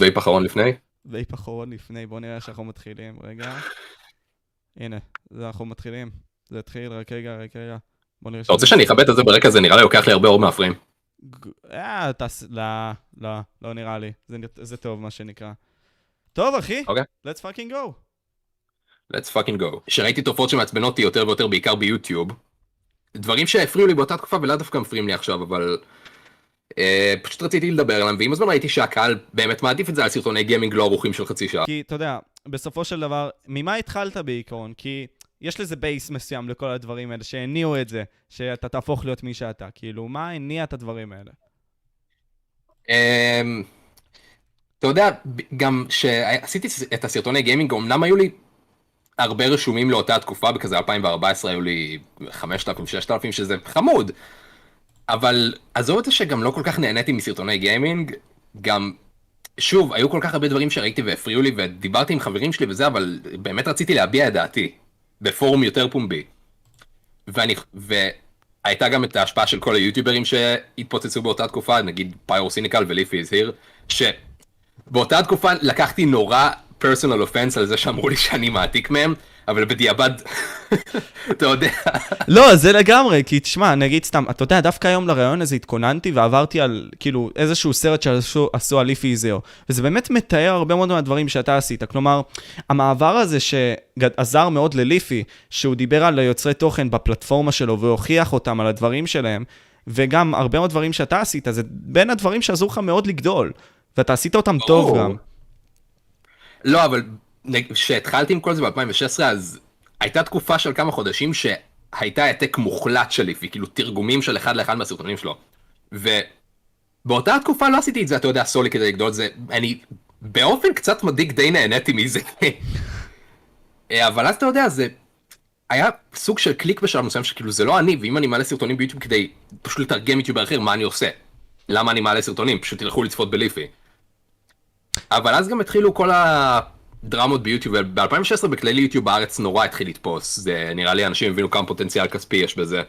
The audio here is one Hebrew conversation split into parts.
vape אחרון לפני? vape אחרון לפני, בואו נראה איך אנחנו מתחילים, רגע. הנה, זה אנחנו מתחילים. זה התחיל, רק רגע, רק רגע. בוא נראה... אתה רוצה שאני אכבה את זה ברקע? זה נראה לי לוקח לי הרבה אור מהפריים. אה, תעש... לא, לא, לא נראה לי. זה, זה טוב, מה שנקרא. טוב, אחי. אוקיי. let's fucking go. let's fucking go. שראיתי תופעות שמעצבנות אותי יותר ויותר, בעיקר ביוטיוב. דברים שהפריעו לי באותה תקופה ולאו דווקא מפריעים לי עכשיו, אבל... אה, פשוט רציתי לדבר עליהם, ועם הזמן ראיתי שהקהל באמת מעדיף את זה על סרטוני גיימינג לא ערוכים של חצי שעה. כי, אתה יודע, בסופו של דבר, ממה התחלת בעיקרון? כי יש לזה base מסוים לכל הדברים האלה, שהניעו את זה, שאתה תהפוך להיות מי שאתה. כאילו, מה הניע את הדברים האלה? אמ, אתה יודע, גם כשעשיתי את הסרטוני גיימינג, אמנם היו לי הרבה רשומים לאותה תקופה, בכזה 2014 היו לי 5,000, 6,000, שזה חמוד. אבל עזוב את זה שגם לא כל כך נהניתי מסרטוני גיימינג, גם, שוב, היו כל כך הרבה דברים שראיתי והפריעו לי, ודיברתי עם חברים שלי וזה, אבל באמת רציתי להביע את דעתי, בפורום יותר פומבי. ואני, והייתה גם את ההשפעה של כל היוטיוברים שהתפוצצו באותה תקופה, נגיד פיירוסיניקל וליפי הזהיר, שבאותה תקופה לקחתי נורא פרסונל אופנס על זה שאמרו לי שאני מעתיק מהם, אבל בדיעבד, אתה יודע. לא, זה לגמרי, כי תשמע, נגיד סתם, אתה יודע, דווקא היום לראיון הזה התכוננתי ועברתי על, כאילו, איזשהו סרט שעשו על ליפי איזיו, וזה באמת מתאר הרבה מאוד מהדברים שאתה עשית. כלומר, המעבר הזה שעזר מאוד לליפי, שהוא דיבר על יוצרי תוכן בפלטפורמה שלו והוכיח אותם על הדברים שלהם, וגם הרבה מאוד דברים שאתה עשית, זה בין הדברים שעזרו לך מאוד לגדול, ואתה עשית אותם טוב גם. לא, אבל כשהתחלתי עם כל זה ב-2016, אז הייתה תקופה של כמה חודשים שהייתה העתק מוחלט של ליפי, כאילו תרגומים של אחד לאחד מהסרטונים שלו. ובאותה תקופה לא עשיתי את זה, אתה יודע, סולי כדי לגדול את זה, אני באופן קצת מדאיג די נהניתי מזה. אבל אז אתה יודע, זה היה סוג של קליק בשלב מסוים שכאילו זה לא אני, ואם אני מעלה סרטונים ביוטיוב כדי פשוט לתרגם יוטיובר אחר, מה אני עושה? למה אני מעלה סרטונים? פשוט תלכו לצפות בליפי. אבל אז גם התחילו כל הדרמות ביוטיוב, ב-2016 בכללי יוטיוב בארץ נורא התחיל לתפוס, זה נראה לי אנשים הבינו כמה פוטנציאל כספי יש בזה.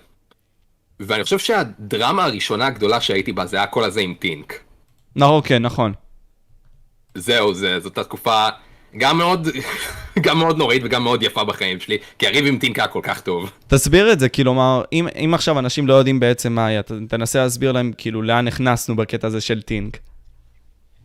ואני חושב שהדרמה הראשונה הגדולה שהייתי בה זה היה כל הזה עם טינק. נכון, כן, נכון. זהו, זה, זאת התקופה גם מאוד, גם מאוד נוראית וגם מאוד יפה בחיים שלי, כי הריב עם טינק היה כל כך טוב. תסביר את זה, כלומר, אם, אם עכשיו אנשים לא יודעים בעצם מה היה, תנסה להסביר להם כאילו לאן נכנסנו בקטע הזה של טינק.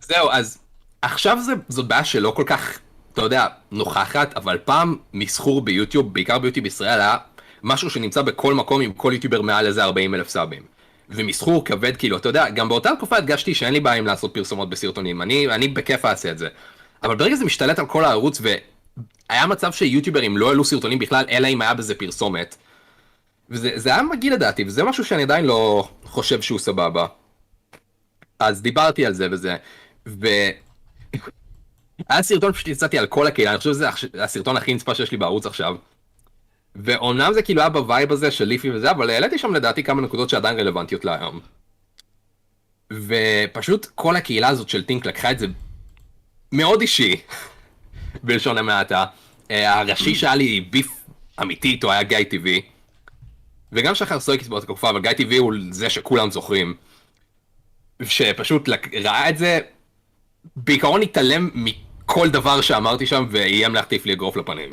זהו, אז עכשיו זה, זאת בעיה שלא כל כך, אתה יודע, נוכחת, אבל פעם מסחור ביוטיוב, בעיקר ביוטיוב ישראל, היה משהו שנמצא בכל מקום עם כל יוטיובר מעל איזה 40 אלף סאבים. ומסחור כבד, כאילו, אתה יודע, גם באותה תקופה הדגשתי שאין לי בעיה עם לעשות פרסומות בסרטונים, אני, אני בכיף אעשה את זה. אבל ברגע זה משתלט על כל הערוץ, והיה מצב שיוטיוברים לא העלו סרטונים בכלל, אלא אם היה בזה פרסומת. וזה היה מגעיל לדעתי, וזה משהו שאני עדיין לא חושב שהוא סבבה. אז דיברתי על זה וזה, ו... היה סרטון פשוט יצאתי על כל הקהילה, אני חושב שזה הסרטון הכי נצפה שיש לי בערוץ עכשיו. ואומנם זה כאילו היה ב vibe הזה של ליפי וזה, אבל העליתי שם לדעתי כמה נקודות שעדיין רלוונטיות להיום. ופשוט כל הקהילה הזאת של טינק לקחה את זה מאוד אישי, בלשון המעטה. אה, הראשי שהיה לי beef אמיתי איתו היה גיא טיווי. וגם שחר סויקיס באותה תקופה, אבל גיא טיווי הוא זה שכולם זוכרים. שפשוט ראה את זה, בעיקרון התעלם כל דבר שאמרתי שם ואיים להחטיף לי אגרוף לפנים.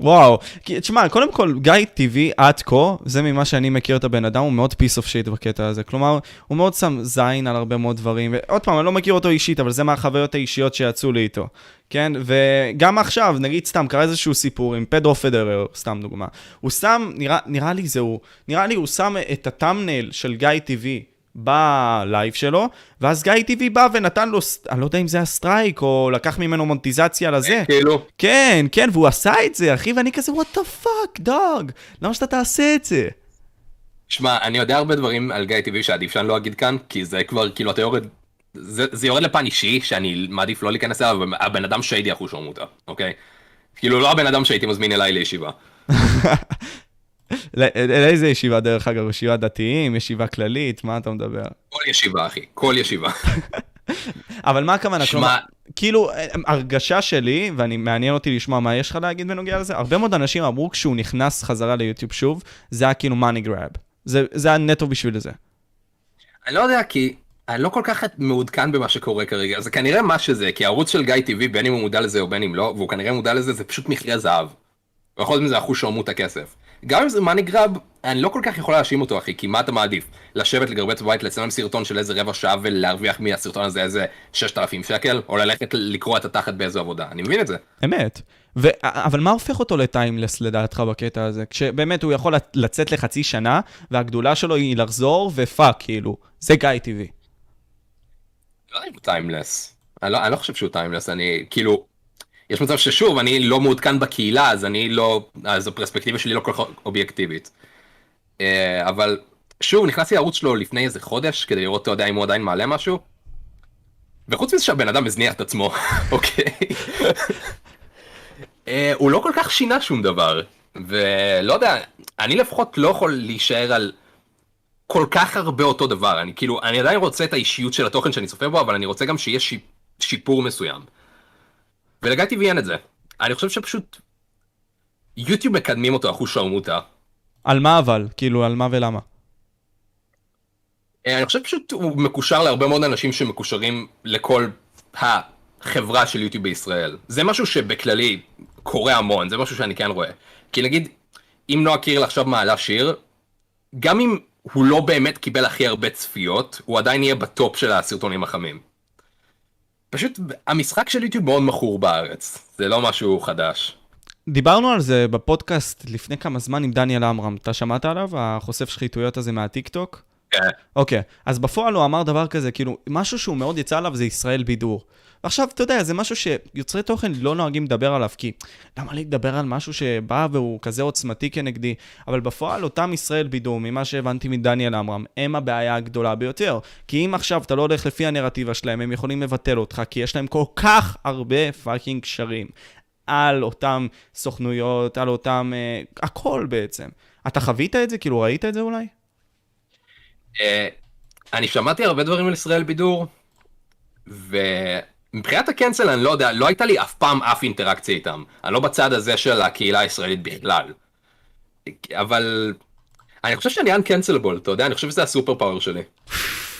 וואו, תשמע, קודם כל, גיא טיווי עד כה, זה ממה שאני מכיר את הבן אדם, הוא מאוד piece of shit בקטע הזה. כלומר, הוא מאוד שם זין על הרבה מאוד דברים, ועוד פעם, אני לא מכיר אותו אישית, אבל זה מהחוויות האישיות שיצאו לי איתו. כן? וגם עכשיו, נגיד סתם, קרה איזשהו סיפור עם פדרו פדרר, סתם דוגמה. הוא שם, נראה, נראה לי זה הוא, נראה לי הוא שם את ה thumbnail של גיא טיווי. בלייב שלו, ואז גיא טיווי בא ונתן לו, אני לא יודע אם זה היה strike, או לקח ממנו מונטיזציה לזה. כאילו. כן, כן, והוא עשה את זה, אחי, ואני כזה, what the fuck, dawg, למה שאתה תעשה את זה? שמע, אני יודע הרבה דברים על גיא טיווי שעדיף שאני לא אגיד כאן, כי זה כבר, כאילו, אתה יורד, זה, זה יורד לפן אישי, שאני מעדיף לא להיכנס אליו, הבן אדם שהייתי אחוז שרמוטה, אוקיי? כאילו, לא הבן אדם שהייתי מזמין אליי לישיבה. לאיזה ישיבה דרך אגב? ישיבה דתיים? ישיבה כללית? מה אתה מדבר? כל ישיבה, אחי. כל ישיבה. אבל מה הכוונה? כלומר, כאילו, הרגשה שלי, ואני מעניין אותי לשמוע מה יש לך להגיד בנוגע לזה, הרבה מאוד אנשים אמרו כשהוא נכנס חזרה ליוטיוב שוב, זה היה כאילו מאני גראב. זה היה נטו בשביל זה. אני לא יודע, כי אני לא כל כך מעודכן במה שקורה כרגע, זה כנראה מה שזה, כי הערוץ של גיא טיווי, בין אם הוא מודע לזה או בין אם לא, והוא כנראה מודע לזה, זה פשוט מכרה זהב. ויכול להיות מזה אחוז שרמוט הכסף. גם אם זה מאני גראב, אני לא כל כך יכול להאשים אותו אחי, כי מה אתה מעדיף? לשבת לגרבץ בבית, לצלם סרטון של איזה רבע שעה ולהרוויח מהסרטון הזה איזה 6,000 שקל, או ללכת לקרוא את התחת באיזו עבודה, אני מבין את זה. אמת. ו... אבל מה הופך אותו לטיימלס לדעתך בקטע הזה? כשבאמת הוא יכול לצאת לחצי שנה, והגדולה שלו היא לחזור, ו fuck, כאילו, זה גיא טיווי. לא יודע אם הוא timeless. אני לא, אני לא חושב שהוא timeless, אני כאילו, יש מצב ששוב, אני לא מעודכן בקהילה, אז אני לא, אז הפרספקטיבה שלי לא כל כך אובייקטיבית. אה, אבל שוב, נכנסתי לערוץ שלו לפני איזה חודש, כדי לראות, אתה יודע, אם הוא עדיין מעלה משהו. וחוץ מזה שהבן אדם הזניח את עצמו, אוקיי? אה, הוא לא כל כך שינה שום דבר. ולא יודע, אני לפחות לא יכול להישאר על כל כך הרבה אותו דבר. אני כאילו, אני עדיין רוצה את האישיות של התוכן שאני צופה בו, אבל אני רוצה גם שיהיה שיפור מסוים. ולגיא טבעי אין את זה. אני חושב שפשוט יוטיוב מקדמים אותו אחוז שרמוטה. על מה אבל? כאילו, על מה ולמה? אה, אני חושב פשוט הוא מקושר להרבה מאוד אנשים שמקושרים לכל החברה של יוטיוב בישראל. זה משהו שבכללי קורה המון, זה משהו שאני כן רואה. כי נגיד, אם נועה קירל עכשיו מעלה שיר, גם אם הוא לא באמת קיבל הכי הרבה צפיות, הוא עדיין יהיה בטופ של הסרטונים החמים. פשוט המשחק של יוטיוב מאוד מכור בארץ, זה לא משהו חדש. דיברנו על זה בפודקאסט לפני כמה זמן עם דניאל עמרם, אתה שמעת עליו? החושף שחיתויות הזה מהטיקטוק? כן. אוקיי, אז בפועל הוא אמר דבר כזה, כאילו, משהו שהוא מאוד יצא עליו זה ישראל בידור. ועכשיו, אתה יודע, זה משהו שיוצרי תוכן לא נוהגים לדבר עליו, כי למה לי לדבר על משהו שבא והוא כזה עוצמתי כנגדי? אבל בפועל, אותם ישראל בידור, ממה שהבנתי מדניאל עמרם, הם הבעיה הגדולה ביותר. כי אם עכשיו אתה לא הולך לפי הנרטיבה שלהם, הם יכולים לבטל אותך, כי יש להם כל כך הרבה פאקינג קשרים. על אותם סוכנויות, על אותם... Uh, הכל בעצם. אתה חווית את זה? כאילו, ראית את זה אולי? Uh, אני שמעתי הרבה דברים על ישראל בידור, ומבחינת הקנסל אני לא יודע, לא הייתה לי אף פעם אף אינטראקציה איתם. אני לא בצד הזה של הקהילה הישראלית בכלל. אבל אני חושב שאני uncancelable, אתה יודע, אני חושב שזה הסופר פאוור שלי.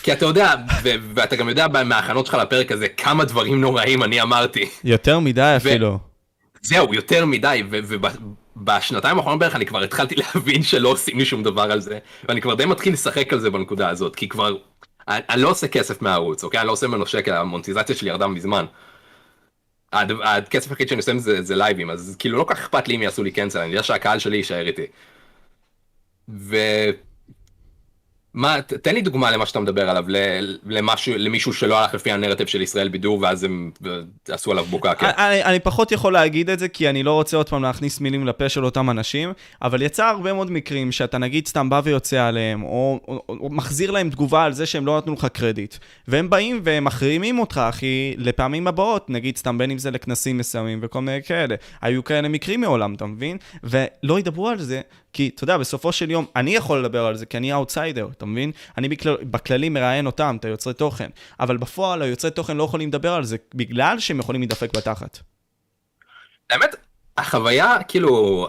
כי אתה יודע, ואתה גם יודע מההכנות שלך לפרק הזה, כמה דברים נוראים אני אמרתי. יותר מדי אפילו. זהו, יותר מדי, ובשנתיים האחרונות בערך אני כבר התחלתי להבין שלא עושים לי שום דבר על זה, ואני כבר די מתחיל לשחק על זה בנקודה הזאת, כי כבר, אני, אני לא עושה כסף מהערוץ, אוקיי? אני לא עושה ממנו שקל, המונטיזציה שלי ירדה מזמן. הכסף היחיד שאני עושה זה, זה לייבים, אז כאילו לא כל כך אכפת לי אם יעשו לי קנסל, אני יודע שהקהל שלי יישאר איתי. ו... מה, תן לי דוגמה למה שאתה מדבר עליו, למשהו, למישהו שלא הלך לפי הנרטיב של ישראל בידור ואז הם עשו עליו בוקה. כן. אני, אני פחות יכול להגיד את זה, כי אני לא רוצה עוד פעם להכניס מילים לפה של אותם אנשים, אבל יצא הרבה מאוד מקרים שאתה נגיד סתם בא ויוצא עליהם, או, או, או, או מחזיר להם תגובה על זה שהם לא נתנו לך קרדיט, והם באים ומחרימים אותך, אחי, לפעמים הבאות, נגיד סתם בין אם זה לכנסים מסוימים וכל מיני כאלה. היו כאלה מקרים מעולם, אתה מבין? ולא ידברו על זה, כי, אתה יודע, בסופו של יום, אני יכול לדבר על זה, כי אני האוטסיידר, אתה מבין? אני בכלל, בכללי מראיין אותם, את היוצרי תוכן, אבל בפועל היוצרי תוכן לא יכולים לדבר על זה, בגלל שהם יכולים להידפק בתחת. האמת, החוויה, כאילו,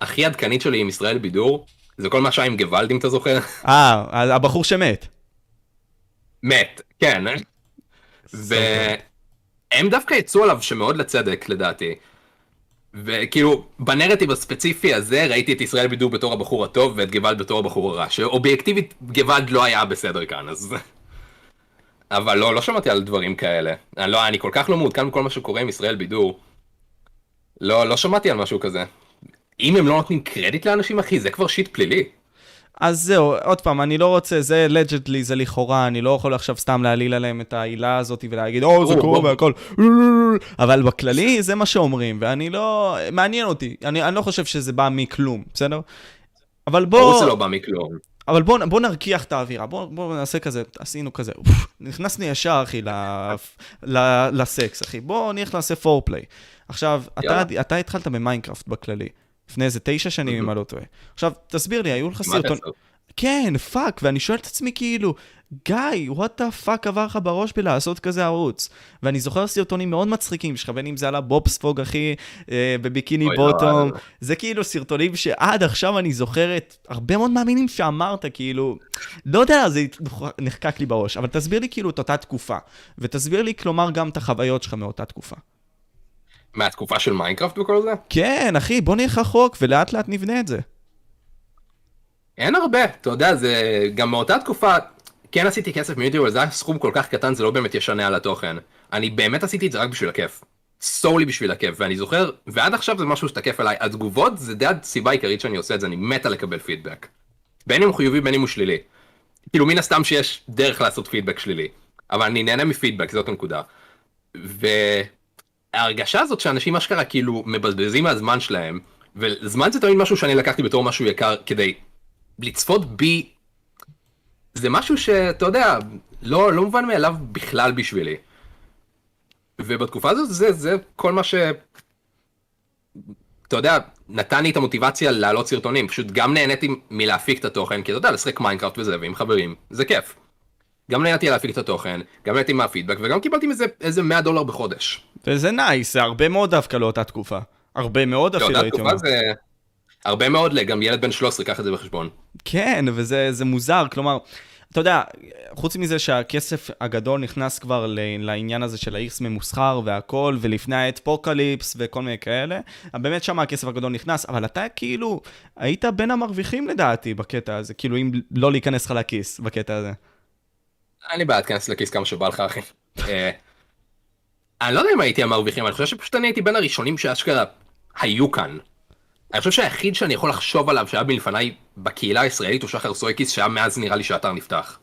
הכי עדכנית שלי עם ישראל בידור, זה כל מה שהיה עם גוואלד, אם אתה זוכר. אה, הבחור שמת. מת, כן. והם דווקא יצאו עליו שמאוד לצדק, לדעתי. וכאילו, בנרטיב הספציפי הזה ראיתי את ישראל בידור בתור הבחור הטוב ואת גוואלד בתור הבחור הרע, שאובייקטיבית גוואלד לא היה בסדר כאן, אז... אבל לא, לא שמעתי על דברים כאלה. אני, לא, אני כל כך לא מעודכן בכל מה שקורה עם ישראל בידור. לא, לא שמעתי על משהו כזה. אם הם לא נותנים קרדיט לאנשים, אחי, זה כבר שיט פלילי. אז זהו, עוד פעם, אני לא רוצה, זה לג'דלי, זה לכאורה, אני לא יכול עכשיו סתם להעליל עליהם את העילה הזאת ולהגיד, או, זה קורה והכל, אבל בכללי זה מה שאומרים, ואני לא, מעניין אותי, אני, אני לא חושב שזה בא מכלום, בסדר? אבל בוא... ברור זה לא בא מכלום. אבל בוא, בוא נרקיח את האווירה, בוא, בוא נעשה כזה, עשינו כזה, נכנסנו ישר, אחי, ל, ל, לסקס, אחי, בוא נלך נעשה foreplay. עכשיו, אתה, אתה התחלת במיינקראפט בכללי. לפני איזה תשע שנים, אם אני לא טועה. עכשיו, תסביר לי, היו לך סרטון... כן, fuck, ואני שואל את עצמי כאילו, גיא, what the fuck עבר לך בראש בלעשות כזה ערוץ? ואני זוכר סרטונים מאוד מצחיקים שלך, בין אם זה על הבובספוג, אחי, אה, בביקיני אוי, בוטום. לא, זה כאילו סרטונים שעד עכשיו אני זוכר את הרבה מאוד מהמימים שאמרת, כאילו, לא יודע, זה נחקק לי בראש, אבל תסביר לי כאילו את אותה תקופה, ותסביר לי, כלומר, גם את החוויות שלך מאותה תקופה. מהתקופה של מיינקראפט וכל זה? כן, אחי, בוא נלך רחוק ולאט לאט נבנה את זה. אין הרבה, אתה יודע, זה גם מאותה תקופה, כן עשיתי כסף מיוטיוב, זה היה סכום כל כך קטן, זה לא באמת ישנה על התוכן. אני באמת עשיתי את זה רק בשביל הכיף. solely בשביל הכיף, ואני זוכר, ועד עכשיו זה משהו שתקף עליי, התגובות זה די הסיבה העיקרית שאני עושה את זה, אני מת על לקבל פידבק. בין אם הוא חיובי, בין אם הוא שלילי. כאילו מן הסתם שיש דרך לעשות פידבק שלילי, אבל אני נהנה מפידבק, זאת הנקודה. וההרגשה הזאת שאנשים אשכרה כאילו מבזבזים מהזמן שלהם, וזמן זה תמיד משהו שאני לקחתי בתור משהו יקר כדי לצפות בי, זה משהו שאתה יודע, לא, לא מובן מאליו בכלל בשבילי. ובתקופה הזאת זה, זה כל מה ש... אתה יודע, נתן לי את המוטיבציה להעלות סרטונים, פשוט גם נהניתי מלהפיק את התוכן, כי אתה יודע, לשחק מיינקראפט וזה, ועם חברים, זה כיף. גם נהניתי להפיק את התוכן, גם נהניתי מהפידבק, וגם קיבלתי מזה איזה 100 דולר בחודש. וזה nice, זה הרבה מאוד דווקא לאותה תקופה. הרבה מאוד אפילו, הייתי אומר. זה... הרבה מאוד, גם ילד בן 13, קח את זה בחשבון. כן, וזה זה מוזר, כלומר, אתה יודע, חוץ מזה שהכסף הגדול נכנס כבר לעניין הזה של האיקס ממוסחר והכל, ולפני ה adpocalypse וכל מיני כאלה, באמת שם הכסף הגדול נכנס, אבל אתה כאילו, היית בין המרוויחים לדעתי בקטע הזה, כאילו אם לא להיכנס לך לכיס בקטע הזה. אין לי בעיה, תכנס לכיס כמה שבא לך, אחי. אה, אני לא יודע אם הייתי המרוויחים, אני חושב שפשוט אני הייתי בין הראשונים שאשכרה היו כאן. אני חושב שהיחיד שאני יכול לחשוב עליו שהיה מלפניי בקהילה הישראלית הוא שחר סויקיס, שהיה מאז נראה לי שהאתר נפתח.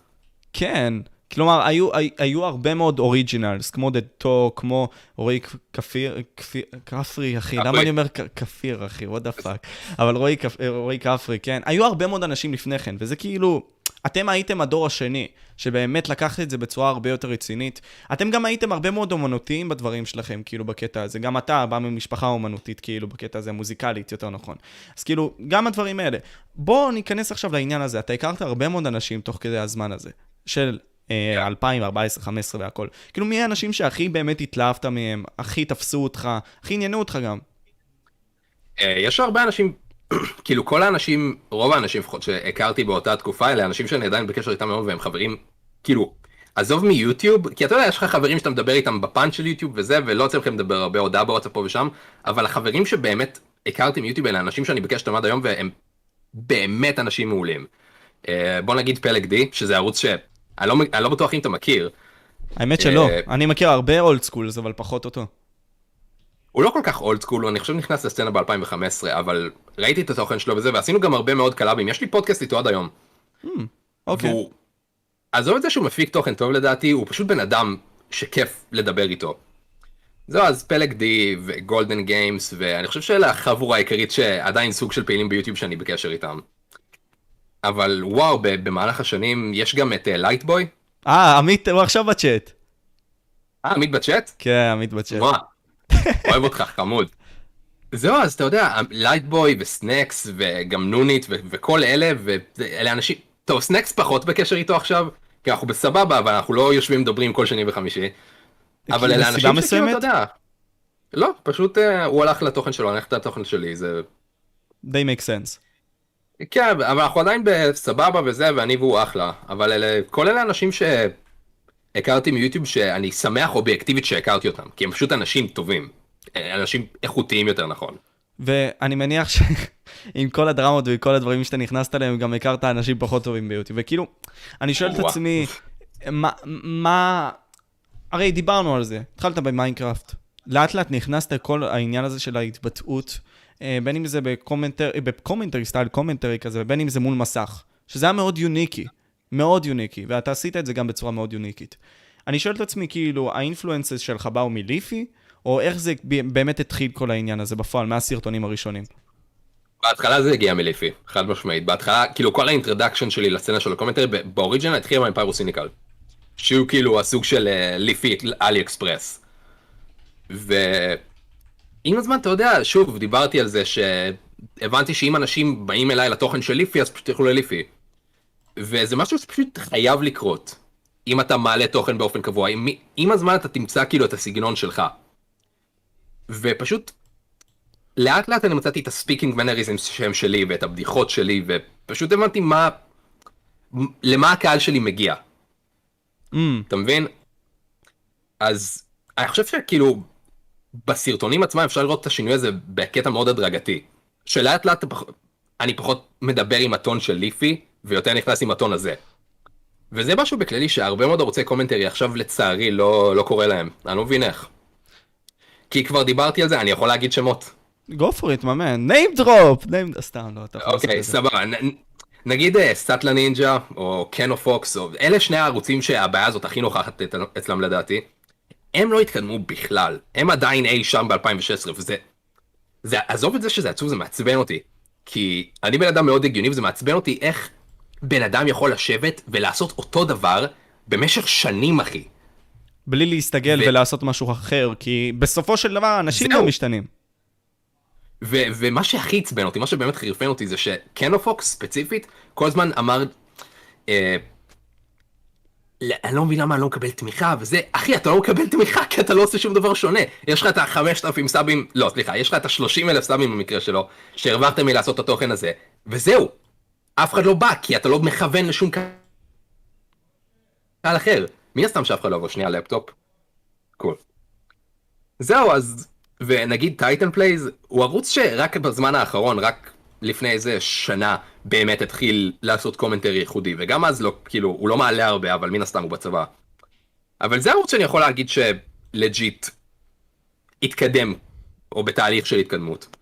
כן, כלומר, היו, היו, היו הרבה מאוד originals, כמו דה טו, כמו רועי כפיר, כפרי, אחי, כפרי. למה אני אומר כפיר, אחי, what the fuck, אבל רועי כפרי, כן, היו הרבה מאוד אנשים לפני כן, וזה כאילו, אתם הייתם הדור השני, שבאמת לקחת את זה בצורה הרבה יותר רצינית. אתם גם הייתם הרבה מאוד אומנותיים בדברים שלכם, כאילו, בקטע הזה. גם אתה בא ממשפחה אומנותית, כאילו, בקטע הזה, מוזיקלית, יותר נכון. אז כאילו, גם הדברים האלה. בואו ניכנס עכשיו לעניין הזה. אתה הכרת הרבה מאוד אנשים תוך כדי הזמן הזה, של אה, כן. 2014, 2015 והכל. כאילו, מי האנשים שהכי באמת התלהבת מהם, הכי תפסו אותך, הכי עניינו אותך גם? אה, יש הרבה אנשים, כאילו כל האנשים, רוב האנשים לפחות שהכרתי באותה תקופה, אלה אנשים שאני עדיין בקשר איתם היום והם חברים, כאילו, עזוב מיוטיוב, כי אתה יודע, יש לך חברים שאתה מדבר איתם בפאנץ' של יוטיוב וזה, ולא יוצא לכם לדבר הרבה הודעה בוואטסאפ פה ושם, אבל החברים שבאמת הכרתי מיוטיוב אלה אנשים שאני בקשר איתם עד היום והם באמת אנשים מעולים. אה, בוא נגיד פלג די, שזה ערוץ שאני לא, לא בטוח אם אתה מכיר, האמת שלא. אה, אני מכיר הרבה old schools, אבל פחות אותו. הוא לא כל כך old school, אני חושב נכנס לסצנה ב-2015, אבל ראיתי את התוכן שלו וזה, ועשינו גם הרבה מאוד קולאבים, יש לי פודקאסט איתו עד היום. אוקיי. והוא... עזוב את זה שהוא מפיק תוכן טוב לדעתי, הוא פשוט בן אדם שכיף לדבר איתו. זהו, אז פלג די וגולדן גיימס, ואני חושב שאלה החבורה העיקרית שעדיין סוג של פעילים ביוטיוב שאני בקשר איתם. אבל וואו, במהלך השנים יש גם את לייטבוי. אה, עמית, הוא עכשיו בצ'אט. אה, עמית בצ'אט? כן, עמית בצ'אט. וואו, אוהב אותך, חמוד. זהו, אז אתה יודע, לייטבוי וסנקס וגם נונית ו- וכל אלה, ואלה אנשים... טוב, סנקס פחות בקשר איתו עכשיו, כי אנחנו בסבבה, אבל אנחנו לא יושבים מדברים כל שני וחמישי. אבל אלה אנשים שכאילו? אתה יודע... לא, פשוט אה, הוא הלך לתוכן שלו, אני הלכתי לתוכן שלי, זה... די make sense. כן, אבל אנחנו עדיין בסבבה וזה, ואני והוא אחלה. אבל אלה, כל אלה אנשים שהכרתי מיוטיוב שאני שמח אובייקטיבית שהכרתי אותם, כי הם פשוט אנשים טובים. אנשים איכותיים יותר נכון. ואני מניח שעם כל הדרמות ועם כל הדברים שאתה נכנסת אליהם, גם הכרת אנשים פחות טובים ביוטיוב. וכאילו, אני שואל את. עצמי, מה, מה... הרי דיברנו על זה, התחלת במיינקראפט. לאט לאט נכנסת לכל העניין הזה של ההתבטאות, אה, בין אם זה ב commentar, אה, ב commentary, style commentary כזה, ובין אם זה מול מסך. שזה היה מאוד יוניקי, מאוד יוניקי, ואתה עשית את זה גם בצורה מאוד יוניקית. אני שואל את עצמי, כאילו, ה influences שלך באו מליפי, או איך זה באמת התחיל כל העניין הזה בפועל, מהסרטונים הראשונים? בהתחלה זה הגיע מליפי, חד משמעית. בהתחלה, כאילו כל ה introduction שלי לסצנה של ה commentary, ב original התחיל עם האמפיירוסיניקל. שהוא כאילו הסוג של אה, ליפי אלי אקספרס. ועם הזמן, אתה יודע, שוב, דיברתי על זה שהבנתי שאם אנשים באים אליי לתוכן של ליפי, אז פשוט ילכו לליפי. וזה משהו שפשוט חייב לקרות. אם אתה מעלה תוכן באופן קבוע, עם, עם הזמן אתה תמצא כאילו את הסגנון שלך. ופשוט, לאט לאט אני מצאתי את הספיקינג מנריזם שהם שלי, ואת הבדיחות שלי, ופשוט הבנתי מה, למה הקהל שלי מגיע. Mm, אתה מבין? אז אני חושב שכאילו בסרטונים עצמם אפשר לראות את השינוי הזה בקטע מאוד הדרגתי. שלאט לאט. אני פחות מדבר עם הטון של ליפי ויותר נכנס עם הטון הזה. וזה משהו בכללי שהרבה מאוד ערוצי קומנטרי עכשיו לצערי לא, לא קורה להם. אני לא מבין איך. כי כבר דיברתי על זה, אני יכול להגיד שמות. go for it, my man. name drop! name... סתם, לא, אתה יכול לעשות אוקיי, את זה. סבבה. נ- נגיד אה, סאטלה נינג'ה או קנו פוקס, או... אלה שני הערוצים שהבעיה הזאת הכי נוכחת אצלם לדעתי. הם לא התקדמו בכלל. הם עדיין אי שם ב-2016, וזה... זה, עזוב את זה שזה עצוב, זה מעצבן אותי. כי אני בן אדם מאוד הגיוני, וזה מעצבן אותי איך בן אדם יכול לשבת ולעשות אותו דבר במשך שנים, אחי. בלי להסתגל ו- ולעשות משהו אחר, כי בסופו של דבר אנשים. לא משתנים. ו- ומה שהכי עצבן אותי, מה שבאמת חרפן אותי זה שקנופוקס ספציפית, כל הזמן אמר, אה, "לא, אני לא מבין למה אני לא מקבל תמיכה וזה, אחי אתה לא מקבל תמיכה כי אתה לא עושה שום דבר שונה, יש לך את ה-5,000 סאבים, לא סליחה, יש לך את ה-30,000 סאבים במקרה שלו, שהרווחת מלעשות את התוכן הזה, וזהו, אף אחד לא בא כי אתה לא מכוון לשום קהל אחר, מי הסתם שאף אחד לא יבוא שנייה לפטופ? קול. זהו אז ונגיד טייטן פלייז הוא ערוץ שרק בזמן האחרון רק לפני איזה שנה באמת התחיל לעשות commentary ייחודי וגם אז לא כאילו הוא לא מעלה הרבה אבל מן הסתם הוא בצבא. אבל זה ערוץ שאני יכול להגיד ש legit התקדם או בתהליך של התקדמות.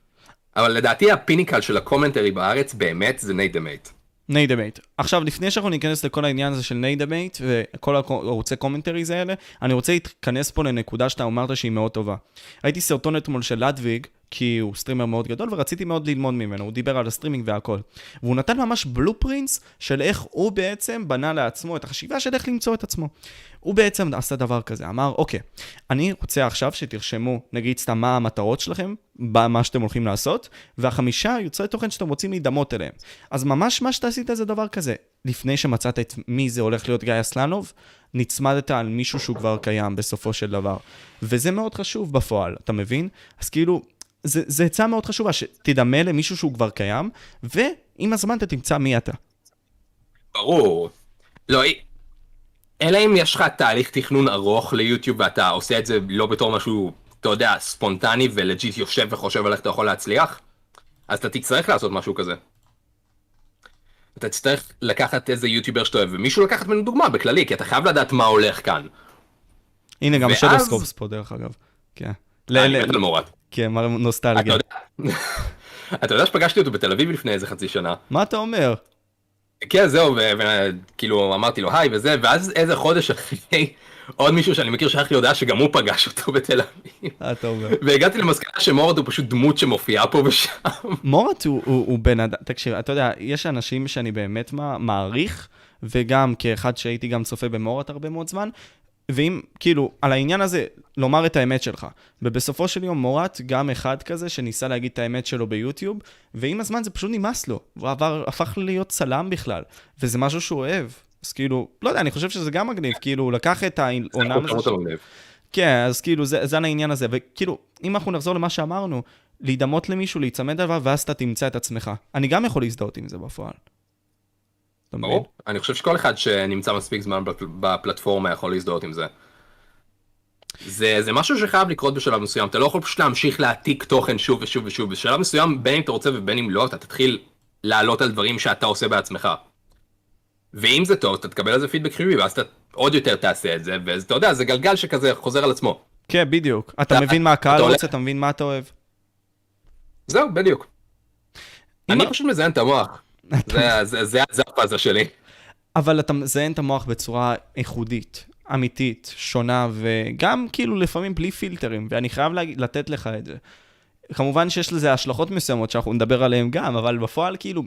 אבל לדעתי ה pinnacle של ה commentary בארץ באמת זה נייט דמייט. ניידמייט. עכשיו, לפני שאנחנו ניכנס לכל העניין הזה של ניידמייט וכל הערוצי commentaries האלה, אני רוצה להתכנס פה לנקודה שאתה אמרת שהיא מאוד טובה. ראיתי סרטון אתמול של לודוויג, כי הוא סטרימר מאוד גדול, ורציתי מאוד ללמוד ממנו, הוא דיבר על הסטרימינג והכל. והוא נתן ממש blueprints של איך הוא בעצם בנה לעצמו את החשיבה של איך למצוא את עצמו. הוא בעצם עשה דבר כזה, אמר, אוקיי, אני רוצה עכשיו שתרשמו, נגיד סתם מה המטרות שלכם, במה שאתם הולכים לעשות, והחמישה יוצרי תוכן שאתם רוצים להידמות אליהם. אז ממש מה שאתה עשית זה דבר כזה. לפני שמצאת את מי זה הולך להיות גיא אסלנוב, נצמדת על מישהו שהוא כבר קיים בסופו של דבר. וזה מאוד חשוב בפועל, אתה מבין? אז כאילו, זה, עצה מאוד חשובה, שתדמה למישהו שהוא כבר קיים, ועם הזמן אתה תמצא מי אתה. ברור. לא, אלא אם יש לך תהליך תכנון ארוך ליוטיוב ואתה עושה את זה לא בתור משהו, אתה יודע, ספונטני ולג'יט יושב וחושב על איך אתה יכול להצליח, אז אתה תצטרך לעשות משהו כזה. אתה תצטרך לקחת איזה יוטיובר שאתה אוהב, ומישהו לקחת ממנו דוגמה בכללי, כי אתה חייב לדעת מה הולך כאן. הנה, גם ואז- שדוסקופס פה, דרך אגב. כן. ל- אני מת על מורת. כן, מר אתה נוסטלגיה. יודע- אתה יודע שפגשתי אותו בתל אביב לפני איזה חצי שנה. מה אתה אומר? כן, זהו, וכאילו אמרתי לו היי וזה, ואז איזה חודש אחרי, עוד מישהו שאני מכיר שלח לי הודעה שגם הוא פגש אותו בתל אביב. אתה אומר? והגעתי למסקנה שמורד הוא פשוט דמות שמופיעה פה ושם. מורת הוא, הוא, הוא בן אדם, תקשיב, אתה יודע, יש אנשים שאני באמת מעריך, וגם כאחד שהייתי גם צופה במורת הרבה מאוד זמן, ואם, כאילו, על העניין הזה, לומר את האמת שלך. ובסופו של יום מורת גם אחד כזה שניסה להגיד את האמת שלו ביוטיוב, ועם הזמן זה פשוט נמאס לו. הוא עבר, הפך להיות צלם בכלל, וזה משהו שהוא אוהב. אז כאילו, לא יודע, אני חושב שזה גם מגניב, כאילו, הוא לקח את. אותו לב. כן, אז כאילו, זה, זה על העניין הזה. וכאילו, אם אנחנו נחזור למה שאמרנו, להידמות למישהו, להיצמד אליו, ואז אתה תמצא את עצמך. אני גם יכול להזדהות עם זה בפועל. ברור. אני חושב שכל אחד שנמצא מספיק זמן בפל- בפלטפורמה יכול להזדהות עם זה. זה, זה משהו שחייב לקרות בשלב מסוים, אתה לא יכול פשוט להמשיך להעתיק תוכן שוב ושוב ושוב, בשלב מסוים בין אם אתה רוצה ובין אם לא, אתה תתחיל לעלות על דברים שאתה עושה בעצמך. ואם זה טוב, אתה תקבל על זה פידבק חיובי, ואז אתה עוד יותר תעשה את זה, ואתה יודע, זה גלגל שכזה חוזר על עצמו. כן, בדיוק. אתה אתה- מבין מה הקהל רוצה, אתה מבין מה אתה אוהב. זהו, בדיוק. אני פשוט מזיין את המוח. זה- זה- זה זה הפאזה שלי. אבל אתה מזיין את המוח בצורה איכותית, אמיתית, שונה, וגם כאילו לפעמים בלי פילטרים, ואני חייב לתת לך את זה. כמובן שיש לזה השלכות מסוימות שאנחנו נדבר עליהן גם, אבל בפועל כאילו,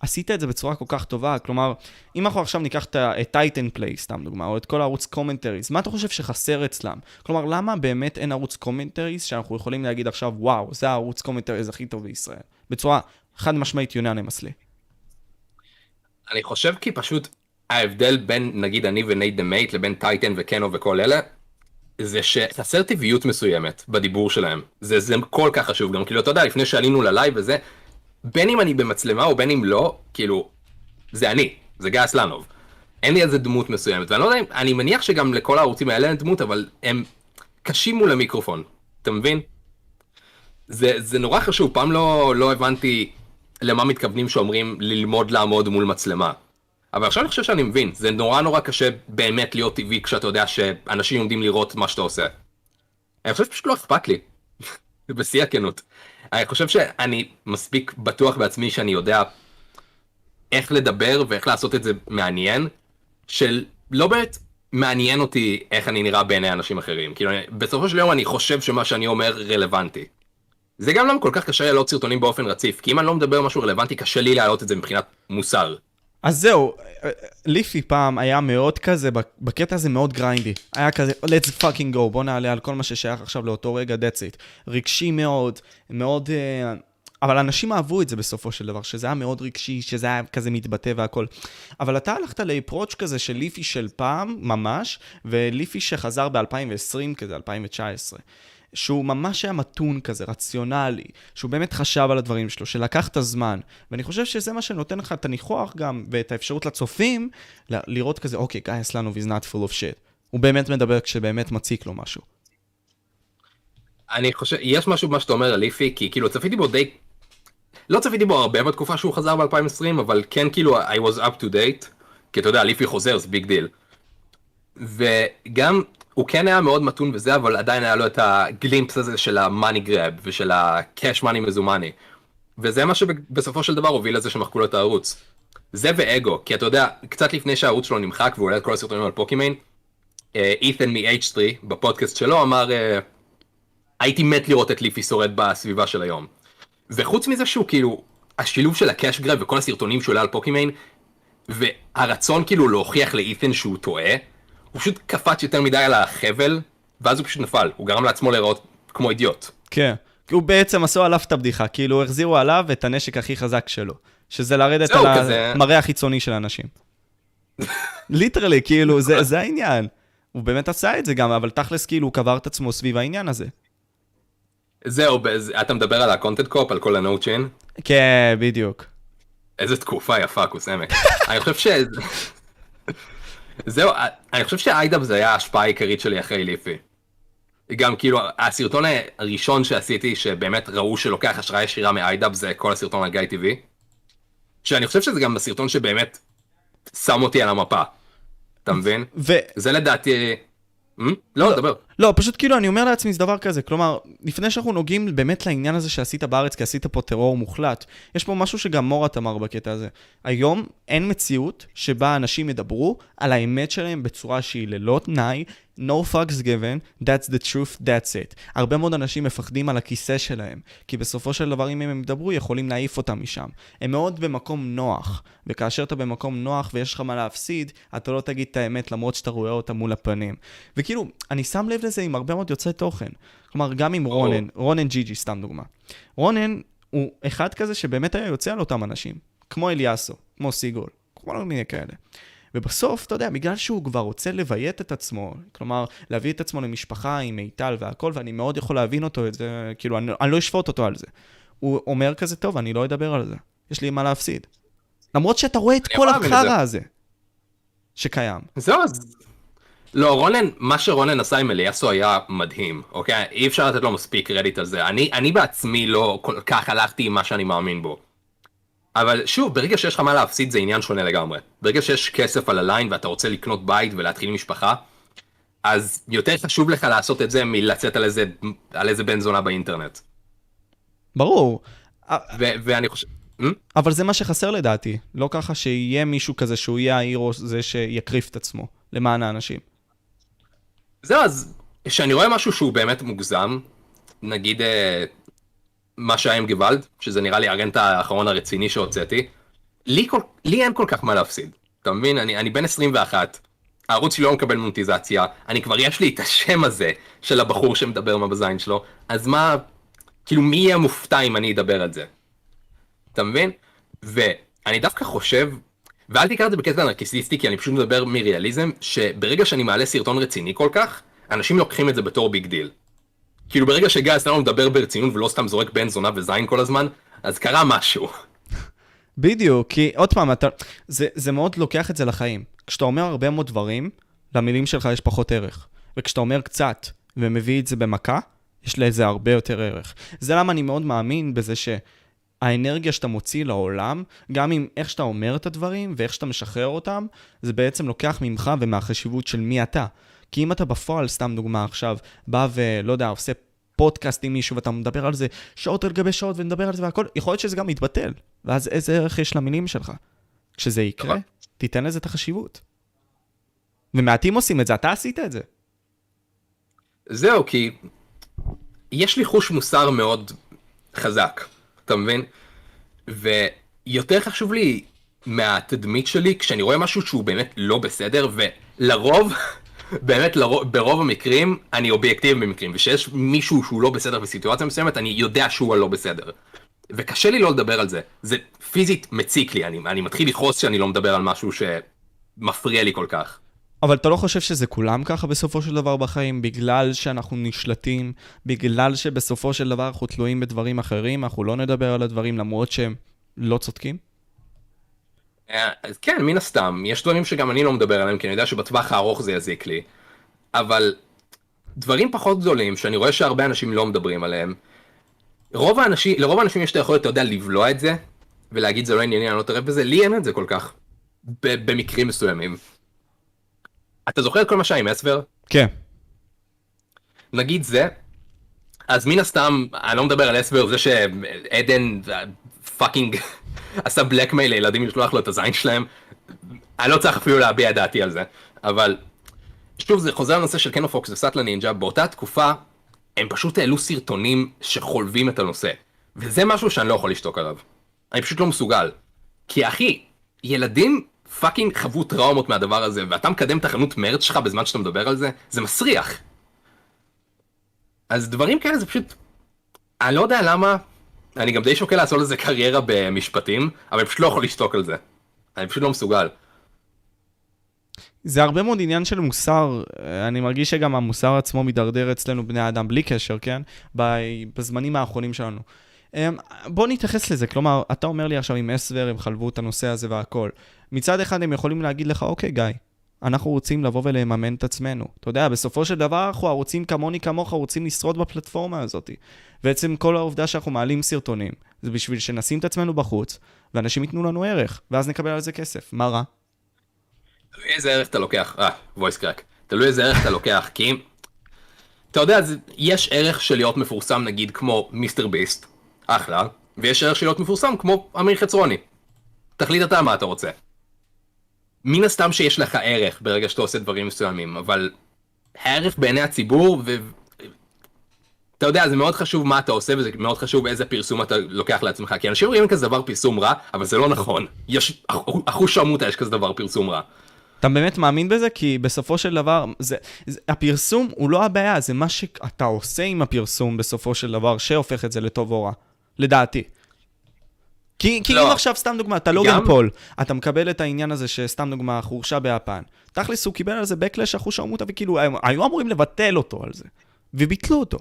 עשית את זה בצורה כל כך טובה. כלומר, אם אנחנו עכשיו ניקח את טייטן פליי, סתם דוגמה, או את כל הערוץ commentaries, מה אתה חושב שחסר אצלם? כלומר, למה באמת אין ערוץ commentaries שאנחנו יכולים להגיד עכשיו, וואו, זה הערוץ commentaries הכי טוב בישראל? בצורה חד משמעית unanimously. אני חושב כי פשוט ההבדל בין נגיד אני ונייט דה מייט לבין טייטן וקנו וכל אלה, זה שחסר טבעיות מסוימת בדיבור שלהם. זה, זה כל כך חשוב גם, כאילו אתה יודע, לפני שעלינו ללייב וזה, בין אם אני במצלמה או בין אם לא, כאילו, זה אני, זה גיא אסלנוב. אין לי איזה דמות מסוימת, ואני לא יודע אם, אני מניח שגם לכל הערוצים האלה אין דמות, אבל הם קשים מול המיקרופון, אתה מבין? זה, זה נורא חשוב, פעם לא, לא הבנתי למה מתכוונים שאומרים ללמוד לעמוד מול מצלמה. אבל עכשיו אני חושב שאני מבין, זה נורא נורא קשה באמת להיות טבעי כשאתה יודע שאנשים עומדים לראות מה שאתה עושה. אני חושב שפשוט לא אכפת לי, בשיא הכנות. אני חושב שאני מספיק בטוח בעצמי שאני יודע איך לדבר ואיך לעשות את זה מעניין, של לא באמת מעניין אותי איך אני נראה בעיני אנשים אחרים. כאילו, בסופו של יום אני חושב שמה שאני אומר רלוונטי. זה גם למה כל כך קשה להעלות סרטונים באופן רציף, כי אם אני לא מדבר משהו רלוונטי, קשה לי להעלות את זה מבחינת מוסר. אז זהו, ליפי פעם היה מאוד כזה, בקטע הזה מאוד גריינדי. היה כזה, let's fucking go, בוא נעלה על כל מה ששייך עכשיו לאותו רגע, that's it. רגשי מאוד, מאוד... אה, אבל אנשים אהבו את זה בסופו של דבר, שזה היה מאוד רגשי, שזה היה כזה מתבטא והכל. אבל אתה הלכת לאפרוץ' כזה של ליפי של פעם, ממש, וליפי שחזר ב-2020 כזה, 2019. שהוא ממש היה מתון כזה, רציונלי, שהוא באמת חשב על הדברים שלו, שלקח את הזמן. ואני חושב שזה מה שנותן לך את הניחוח גם, ואת האפשרות לצופים, לראות כזה, אוקיי, גיא אסלנוב is not full of shit. הוא באמת מדבר כשבאמת מציק לו משהו. אני חושב, יש משהו במה שאתה אומר על ליפי, כי כאילו צפיתי בו די... לא צפיתי בו הרבה בתקופה שהוא חזר ב-2020, אבל כן כאילו I was up to date, כי אתה יודע, ליפי חוזר, זה big deal. וגם הוא כן היה מאוד מתון וזה, אבל עדיין היה לו את ה glimpse הזה של ה money grab ושל ה cash money מזומני. וזה מה שבסופו של דבר הוביל לזה שמחקו לו את הערוץ. זה ואגו, כי אתה יודע, קצת לפני שהערוץ שלו נמחק והוא עולה את כל הסרטונים על פוקימיין, אית'ן מ-H3 בפודקאסט שלו אמר, אה, הייתי מת לראות את ליפי שורד בסביבה של היום. וחוץ מזה שהוא כאילו, השילוב של ה cash grab וכל הסרטונים שהוא עולה על פוקימיין, והרצון כאילו להוכיח לאית'ן שהוא טועה, הוא פשוט קפץ יותר מדי על החבל, ואז הוא פשוט נפל, הוא גרם לעצמו להיראות כמו אידיוט. כן, הוא בעצם עשו עליו את הבדיחה, כאילו החזירו עליו את הנשק הכי חזק שלו, שזה לרדת על. המראה החיצוני של האנשים. literally, כאילו, זה, זה העניין. הוא באמת עשה את זה גם, אבל תכלס, כאילו, הוא קבר את עצמו סביב העניין הזה. זהו, אתה מדבר על ה Content Cop, על כל ה no chin? כן, בדיוק. איזה תקופה יפה, קוסמק. אני חושב ש... זהו, אני חושב שאיידאב זה היה ההשפעה העיקרית שלי אחרי ליפי. גם כאילו, הסרטון הראשון שעשיתי, שבאמת ראו שלוקח השראה ישירה מאיידאב, זה כל הסרטון על גיא טיווי. שאני חושב שזה גם הסרטון שבאמת שם אותי על המפה. אתה מבין? ו... זה לדעתי... Hmm? לא, לא, דבר. לא, פשוט כאילו, אני אומר לעצמי, זה דבר כזה. כלומר, לפני שאנחנו נוגעים באמת לעניין הזה שעשית בארץ, כי עשית פה טרור מוחלט, יש פה משהו שגם מורת אמר בקטע הזה. היום אין מציאות שבה אנשים ידברו על האמת שלהם בצורה שהיא ללא תנאי, no fucks given, that's the truth, that's it. הרבה מאוד אנשים מפחדים על הכיסא שלהם, כי בסופו של דבר אם הם ידברו, יכולים להעיף אותם משם. הם מאוד במקום נוח, וכאשר אתה במקום נוח ויש לך מה להפסיד, אתה לא תגיד את האמת למרות שאתה רואה אותה מול הפנים. וכאילו, אני שם לב לזה עם הרבה מאוד יוצאי תוכן. כלומר, גם עם רונן, רונן ג'י ג'י, סתם דוגמה. רונן הוא אחד כזה שבאמת היה יוצא על אותם אנשים, כמו אליאסו, כמו סיגול, כל מיני כאלה. ובסוף, אתה יודע, בגלל שהוא כבר רוצה לביית את עצמו, כלומר, להביא את עצמו למשפחה עם מיטל והכל, ואני מאוד יכול להבין אותו את זה, כאילו, אני, אני לא אשפוט אותו על זה. הוא אומר כזה, טוב, אני לא אדבר על זה, יש לי מה להפסיד. למרות שאתה רואה את כל החרא הזה שקיים. זהו, אז... לא, רונן, מה שרונן עשה עם אליאסו היה מדהים, אוקיי? אי אפשר לתת לו מספיק קרדיט על זה. אני, אני בעצמי לא כל כך הלכתי עם מה שאני מאמין בו. אבל שוב, ברגע שיש לך מה להפסיד זה עניין שונה לגמרי. ברגע שיש כסף על הליין ואתה רוצה לקנות בית ולהתחיל משפחה, אז יותר חשוב לך לעשות את זה מלצאת על איזה, על איזה בן זונה באינטרנט. ברור. ואני חושב... Hmm? אבל זה מה שחסר לדעתי. לא ככה שיהיה מישהו כזה שהוא יהיה ההירו זה שיקריף את עצמו למען האנשים. זהו, אז כשאני רואה משהו שהוא באמת מוגזם, נגיד אה, מה שהיה עם גוואלד, שזה נראה לי הרנט האחרון הרציני שהוצאתי, לי, כל, לי אין כל כך מה להפסיד. אתה מבין? אני, אני בן 21, הערוץ שלי לא מקבל מונטיזציה, אני כבר יש לי את השם הזה של הבחור שמדבר מה בזין שלו, אז מה, כאילו מי יהיה מופתע אם אני אדבר על זה? אתה מבין? ואני דווקא חושב ואל תיקח את זה בקטע נרקיסיסטי, כי אני פשוט מדבר מריאליזם, שברגע שאני מעלה סרטון רציני כל כך, אנשים לוקחים את זה בתור big deal. כאילו ברגע שגיא סתם מדבר ברצינות ולא סתם זורק בן זונה וזין כל הזמן, אז קרה משהו. בדיוק, כי עוד פעם, אתה, זה, זה מאוד לוקח את זה לחיים. כשאתה אומר הרבה מאוד דברים, למילים שלך יש פחות ערך. וכשאתה אומר קצת ומביא את זה במכה, יש לזה הרבה יותר ערך. זה למה אני מאוד מאמין בזה שהאנרגיה שאתה מוציא לעולם, גם עם איך שאתה אומר את הדברים ואיך שאתה משחרר אותם, זה בעצם לוקח ממך ומהחשיבות של מי אתה. כי אם אתה בפועל, סתם דוגמה עכשיו, בא ולא יודע, עושה פודקאסט עם מישהו ואתה מדבר על זה שעות על גבי שעות ונדבר על זה והכל, יכול להיות שזה גם יתבטל. ואז איזה ערך יש למילים שלך? כשזה יקרה, נכון. תיתן לזה את החשיבות. ומעטים עושים את זה, אתה עשית את זה. זהו, כי יש לי חוש מוסר מאוד חזק, אתה מבין? ויותר חשוב לי מהתדמית שלי כשאני רואה משהו שהוא באמת לא בסדר, ולרוב, באמת לרוב, ברוב המקרים, אני אובייקטיבי במקרים, וכשיש מישהו שהוא לא בסדר בסיטואציה מסוימת, אני יודע שהוא הלא בסדר. וקשה לי לא לדבר על זה, זה פיזית מציק לי, אני, אני מתחיל לכעוס שאני לא מדבר על משהו שמפריע לי כל כך. אבל אתה לא חושב שזה כולם ככה בסופו של דבר בחיים, בגלל שאנחנו נשלטים, בגלל שבסופו של דבר אנחנו תלויים בדברים אחרים, אנחנו לא נדבר על הדברים למרות שהם לא צודקים? אה, אז כן, מן הסתם, יש דברים שגם אני לא מדבר עליהם, כי אני יודע שבטווח הארוך זה יזיק לי, אבל דברים פחות גדולים, שאני רואה שהרבה אנשים לא מדברים עליהם, רוב האנשים, לרוב האנשים יש את היכולת, אתה יודע, לבלוע את זה, ולהגיד זה לא ענייני, אני לא אתערב בזה, לי אין את זה כל כך, במקרים מסוימים. אתה זוכר את כל מה שהיה עם אסבר? כן. נגיד זה, אז מן הסתם, אני לא מדבר על אסבר, זה שעדן fucking עשה blackmail לילדים לשלוח לו את הזין שלהם, אני לא צריך אפילו להביע את דעתי על זה, אבל שוב זה חוזר לנושא של קנופוקס וסאטלה נינג'ה, באותה תקופה הם פשוט העלו סרטונים שחולבים את הנושא, וזה משהו שאני לא יכול לשתוק עליו, אני פשוט לא מסוגל, כי אחי, ילדים fucking חוו טראומות מהדבר הזה, ואתה מקדם את החנות merch שלך בזמן שאתה מדבר על זה, זה מסריח. אז דברים כאלה זה פשוט... אני לא יודע למה, אני גם די שוקל לעשות לזה קריירה במשפטים, אבל אני פשוט לא יכול לשתוק על זה. אני פשוט לא מסוגל. זה הרבה מאוד עניין של מוסר, אני מרגיש שגם המוסר עצמו מידרדר אצלנו בני האדם, בלי קשר, כן? בזמנים האחרונים שלנו. אמ, בוא נתייחס לזה, כלומר, אתה אומר לי עכשיו עם אסבר, הם חלבו את הנושא הזה והכל. מצד אחד הם יכולים להגיד לך, אוקיי, גיא, אנחנו רוצים לבוא ולממן את עצמנו. אתה יודע, בסופו של דבר אנחנו רוצים כמוני כמוך, רוצים לשרוד בפלטפורמה הזאת. בעצם כל העובדה שאנחנו מעלים סרטונים, זה בשביל שנשים את עצמנו בחוץ, ואנשים ייתנו לנו ערך, ואז נקבל על זה כסף. מה רע? תלוי איזה ערך אתה לוקח, אה, voice crack. תלוי איזה ערך אתה לוקח, כי... אם- אתה יודע, יש ערך של להיות מפורסם נגיד כמו מיסטר ביסט, אחלה, ויש ערך של להיות מפורסם כמו אמיר חצרוני. תחליט אתה מה אתה רוצה. מן הסתם שיש לך ערך ברגע שאתה עושה דברים מסוימים, אבל הערך בעיני הציבור, ו... אתה יודע, זה מאוד חשוב מה אתה עושה, וזה מאוד חשוב איזה פרסום אתה לוקח לעצמך, כי אנשים רואים כזה דבר פרסום רע, אבל זה לא נכון. יש, אחוז שרמוטה יש כזה דבר פרסום רע. אתה באמת מאמין בזה? כי בסופו של דבר, זה, זה, הפרסום הוא לא הבעיה, זה מה שאתה עושה עם הפרסום בסופו של דבר, שהופך את זה לטוב או רע. לדעתי. כי, כי לא. אם עכשיו, סתם דוגמה, אתה לוגן גם- פול, אתה מקבל את העניין הזה שסתם דוגמה, חורשה ביפן. תכלס, הוא קיבל על זה backlash אחוז שרמוטה, וכאילו, היו אמורים לבטל אותו על זה. וביטלו אותו.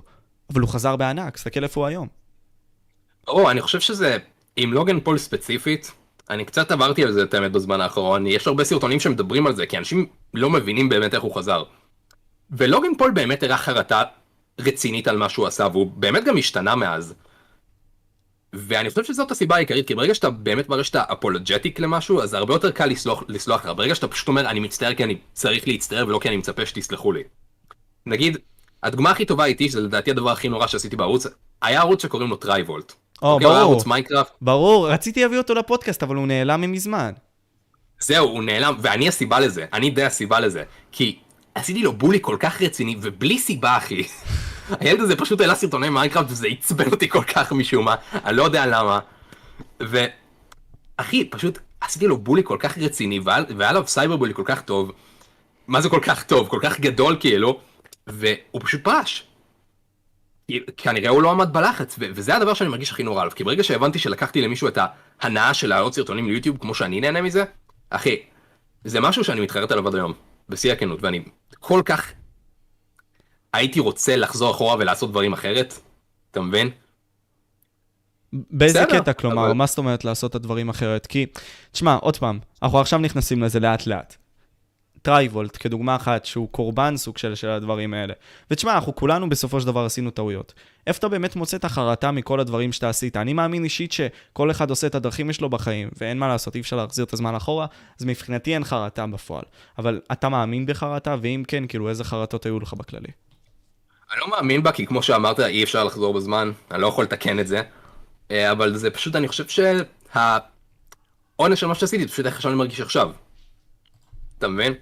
אבל הוא חזר בענק, תסתכל איפה הוא היום. או, אני חושב שזה, עם לוגן פול ספציפית, אני קצת עברתי על זה את האמת בזמן האחרון, יש הרבה סרטונים שמדברים על זה, כי אנשים לא מבינים באמת איך הוא חזר. ולוגן פול באמת הראה חרטה רצינית על מה שהוא עשה, והוא באמת גם השתנה מאז. ואני חושב שזאת הסיבה העיקרית, כי ברגע שאתה באמת מראה שאתה apologetic למשהו, אז זה הרבה יותר קל לסלוח, לסלוח לך. ברגע שאתה פשוט אומר, אני מצטער כי אני צריך להצטער ולא כי אני מצפה שתסלחו לי. נגיד, הדוגמה הכי טובה איתי, שזה לדעתי הדבר הכי נורא שעשיתי בערוץ, היה ערוץ שקוראים לו טרייבולט. או, אוקיי, ברור. ערוץ מיינקראפט, ברור, רציתי להביא אותו לפודקאסט, אבל הוא נעלם ממזמן. זהו, הוא נעלם, ואני הסיבה לזה, אני די הסיבה לזה. כי עשיתי לו bully כל כך רציני, ובלי סיבה, אחי. הילד הזה פשוט העלה סרטוני מיינקראפט, וזה עצבן אותי כל כך משום מה, אני לא יודע למה. ו... אחי, פשוט עשיתי לו bully כל כך רציני, והיה עליו cyber bully כל כך טוב. מה זה כל כך טוב? כל כך גדול כאילו, והוא פשוט פרש. כנראה הוא לא עמד בלחץ, ו- וזה הדבר שאני מרגיש הכי נורא עליו, כי ברגע שהבנתי שלקחתי למישהו את ההנאה של להעלות סרטונים ליוטיוב כמו שאני נהנה מזה, אחי, זה משהו שאני מתחרט עליו עד היום, בשיא הכנות, ואני כל כך הייתי רוצה לחזור אחורה ולעשות דברים אחרת, אתה מבין? באיזה בסדר, קטע, כלומר, אבל- מה זאת אומרת לעשות את הדברים אחרת? כי, תשמע, עוד פעם, אנחנו עכשיו נכנסים לזה לאט לאט. טרייבולט, כדוגמה אחת, שהוא קורבן סוג של, של הדברים האלה. ותשמע, אנחנו כולנו בסופו של דבר עשינו טעויות. איפה אתה באמת מוצא את החרטה מכל הדברים שאתה עשית? אני מאמין אישית שכל אחד עושה את הדרכים שלו בחיים, ואין מה לעשות, אי אפשר להחזיר את הזמן אחורה, אז מבחינתי אין חרטה בפועל. אבל אתה מאמין בחרטה, ואם כן, כאילו, איזה חרטות היו לך בכללי? אני לא מאמין בה, כי כמו שאמרת, אי אפשר לחזור בזמן, אני לא יכול לתקן את זה. אה, אבל זה פשוט, אני חושב שהעונש של מה שעשיתי, זה פשוט איך שאני מרגיש עכשיו. אתה מבין?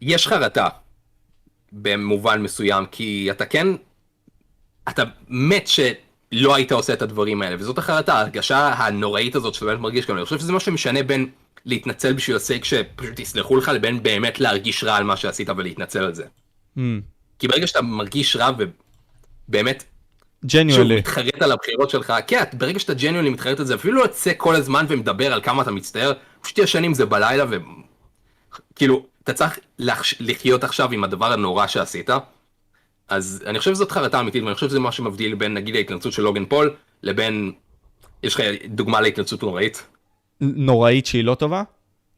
יש חרטה, במובן מסוים, כי אתה כן, אתה מת שלא היית עושה את הדברים האלה, וזאת החרטה, ההרגשה הנוראית הזאת שאתה באמת מרגיש כאן, אני חושב שזה מה שמשנה בין להתנצל בשביל ה sake שפשוט יסלחו לך, לבין באמת להרגיש רע על מה שעשית ולהתנצל על זה. Hmm, כי ברגע שאתה מרגיש רע ובאמת, genuinely. מתחרט על הבחירות שלך, כן, ברגע שאתה genuinely מתחרט על זה, אפילו לא יוצא כל הזמן ומדבר על כמה אתה מצטער, פשוט ישן עם זה בלילה ו... כאילו, אתה צריך לחש... לחיות עכשיו עם הדבר הנורא שעשית, אז אני חושב שזאת חרטה אמיתית, ואני חושב שזה מה שמבדיל בין נגיד ההתנצלות של לוגן פול, לבין, יש לך דוגמה להתנצלות נוראית? נוראית שהיא לא טובה?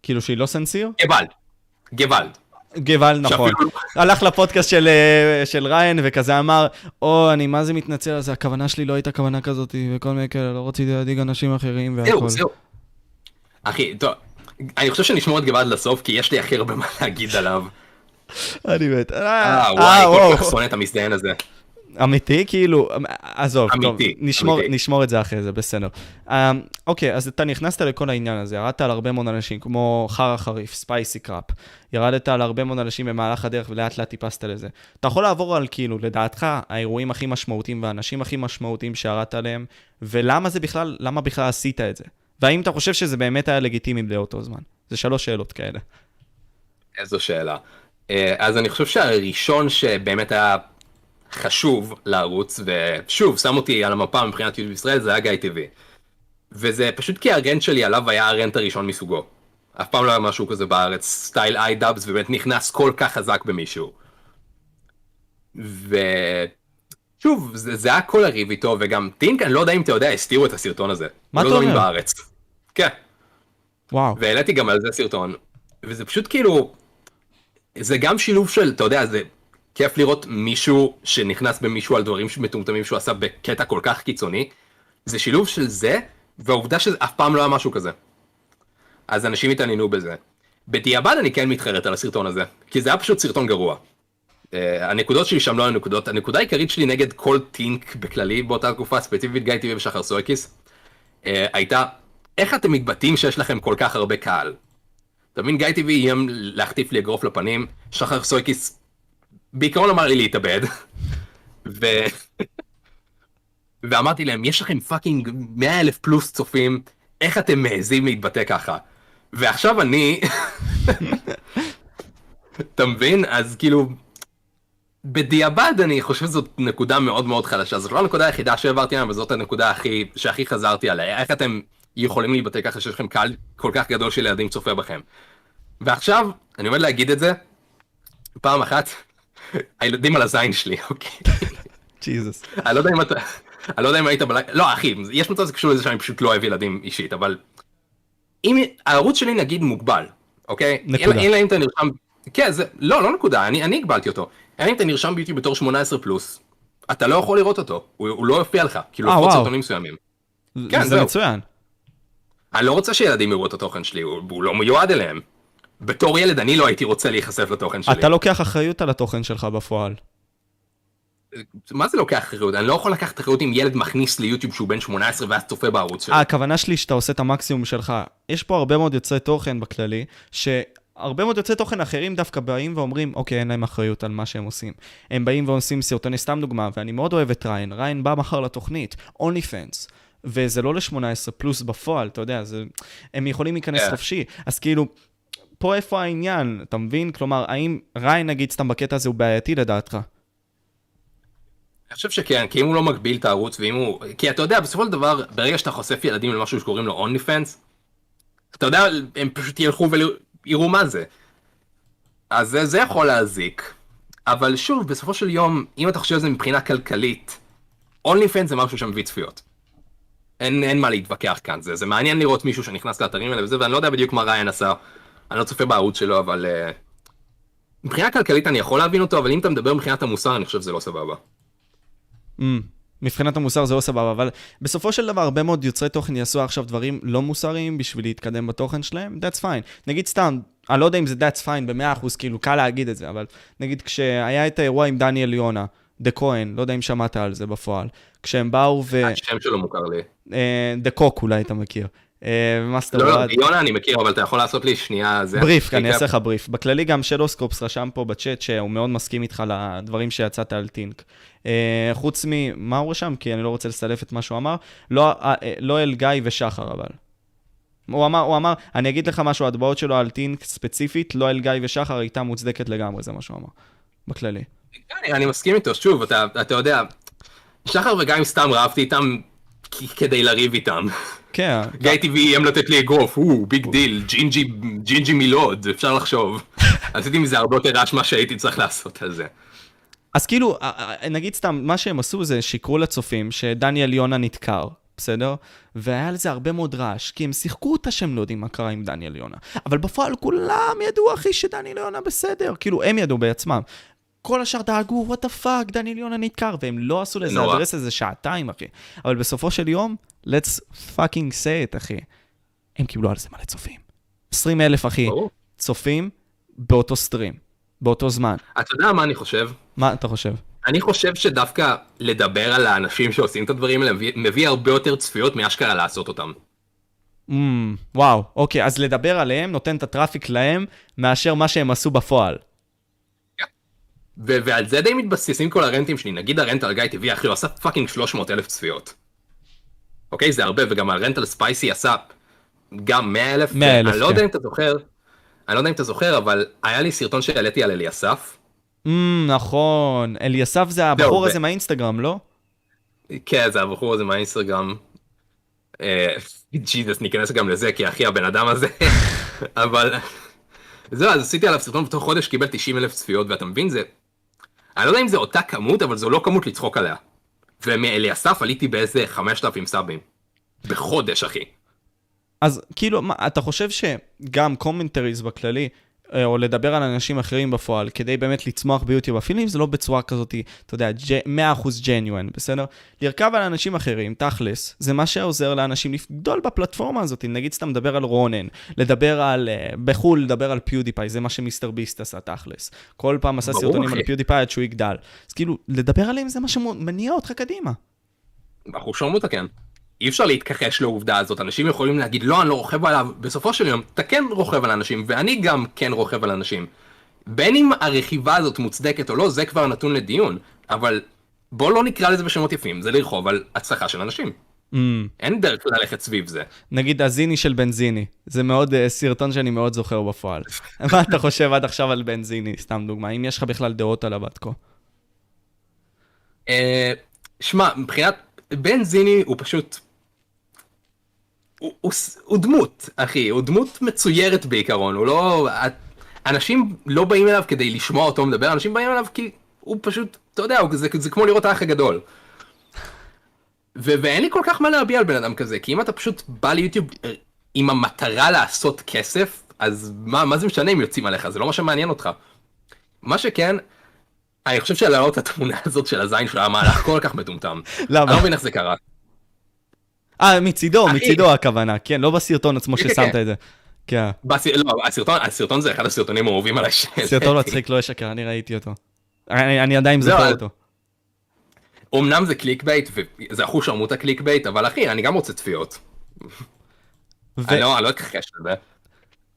כאילו שהיא לא סנסיר? גוואלד. גוואלד. גבל, נכון. שאפילו- הלך לפודקאסט של, אה, של ריין וכזה אמר, או, אני מה זה מתנצל על זה, הכוונה שלי לא הייתה כוונה כזאת, וכל מיני כאלה, לא רציתי להדאיג אנשים אחרים והכל. זהו, זהו. אחי, טוב, אני חושב שנשמור את גוואלד לסוף, כי יש לי הכי הרבה מה להגיד עליו. אני מת. אה, אה, וואי, וואו. כל כך שונא את המזדיין הזה. אמיתי? כאילו, עזוב, טוב, אמיתי, נשמור, אמיתי. נשמור את זה אחרי זה, בסדר. Um, אוקיי, אז אתה נכנסת לכל העניין הזה, ירדת על הרבה מאוד אנשים, כמו חרא חריף, ספייסי קראפ. ירדת על הרבה מאוד אנשים במהלך הדרך ולאט לאט טיפסת לזה. אתה יכול לעבור על, כאילו, לדעתך, האירועים הכי משמעותיים והאנשים הכי משמעותיים שירדת עליהם, ולמה זה בכלל, למה בכלל עשית את זה? והאם אתה חושב שזה באמת היה לגיטימי לאותו זמן? זה שלוש שאלות כאלה. איזו שאלה. אה, אז אני חושב שהראשון שבאמת היה חשוב לערוץ, ושוב, שם אותי על המפה מבחינת יוטיוב ישראל, זה היה גיא טבעי. וזה פשוט כי הרנט שלי עליו היה הרנט הראשון מסוגו. אף פעם לא היה משהו כזה בארץ, סטייל איי-דאבס, ובאמת נכנס כל כך חזק במישהו. ושוב, זה, זה היה כל הריב איתו, וגם טינק, אני לא יודע אם אתה יודע, הסתירו את הסרטון הזה. מה לא אתה זמין אומר? בארץ. כן. וואו. והעליתי גם על זה סרטון, וזה פשוט כאילו, זה גם שילוב של, אתה יודע, זה כיף לראות מישהו שנכנס במישהו על דברים מטומטמים שהוא עשה בקטע כל כך קיצוני, זה שילוב של זה, והעובדה שאף פעם לא היה משהו כזה. אז אנשים התעניינו בזה. בדיעבד אני כן מתחרט על הסרטון הזה, כי זה היה פשוט סרטון גרוע. Uh, הנקודות שלי שם לא היו נקודות, הנקודה העיקרית שלי נגד כל טינק בכללי באותה תקופה, ספציפית גיא טבעי ושחר סויקיס, uh, הייתה, איך אתם מתבטאים שיש לכם כל כך הרבה קהל? אתה מבין, גיא טיווי איים להחטיף לי אגרוף לפנים, שחר סויקיס בעיקרון אמר לי להתאבד, ו... ואמרתי להם, יש לכם fucking 100 אלף פלוס צופים, איך אתם מעזים להתבטא ככה? ועכשיו אני, אתה מבין? אז כאילו, בדיעבד אני חושב שזאת נקודה מאוד מאוד חלשה, זאת לא הנקודה היחידה שהעברתי להם, אבל זאת הנקודה הכי, שהכי חזרתי עליה, איך אתם יכולים להתבטא ככה שיש לכם קהל כל כך גדול של ילדים צופה בכם. ועכשיו, אני עומד להגיד את זה, פעם אחת, הילדים על הזין שלי, אוקיי? ג'יזוס. אני לא יודע אם אתה, אני לא יודע אם היית בלילה, לא אחי, יש מצב שזה קשור לזה שאני פשוט לא אוהב ילדים אישית, אבל אם הערוץ שלי נגיד מוגבל, אוקיי? נקודה. אלא אם אתה נרשם, כן, זה, לא, לא נקודה, אני, אני הגבלתי אותו. אלא אם אתה נרשם ביוטיוב בתור 18 פלוס, אתה לא יכול לראות אותו, הוא, הוא לא יופיע לך, כאילו אה, לפחות. סרטונים מסוימים. כן, זה זהו. מצוין. אני לא רוצה שילדים יראו את התוכן שלי, הוא, הוא לא מיועד אליהם. בתור ילד אני לא הייתי רוצה להיחשף לתוכן שלי. אתה לוקח אחריות על התוכן שלך בפועל. מה זה לוקח אחריות? אני לא יכול לקחת אחריות אם ילד מכניס ליוטיוב שהוא בן 18 ואז צופה בערוץ. אה, הכוונה שלי שאתה עושה את המקסימום שלך. יש פה הרבה מאוד יוצאי תוכן בכללי, שהרבה מאוד יוצאי תוכן אחרים דווקא באים ואומרים, אוקיי, אין להם אחריות על מה שהם עושים. הם באים ועושים סרטוני, סתם דוגמה, ואני מאוד אוהב את ריין. ריין בא מחר לתוכנית, אונלי פנס. וזה לא ל-18 פלוס בפועל, אתה יודע, זה... הם יכולים להיכנס כן. חופשי. אז כאילו, פה איפה העניין, אתה מבין? כלומר, האם ריין, נגיד, סתם בקטע הזה הוא בעייתי לדעתך? אני חושב שכן, כי אם הוא לא מגביל את הערוץ, ואם הוא... כי אתה יודע, בסופו של דבר, ברגע שאתה חושף ילדים למשהו שקוראים לו אונלי פנס, אתה יודע, הם פשוט ילכו ויראו מה זה. אז זה, זה יכול להזיק. אבל שוב, בסופו של יום, אם אתה חושב על זה מבחינה כלכלית, אונלי פן זה משהו שמביא צפיות. אין, אין מה להתווכח כאן, זה, זה מעניין לראות מישהו שנכנס לאתרים האלה וזה, ואני לא יודע בדיוק מה ריין עשה, אני לא צופה בערוץ שלו, אבל... Uh, מבחינה כלכלית אני יכול להבין אותו, אבל אם אתה מדבר מבחינת המוסר, אני חושב שזה לא סבבה. Mm, מבחינת המוסר זה לא סבבה, אבל בסופו של דבר הרבה מאוד יוצרי תוכן יעשו עכשיו דברים לא מוסריים בשביל להתקדם בתוכן שלהם, that's fine. נגיד סתם, אני לא יודע אם זה that's fine ב-100%, כאילו קל להגיד את זה, אבל נגיד כשהיה את האירוע עם דניאל יונה, דה כהן, לא יודע אם שמעת על זה בפועל, כשהם באו ו... השם שלו מוכר לי. דה קוק אולי אתה מכיר. מאסטר לא, לא, יונה אני מכיר, אבל אתה יכול לעשות לי שנייה... זה בריף, אני אעשה לך בריף. בכללי גם שלוסקופס רשם פה בצ'אט שהוא מאוד מסכים איתך לדברים שיצאת על טינק. חוץ מ... מה הוא רשם? כי אני לא רוצה לסלף את מה שהוא אמר. לא, לא אל גיא ושחר אבל. הוא אמר, הוא אמר, אני אגיד לך משהו, ההטבעות שלו על טינק ספציפית, לא אל גיא ושחר, הייתה מוצדקת לגמרי, זה מה שהוא אמר. בכללי. אני, אני מסכים איתו, שוב, אתה, אתה יודע, שחר וגיא סתם רבתי איתם כדי לריב איתם. כן. גיא טבעי איים לתת לי אגרוף, הוא big deal, ג'ינג'י, ג'ינג'י מילוד, אפשר לחשוב. עשיתי מזה הרבה יותר רעש מה שהייתי צריך לעשות על זה. אז כאילו, נגיד סתם, מה שהם עשו זה שיקרו לצופים שדניאל יונה נדקר, בסדר? והיה לזה הרבה מאוד רעש, כי הם שיחקו אותה שהם לא יודעים מה קרה עם דניאל יונה. אבל בפועל כולם ידעו, אחי, שדניאל יונה בסדר. כאילו, הם ידעו בעצמם. כל השאר דאגו, what the fuck, דניאל יונה נדקר, והם לא עשו לזה address איזה שעתיים, אחי. אבל בסופו של יום, let's fucking say it, אחי. הם קיבלו על זה מלא צופים. 20 אלף, אחי, צופים באותו stream, באותו זמן. אתה יודע מה אני חושב? מה אתה חושב? אני חושב שדווקא לדבר על האנשים שעושים את הדברים האלה מביא הרבה יותר צפיות מאשכרה לעשות אותם. Mm, וואו, אוקיי, אז לדבר עליהם נותן את ה traffic להם מאשר מה שהם עשו בפועל. ו- ועל זה די מתבססים כל הרנטים שלי, נגיד ה rant על גיא טבעי, אחי, הוא עשה fucking 300 אלף צפיות. אוקיי, זה הרבה, וגם ה rant על ספייסי עשה גם 100 אלף. 100 אלף, אני לא יודע כן. אם אתה זוכר, אני לא יודע אם אתה זוכר, אבל היה לי סרטון שהעליתי על אליסף. Mm, נכון, אליסף זה הבחור הזה מהאינסטגרם, לא? כן, זה הבחור הזה מהאינסטגרם. ג'יזוס, ניכנס גם לזה, כי אחי הבן אדם הזה. אבל זהו, אז עשיתי עליו סרטון בתוך חודש, קיבל 90 אלף צפיות, ואתה מבין, זה... אני לא יודע אם זה אותה כמות, אבל זו לא כמות לצחוק עליה. ומאליסף עליתי באיזה 5,000 סאבים. בחודש, אחי. אז כאילו, מה, אתה חושב שגם commentaries בכללי, או לדבר על אנשים אחרים בפועל, כדי באמת לצמוח ביוטיוב, אפילו אם זה לא בצורה כזאת, אתה יודע, 100% genuine, בסדר? לרכב על אנשים אחרים, תכלס, זה מה שעוזר לאנשים לגדול בפלטפורמה הזאת. נגיד סתם מדבר על רונן, לדבר על, uh, בחו"ל לדבר על פיודיפיי, זה מה שמיסטר ביסט עשה תכלס. כל פעם עשה סרטונים על פיודיפיי עד שהוא יגדל. אז כאילו, לדבר עליהם זה מה שמניע אותך קדימה. אנחנו שומעים אותה כן. אי אפשר להתכחש לעובדה הזאת, אנשים יכולים להגיד לא, אני לא רוכב עליו, בסופו של יום אתה כן רוכב על אנשים, ואני גם כן רוכב על אנשים. בין אם הרכיבה הזאת מוצדקת או לא, זה כבר נתון לדיון, אבל בוא לא נקרא לזה בשמות יפים, זה לרחוב על הצלחה של אנשים. Mm. אין דרך ללכת סביב זה. נגיד הזיני של בנזיני, זה מאוד uh, סרטון שאני מאוד זוכר בפועל. מה אתה חושב עד עכשיו על בנזיני, סתם דוגמה, אם יש לך בכלל דעות עליו עד כה? אה, שמע, מבחינת בנזיני הוא פשוט הוא, הוא, הוא דמות, אחי, הוא דמות מצוירת בעיקרון, הוא לא... אנשים לא באים אליו כדי לשמוע אותו מדבר, אנשים באים אליו כי הוא פשוט, אתה יודע, זה, זה כמו לראות האח הגדול. ו- ואין לי כל כך מה להביע על בן אדם כזה, כי אם אתה פשוט בא ליוטיוב אה, עם המטרה לעשות כסף, אז מה, מה זה משנה אם יוצאים עליך, זה לא מה שמעניין אותך. מה שכן, אני חושב שלהעלות את התמונה הזאת של הזין שלו היה מהלך כל כך מטומטם. למה? אני לא מבין איך זה קרה. אה, מצידו, מצידו הכוונה, כן, לא בסרטון עצמו כן, ששמת כן. את זה. כן. לא, הסרטון זה אחד הסרטונים האהובים עליי. סרטון מצחיק, לא ישקר, אני ראיתי אותו. אני עדיין זוכר אותו. אמנם זה clickbait, וזה אחוז שרמוטה clickbait, אבל אחי, אני גם רוצה צפיות. אני לא אכחש לזה.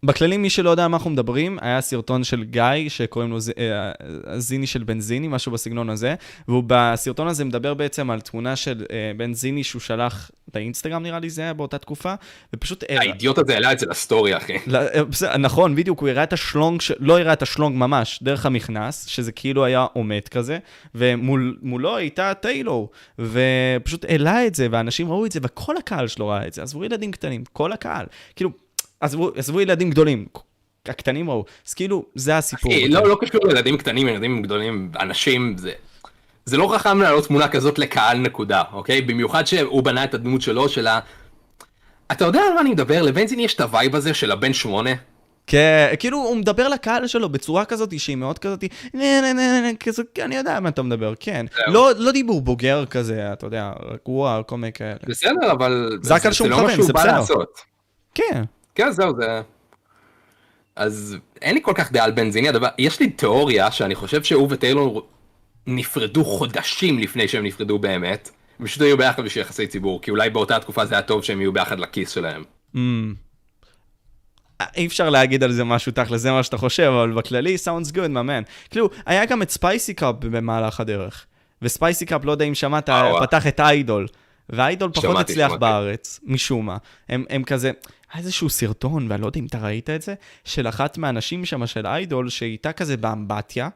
בכללים, מי שלא יודע על מה אנחנו מדברים, היה סרטון של גיא, שקוראים לו אה, זיני של בנזיני, משהו בסגנון הזה, והוא בסרטון הזה מדבר בעצם על תמונה של אה, בנזיני שהוא שלח לאינסטגרם, נראה לי זה היה באותה תקופה, ופשוט... האידיוט הזה העלה את זה לסטורי, אחי. אה, נכון, בדיוק, הוא הראה את השלונג, לא הראה את השלונג ממש, דרך המכנס, שזה כאילו היה עומד כזה, ומולו הייתה טיילור, ופשוט העלה את זה, ואנשים ראו את זה, וכל הקהל שלו ראה את זה, עזבו ילדים קטנים, כל הקהל. כאילו, עזבו, עזבו ילדים גדולים, הקטנים ראו, אז כאילו, זה הסיפור. אחי, לא, לא קשור לילדים קטנים, ילדים גדולים, אנשים, זה... זה לא חכם להעלות תמונה כזאת לקהל נקודה, אוקיי? במיוחד שהוא בנה את הדמות שלו, של ה... אתה יודע על מה אני מדבר? לבנזין יש את ה vibe הזה של הבן שמונה? כן, כאילו, הוא מדבר לקהל שלו בצורה כזאת שהיא מאוד כזאת, נה נה נה נה, כזה, אני יודע על מה אתה מדבר, כן. לא, לא דיבור בוגר כזה, אתה יודע, וואו, כל מיני כאלה. בסדר, אבל... זה הקהל שהוא לו מכוון, זה בסדר. כן. כן, זהו, זה... אז אין לי כל כך דעה על בנזיני, הדבר... יש לי תיאוריה שאני חושב שהוא וטיילור נפרדו חודשים לפני שהם נפרדו באמת. הם פשוט היו ביחד בשביל יחסי ציבור, כי אולי באותה תקופה זה היה טוב שהם יהיו ביחד לכיס שלהם. Mm. אי אפשר להגיד על זה משהו תכל'ס, זה מה שאתה חושב, אבל בכללי, sounds good, my man. כאילו, היה גם את ספייסי קאפ במהלך הדרך. וספייסי קאפ, לא יודע אם שמעת, אה. פתח את איידול. והאיידול פחות הצליח. בארץ, משום מה. הם, הם כזה, היה איזשהו סרטון, ואני לא יודע אם אתה ראית את זה, של אחת מהנשים שם, של איידול, שהייתה כזה באמבטיה,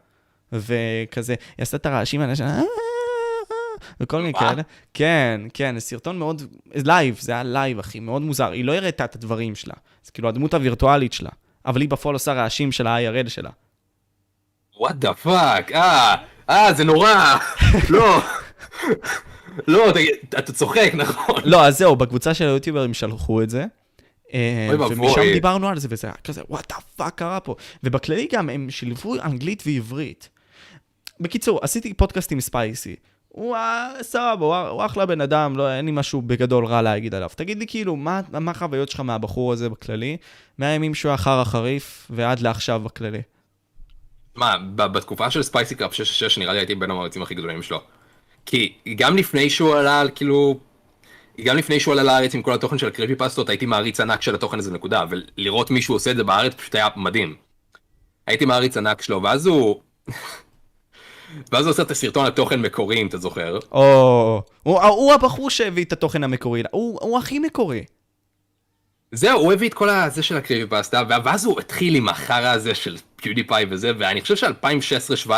וכזה, היא עשתה את הרעשים האלה. "אה, וכל מיני? כאלה. כן, כן, סרטון מאוד, live, זה היה live, אחי, מאוד מוזר. היא לא הראתה את הדברים שלה. זה כאילו הדמות הווירטואלית שלה. אבל היא בפועל עושה רעשים של ה-IRL שלה. what the fuck, אה, אה, זה נורא, לא, לא, אתה צוחק, נכון? לא, אז זהו, בקבוצה של היוטיוברים שלחו את זה. אה. ומשם דיברנו על זה, וזה היה כזה, what the fuck קרה פה. ובכללי גם הם שילבו אנגלית ועברית. בקיצור, עשיתי פודקאסט עם ספייסי. הוא סבבה, הוא, אחלה בן אדם, לא, אין לי משהו בגדול רע להגיד עליו. תגיד לי כאילו, מה, מה החוויות שלך מהבחור הזה בכללי? מהימים שהוא היה חרא חריף ועד לעכשיו בכללי. מה, בתקופה של ספייסי קראפ 666 נראה לי הייתי בין המעריצים הכי גדולים שלו. כי גם לפני שהוא עלה, כאילו, גם לפני שהוא עלה לארץ עם כל התוכן של הקריפיפסטות, הייתי מעריץ ענק של התוכן הזה נקודה, ולראות מישהו עושה את זה בארץ פשוט היה מדהים. הייתי מעריץ ענק שלו, ואז הוא... ואז הוא עושה את הסרטון התוכן מקורי, אם אתה זוכר. או, הוא, הוא הבחור שהביא את התוכן המקורי, הוא, הוא הכי מקורי. זהו, הוא הביא את כל הזה של הקריפי פסטה, ואז הוא התחיל עם החרא הזה של פיודיפיי וזה, ואני חושב ש-2016-2017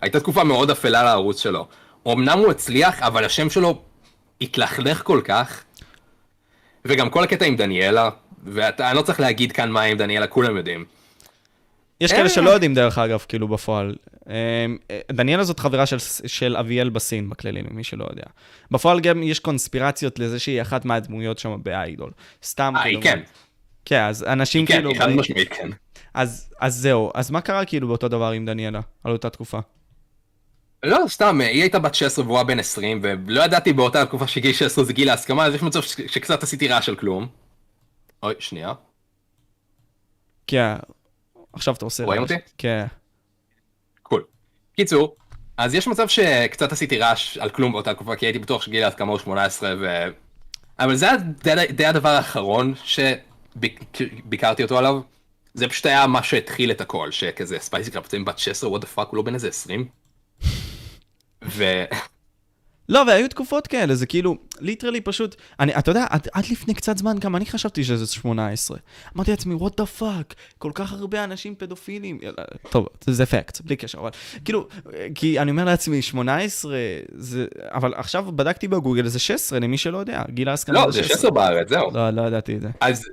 הייתה תקופה מאוד אפלה לערוץ שלו. אמנם הוא הצליח, אבל השם שלו התלכלך כל כך, וגם כל הקטע עם דניאלה, ואני לא צריך להגיד כאן מה עם דניאלה, כולם יודעים. יש אה. כאלה שלא יודעים דרך אגב, כאילו בפועל. אה, אה, דניאלה זאת חברה של, של אביאל בסין בכללי, למי שלא יודע. בפועל גם יש קונספירציות לזה שהיא אחת מהדמויות שם באיידול. סתם אה, כאילו. היא כן, כן, אז אנשים כן, כאילו... היא חד משמעית כן. אז, אז זהו, אז מה קרה כאילו באותו דבר עם דניאלה, על אותה תקופה? לא, סתם, היא הייתה בת 16 והוא היה בן 20, ולא ידעתי באותה תקופה שגיל 16 זה גיל ההסכמה, אז יש מצב שקצת עשיתי רעש של כלום. אוי, שנייה. כן, עכשיו אתה עושה... רואים. אותי? כן. cool. קיצור, אז יש מצב שקצת עשיתי רעש על כלום באותה תקופה, כי הייתי בטוח שגיל ההסכמה הוא 18, ו... אבל זה היה די, די הדבר האחרון שביקרתי אותו עליו. זה פשוט היה מה שהתחיל את הכל, שכזה ספייסי קראפ עם בת 16, what the fuck, הוא לא בן איזה 20? ו... לא, והיו תקופות כאלה, זה כאילו, literally פשוט, אני, אתה יודע, עד, עד לפני קצת זמן גם אני חשבתי שזה 18. אמרתי לעצמי, what the fuck, כל כך הרבה אנשים פדופילים. טוב, זה, זה פקט, בלי קשר, אבל כאילו, כי אני אומר לעצמי, 18, זה, אבל עכשיו בדקתי בגוגל, זה 16, למי שלא יודע, גיל ההסכמה לא, זה 16 בארץ, זהו. לא, לא ידעתי את זה. אז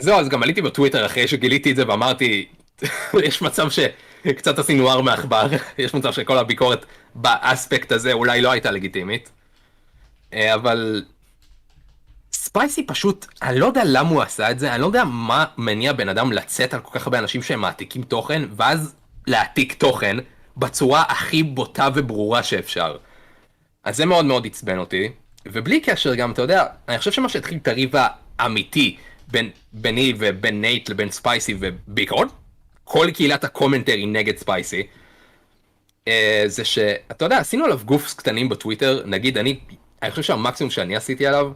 זהו, אז גם עליתי בטוויטר אחרי שגיליתי את זה ואמרתי, יש מצב שקצת עשינו הר מעכבר, יש מצב שכל הביקורת באספקט הזה אולי לא הייתה לגיטימית. אה, אבל ספייסי פשוט, אני לא יודע למה הוא עשה את זה, אני לא יודע מה מניע בן אדם לצאת על כל כך הרבה אנשים שהם מעתיקים תוכן, ואז להעתיק תוכן בצורה הכי בוטה וברורה שאפשר. אז זה מאוד מאוד עצבן אותי, ובלי קשר גם, אתה יודע, אני חושב שמה שהתחיל את הריב האמיתי בין ביני ובין נייט לבין ספייסי, ובעיקרון כל קהילת ה commentary נגד ספייסי, זה שאתה יודע, עשינו עליו goofs קטנים בטוויטר, נגיד אני, אני חושב שהמקסימום שאני עשיתי עליו,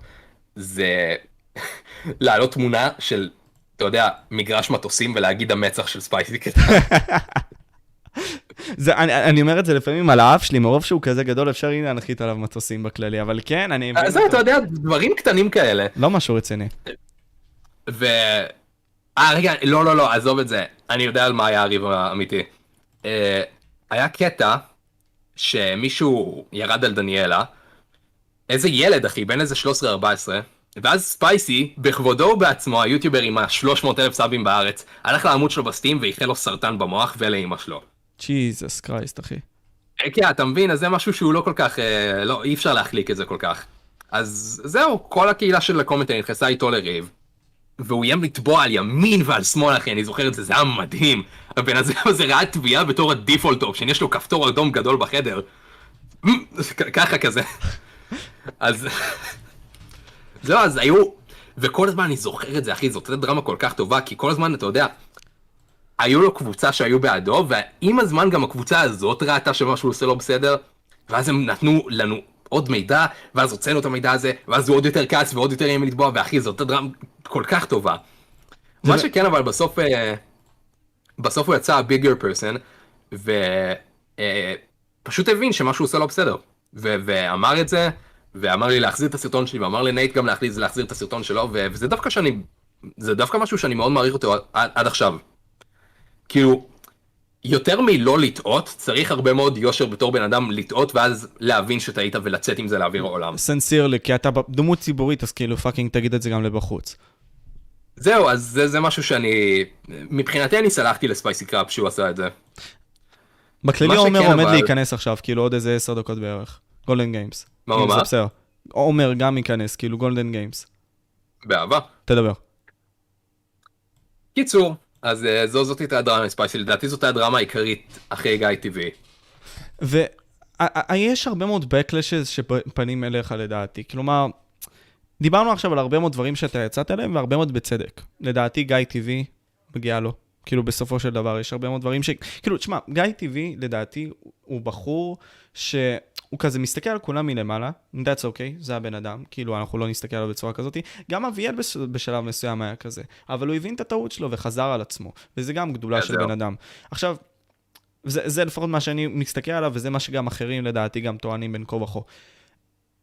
זה להעלות תמונה של, אתה יודע, מגרש מטוסים ולהגיד המצח של ספייסי קטן. זה, אני, אני אומר את זה לפעמים על האף שלי, מרוב שהוא כזה גדול, אפשר הנה להנחית עליו מטוסים בכללי, אבל כן, אני... אז זהו, אתה יודע, דברים קטנים כאלה. לא משהו רציני. ו... אה, רגע, לא, לא, לא, עזוב את זה. אני יודע על מה היה הריב האמיתי. היה קטע שמישהו ירד על דניאלה, איזה ילד, אחי, בן איזה 13-14, ואז ספייסי, בכבודו ובעצמו, היוטיובר עם ה-300 אלף סאבים בארץ, הלך לעמוד שלו ב Steam ואיחל לו סרטן במוח ולאימא שלו. Jesus Christ, אחי. אה, כן, אתה מבין? אז זה משהו שהוא לא כל כך, אה, לא, אי אפשר להחליק את זה כל כך. אז זהו, כל הקהילה של ה commentary נכנסה איתו לריב, והוא איים לתבוע על ימין ועל שמאל, אחי, אני זוכר את זה, זה היה מדהים. הבן הזה ראה תביעה בתור הדיפולט אופשן, יש לו כפתור אדום גדול בחדר. ככה כזה. אז... זהו, אז היו... וכל הזמן אני זוכר את זה, אחי, זאת דרמה כל כך טובה, כי כל הזמן, אתה יודע, היו לו קבוצה שהיו בעדו, ועם הזמן גם הקבוצה הזאת ראתה שמה שהוא עושה לא בסדר, ואז הם נתנו לנו עוד מידע, ואז הוצאנו את המידע הזה, ואז הוא עוד יותר כעס ועוד יותר יהיה לתבוע, ואחי, זאת דרמה כל כך טובה. מה שכן, אבל בסוף, אה, בסוף הוא יצא ביגר פרסון, ופשוט הבין שמה שהוא עושה לא בסדר, ואמר את זה, ואמר לי להחזיר את הסרטון שלי, ואמר לנייט גם להחליט להחזיר את הסרטון שלו, וזה דווקא שאני, זה דווקא משהו שאני מאוד מעריך אותו עד, עד עכשיו. כאילו, יותר מלא לטעות, צריך הרבה מאוד יושר בתור בן אדם לטעות, ואז להבין שטעית ולצאת עם זה לאוויר העולם. Sincerely, כי אתה דמות ציבורית, אז כאילו fucking תגיד את זה גם לבחוץ. זהו, אז זה, זה משהו שאני... מבחינתי אני סלחתי לספייסי קראפ שהוא עשה את זה. בכללי עומר עומד אבל... להיכנס עכשיו, כאילו עוד איזה עשר דקות בערך. Golden Games. מה, מה? עומר גם ייכנס, כאילו Golden Games. באהבה. תדבר. קיצור, אז uh, זו זאת הייתה הדרמה ספייסי, לדעתי זאת הדרמה העיקרית אחרי גיא טבעי. ויש הרבה מאוד backlash's שפנים אליך לדעתי, כלומר, דיברנו עכשיו על הרבה מאוד דברים שאתה יצאת אליהם, והרבה מאוד בצדק. לדעתי גיא טבעי, מגיע לו. כאילו בסופו של דבר יש הרבה מאוד דברים ש... כאילו, תשמע, גיא טבעי, לדעתי, הוא בחור שהוא כזה מסתכל על כולם מלמעלה, that's okay, זה הבן אדם, כאילו אנחנו לא נסתכל עליו בצורה כזאת. גם אביאל בש... בשלב מסוים היה כזה, אבל הוא הבין את הטעות שלו וחזר על עצמו, וזה גם גדולה של בן אדם. עכשיו, זה, זה לפחות מה שאני מסתכל עליו, וזה מה שגם אחרים לדעתי גם טוענים בין כה וכה.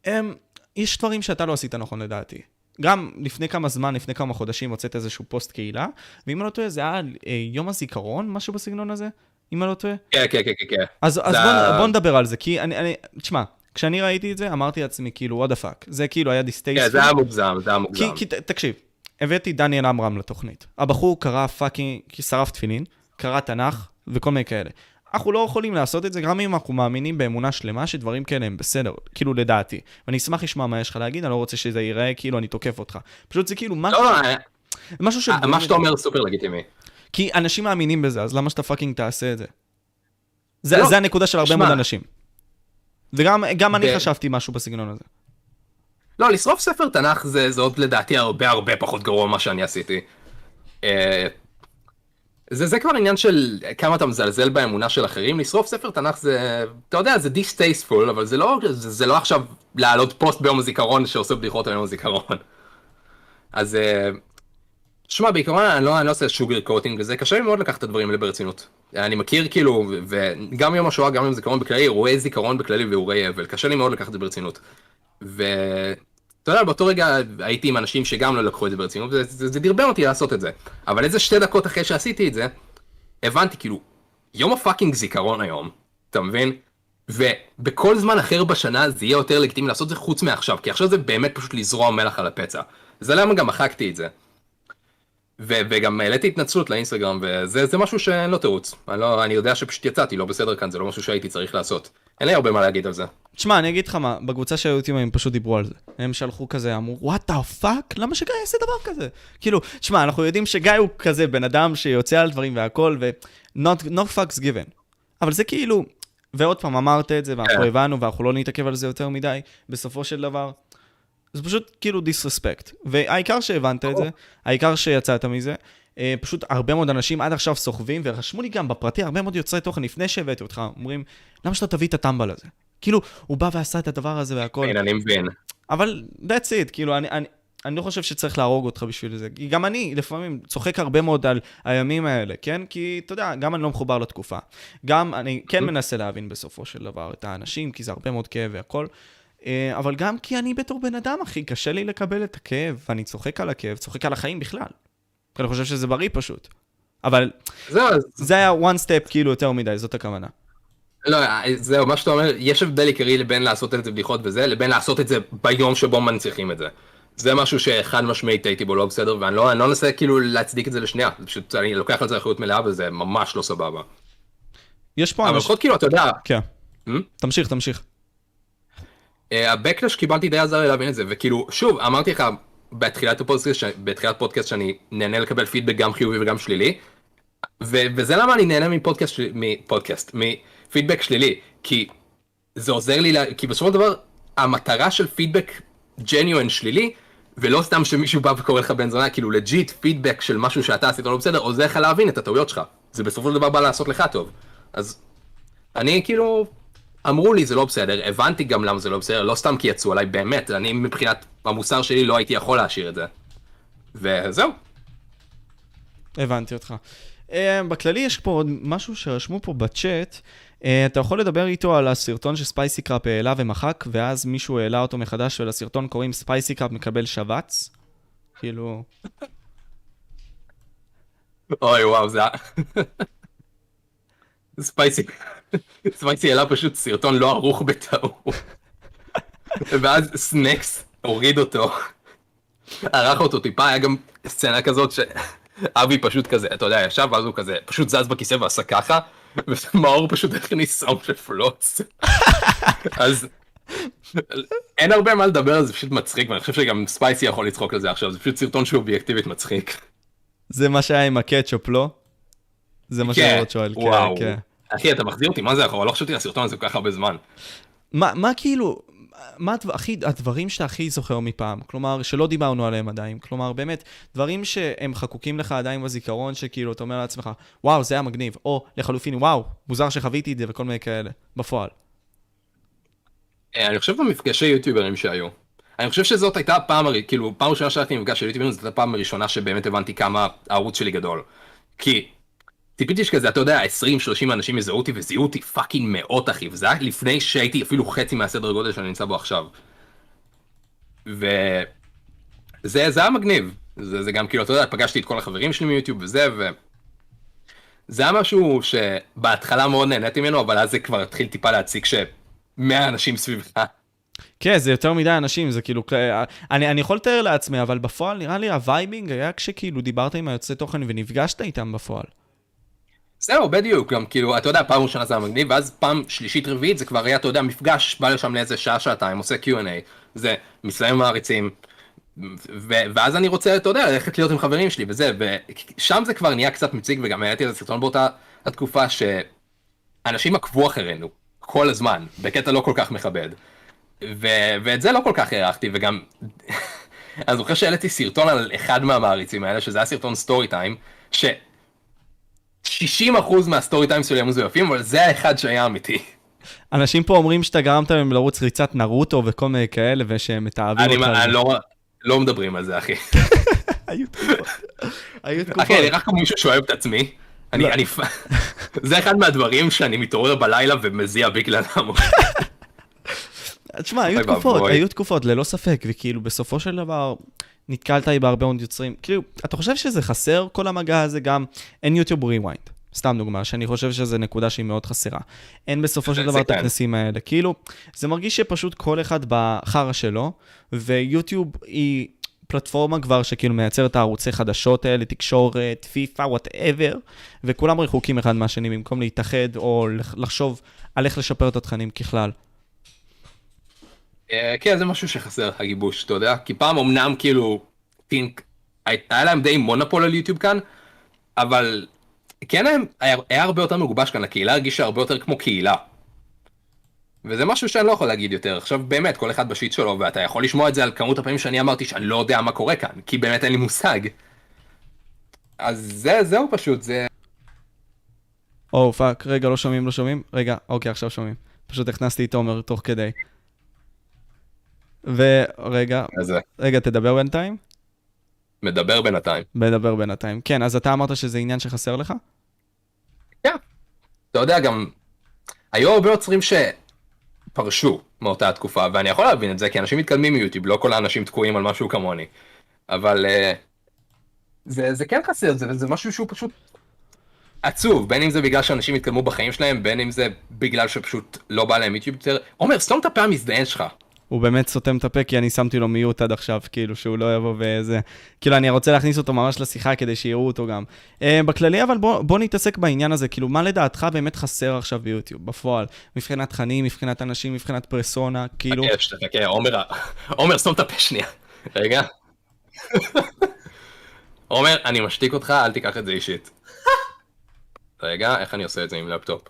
הם, יש דברים שאתה לא עשית נכון לדעתי. גם לפני כמה זמן, לפני כמה חודשים, הוצאת איזשהו פוסט קהילה, ואם אני לא טועה, זה היה אה, יום הזיכרון, משהו בסגנון הזה? אם אני לא טועה? כן, כן, כן, כן. אז, אז בוא, בוא נדבר על זה, כי אני, אני, תשמע, כשאני ראיתי את זה, אמרתי לעצמי, כאילו, what the fuck. זה כאילו היה distasteful. כן, זה היה מוגזם, זה היה מוגזם. כי, כי תקשיב, הבאתי דניאל עמרם לתוכנית. הבחור קרא fucking, שרף תפילין, קרא תנ"ך וכל מיני כאלה. אנחנו לא יכולים לעשות את זה, גם אם אנחנו מאמינים באמונה שלמה שדברים כאלה הם בסדר, כאילו לדעתי. ואני אשמח לשמוע מה יש לך להגיד, אני לא רוצה שזה ייראה כאילו אני תוקף אותך. פשוט זה כאילו משהו... לא, לא, משהו ש... מה שאתה אומר סופר לגיטימי. כי אנשים מאמינים בזה, אז למה שאתה fucking תעשה את זה? זה, לא, זה הנקודה של הרבה מאוד אנשים. וגם אני חשבתי משהו בסגנון הזה. לא, לשרוף ספר תנ"ך זה, זה עוד לדעתי הרבה הרבה פחות גרוע ממה שאני עשיתי. זה, זה כבר עניין של כמה אתה מזלזל באמונה של אחרים, לשרוף ספר תנ"ך זה, אתה יודע, זה distasteful, אבל זה לא, זה, זה לא עכשיו להעלות פוסט ביום הזיכרון שעושה בדיחות על יום הזיכרון. אז, אה, שמע, בעיקרון אני לא, אני לא עושה sugar coating וזה, קשה לי מאוד לקחת את הדברים האלה ברצינות. אני מכיר כאילו, וגם יום השואה, גם יום זיכרון בכללי, אירועי זיכרון בכללי ואירועי אבל, קשה לי מאוד לקחת את זה ברצינות. ו... אתה יודע, באותו רגע הייתי עם אנשים שגם לא לקחו את זה ברצינות, וזה דרבן אותי לעשות את זה. אבל איזה שתי דקות אחרי שעשיתי את זה, הבנתי, כאילו, יום הפאקינג זיכרון היום, אתה מבין? ובכל זמן אחר בשנה זה יהיה יותר לגיטימי לעשות את זה חוץ מעכשיו, כי עכשיו זה באמת פשוט לזרוע מלח על הפצע. זה למה גם מחקתי את זה. ו- וגם העליתי התנצלות לאינסטגרם, וזה משהו שאין לו תירוץ. אני, לא, אני יודע שפשוט יצאתי לא בסדר כאן, זה לא משהו שהייתי צריך לעשות. אין לי הרבה מה להגיד על זה. תשמע, אני אגיד לך מה, בקבוצה של היוטיוב הם פשוט דיברו על זה. הם שלחו כזה, אמרו, what the fuck? למה שגיא יעשה דבר כזה? כאילו, תשמע, אנחנו יודעים שגיא הוא כזה בן אדם שיוצא על דברים והכל, ו- no, no fucks given. אבל זה כאילו, ועוד פעם, אמרת את זה, ואנחנו כן. הבנו, ואנחנו לא נתעכב על זה יותר מדי, בסופו של דבר, זה פשוט כאילו disrespect. והעיקר שהבנת את זה, העיקר שיצאת מזה, פשוט הרבה מאוד אנשים עד עכשיו סוחבים, ורשמו לי גם בפרטי הרבה מאוד יוצרי תוכן לפני שהבאתי אותך, אומרים, למה שאתה תביא את הטמבל הזה? כאילו, הוא בא ועשה את הדבר הזה והכל. כן, אני מבין. אבל that's it, כאילו, אני, אני, אני לא חושב שצריך להרוג אותך בשביל זה. כי גם אני לפעמים צוחק הרבה מאוד על הימים האלה, כן? כי אתה יודע, גם אני לא מחובר לתקופה. גם אני כן מנסה להבין בסופו של דבר את האנשים, כי זה הרבה מאוד כאב והכל. אה, אבל גם כי אני בתור בן אדם, אחי, קשה לי לקבל את הכאב, ואני צוחק על הכאב, צוחק על החיים בכלל. אני חושב שזה בריא פשוט. אבל זהו, זה היה one step כאילו יותר מדי, זאת הכוונה. לא, זהו, מה שאתה אומר, יש הבדל עיקרי לבין לעשות את זה בדיחות וזה, לבין לעשות את זה ביום שבו מנציחים את זה. זה משהו שחד משמעית הייתי בו לא בסדר, ואני לא, אני לא מנסה כאילו להצדיק את זה לשנייה, פשוט אני לוקח על זה אחריות מלאה וזה ממש לא סבבה. יש פה אבל אנשים... לפחות כאילו, אתה יודע, כן. Hmm? תמשיך, תמשיך. אה, הבקלש שקיבלתי די עזר לי להבין את זה, וכאילו, שוב, אמרתי לך בתחילת הפודקאסט, בתחילת פודקאסט שאני נהנה לקבל פידבק גם חיובי וגם שלילי, ו- וזה למה אני נהנה מפודקאסט, מפודקאסט, מפידבק שלילי, כי זה עוזר לי, לה- כי בסופו של דבר, המטרה של פידבק genuine שלילי, ולא סתם שמישהו בא וקורא לך בן זונה, כאילו legit פידבק של משהו שאתה עשית לא בסדר, עוזר לך להבין את הטעויות שלך. זה בסופו של דבר בא לעשות לך טוב. אז אני כאילו, אמרו לי זה לא בסדר, הבנתי גם למה זה לא בסדר, לא סתם כי יצאו עליי, באמת, אני מבחינת המוסר שלי לא הייתי יכול להשאיר את זה. וזהו. הבנתי אותך. Uh, בכללי יש פה עוד משהו שרשמו פה בצ'אט. Uh, אתה יכול לדבר איתו על הסרטון שספייסי קראפ העלה ומחק, ואז מישהו העלה אותו מחדש ולסרטון קוראים ספייסי קראפ מקבל שבץ? כאילו... אוי וואו, זה היה... ספייסי, ספייסי העלה פשוט סרטון לא ערוך בטעות. ואז סנקס הוריד אותו, ערך אותו טיפה, היה גם סצנה כזאת שאבי פשוט כזה, אתה יודע, ישב ואז הוא כזה, פשוט זז בכיסא ועשה ככה, ומאור פשוט הכניס סאונד של פלוץ. אז אין הרבה מה לדבר על זה, פשוט מצחיק, ואני חושב שגם ספייסי יכול לצחוק על זה עכשיו, זה פשוט סרטון שהוא אובייקטיבית מצחיק. זה מה שהיה עם הקטשופ, לא? זה מה כן, שרוט שואל, כן. כן. אחי, אתה מחזיר אותי, מה זה אחורה? לא חשבתי על הסרטון הזה כל כך הרבה זמן. מה, מה כאילו, מה הדבר, הכי, הדברים שאתה הכי זוכר מפעם? כלומר, שלא דיברנו עליהם עדיין. כלומר, באמת, דברים שהם חקוקים לך עדיין בזיכרון, שכאילו, אתה אומר לעצמך, וואו, זה היה מגניב, או לחלופין, וואו, מוזר שחוויתי את זה וכל מיני כאלה, בפועל. אה, אני חושב במפגשי יוטיוברים שהיו. אני חושב שזאת הייתה הפעם, כאילו, פעם ראשונה שהלכתי למפגש של יוטיוברים, זאת הייתה הפעם הראשונה שבאמת הבנתי כמה הערוץ שלי גדול. כי ציפיתי שכזה, אתה יודע, 20-30 אנשים יזהו אותי וזיהו אותי fucking מאות אחי, וזה היה לפני שהייתי אפילו חצי מהסדר גודל שאני נמצא בו עכשיו. וזה זה היה מגניב. זה, זה גם כאילו, אתה יודע, פגשתי את כל החברים שלי מיוטיוב וזה, ו... זה היה משהו שבהתחלה מאוד נהניתי ממנו, אבל אז זה כבר התחיל טיפה להציק שמאה אנשים סביבך. כן, זה יותר מדי אנשים, זה כאילו, אני, אני יכול לתאר לעצמי, אבל בפועל נראה לי ה vibing היה כשכאילו דיברת עם היוצרי תוכן ונפגשת איתם בפועל. זהו, בדיוק, גם כאילו, אתה יודע, פעם ראשונה זה היה מגניב, ואז פעם שלישית רביעית זה כבר היה, אתה יודע, מפגש, בא לשם לאיזה שעה, שעתיים, עושה Q&A, זה, מסיים מעריצים, ו- ואז אני רוצה, אתה יודע, ללכת להיות עם חברים שלי וזה, ושם זה כבר נהיה קצת מציג, וגם העליתי איזה סרטון באותה התקופה, שאנשים עקבו אחרינו, כל הזמן, בקטע לא כל כך מכבד. ו- ואת זה לא כל כך הערכתי, וגם, אני זוכר שהעליתי סרטון על אחד מהמעריצים האלה, שזה היה סרטון סטורי טיים, ש... 60% מהסטורי טיים שלי היו מזויפים, אבל זה האחד שהיה אמיתי. אנשים פה אומרים שאתה גרמת להם לרוץ ריצת נרוטו וכל מיני כאלה, ושהם מתעבים אותך. אני לא, לא מדברים על זה, אחי. היו תקופות. היו תקופות. אחי, אני רק כמו מישהו שאוהב את עצמי. אני, לא. אני, זה אחד מהדברים שאני מתעורר בלילה ומזיע בגללם. תשמע, היו תקופות. היו תקופות, ללא ספק, וכאילו בסופו של דבר נתקלת בי בהרבה מאוד יוצרים. כאילו, אתה חושב שזה חסר כל המגע הזה גם? אין יוטיוב Rewind, סתם דוגמה, שאני חושב שזו נקודה שהיא מאוד חסרה. אין בסופו של דבר את. הכנסים האלה. כאילו, זה מרגיש שפשוט כל אחד בחרא שלו, ויוטיוב היא פלטפורמה כבר שכאילו מייצרת הערוצי חדשות האלה, תקשורת, פיפא, whatever, וכולם רחוקים אחד מהשני במקום להתאחד או לח- לחשוב על איך לשפר את התכנים ככלל. אה, כן, זה משהו שחסר, הגיבוש, אתה יודע? כי פעם אמנם כאילו, טינק, היה להם די מונופול על יוטיוב כאן, אבל כן היה, היה, היה הרבה יותר מגובש כאן, הקהילה הרגישה הרבה יותר כמו קהילה. וזה משהו שאני לא יכול להגיד יותר. עכשיו באמת, כל אחד ב shit שלו, ואתה יכול לשמוע את זה על כמות הפעמים שאני אמרתי שאני לא יודע מה קורה כאן, כי באמת אין לי מושג. אז זה, זהו פשוט, זה... או, fuck, רגע, לא שומעים, לא שומעים? רגע, אוקיי, עכשיו שומעים. פשוט הכנסתי את תומר תוך כדי. ורגע, זה רגע, תדבר בינתיים? מדבר בינתיים. מדבר בינתיים. כן, אז אתה אמרת שזה עניין שחסר לך? כן. אתה יודע, גם היו הרבה יוצרים שפרשו מאותה התקופה, ואני יכול להבין את זה, כי אנשים מתקדמים מיוטיוב, לא כל האנשים תקועים על משהו כמוני. אבל אה, זה, זה כן חסר, זה, זה משהו שהוא פשוט עצוב, בין אם זה בגלל שאנשים התקדמו בחיים שלהם, בין אם זה בגלל שפשוט לא בא להם יוטיוב יותר. עומר, סתום את הפה המזדיין שלך. הוא באמת סותם את הפה, כי אני שמתי לו מיוט עד עכשיו, כאילו, שהוא לא יבוא וזה... כאילו, אני רוצה להכניס אותו ממש לשיחה כדי שיראו אותו גם. Uh, בכללי, אבל בוא, בוא נתעסק בעניין הזה, כאילו, מה לדעתך באמת חסר עכשיו ביוטיוב, בפועל? מבחינת תכנים, מבחינת אנשים, מבחינת פרסונה, כאילו... חכה, שתחכה, עומר, עומר, סתום את הפה שנייה. רגע. עומר, אני משתיק אותך, אל תיקח את זה אישית. רגע, איך אני עושה את זה עם לפטופ?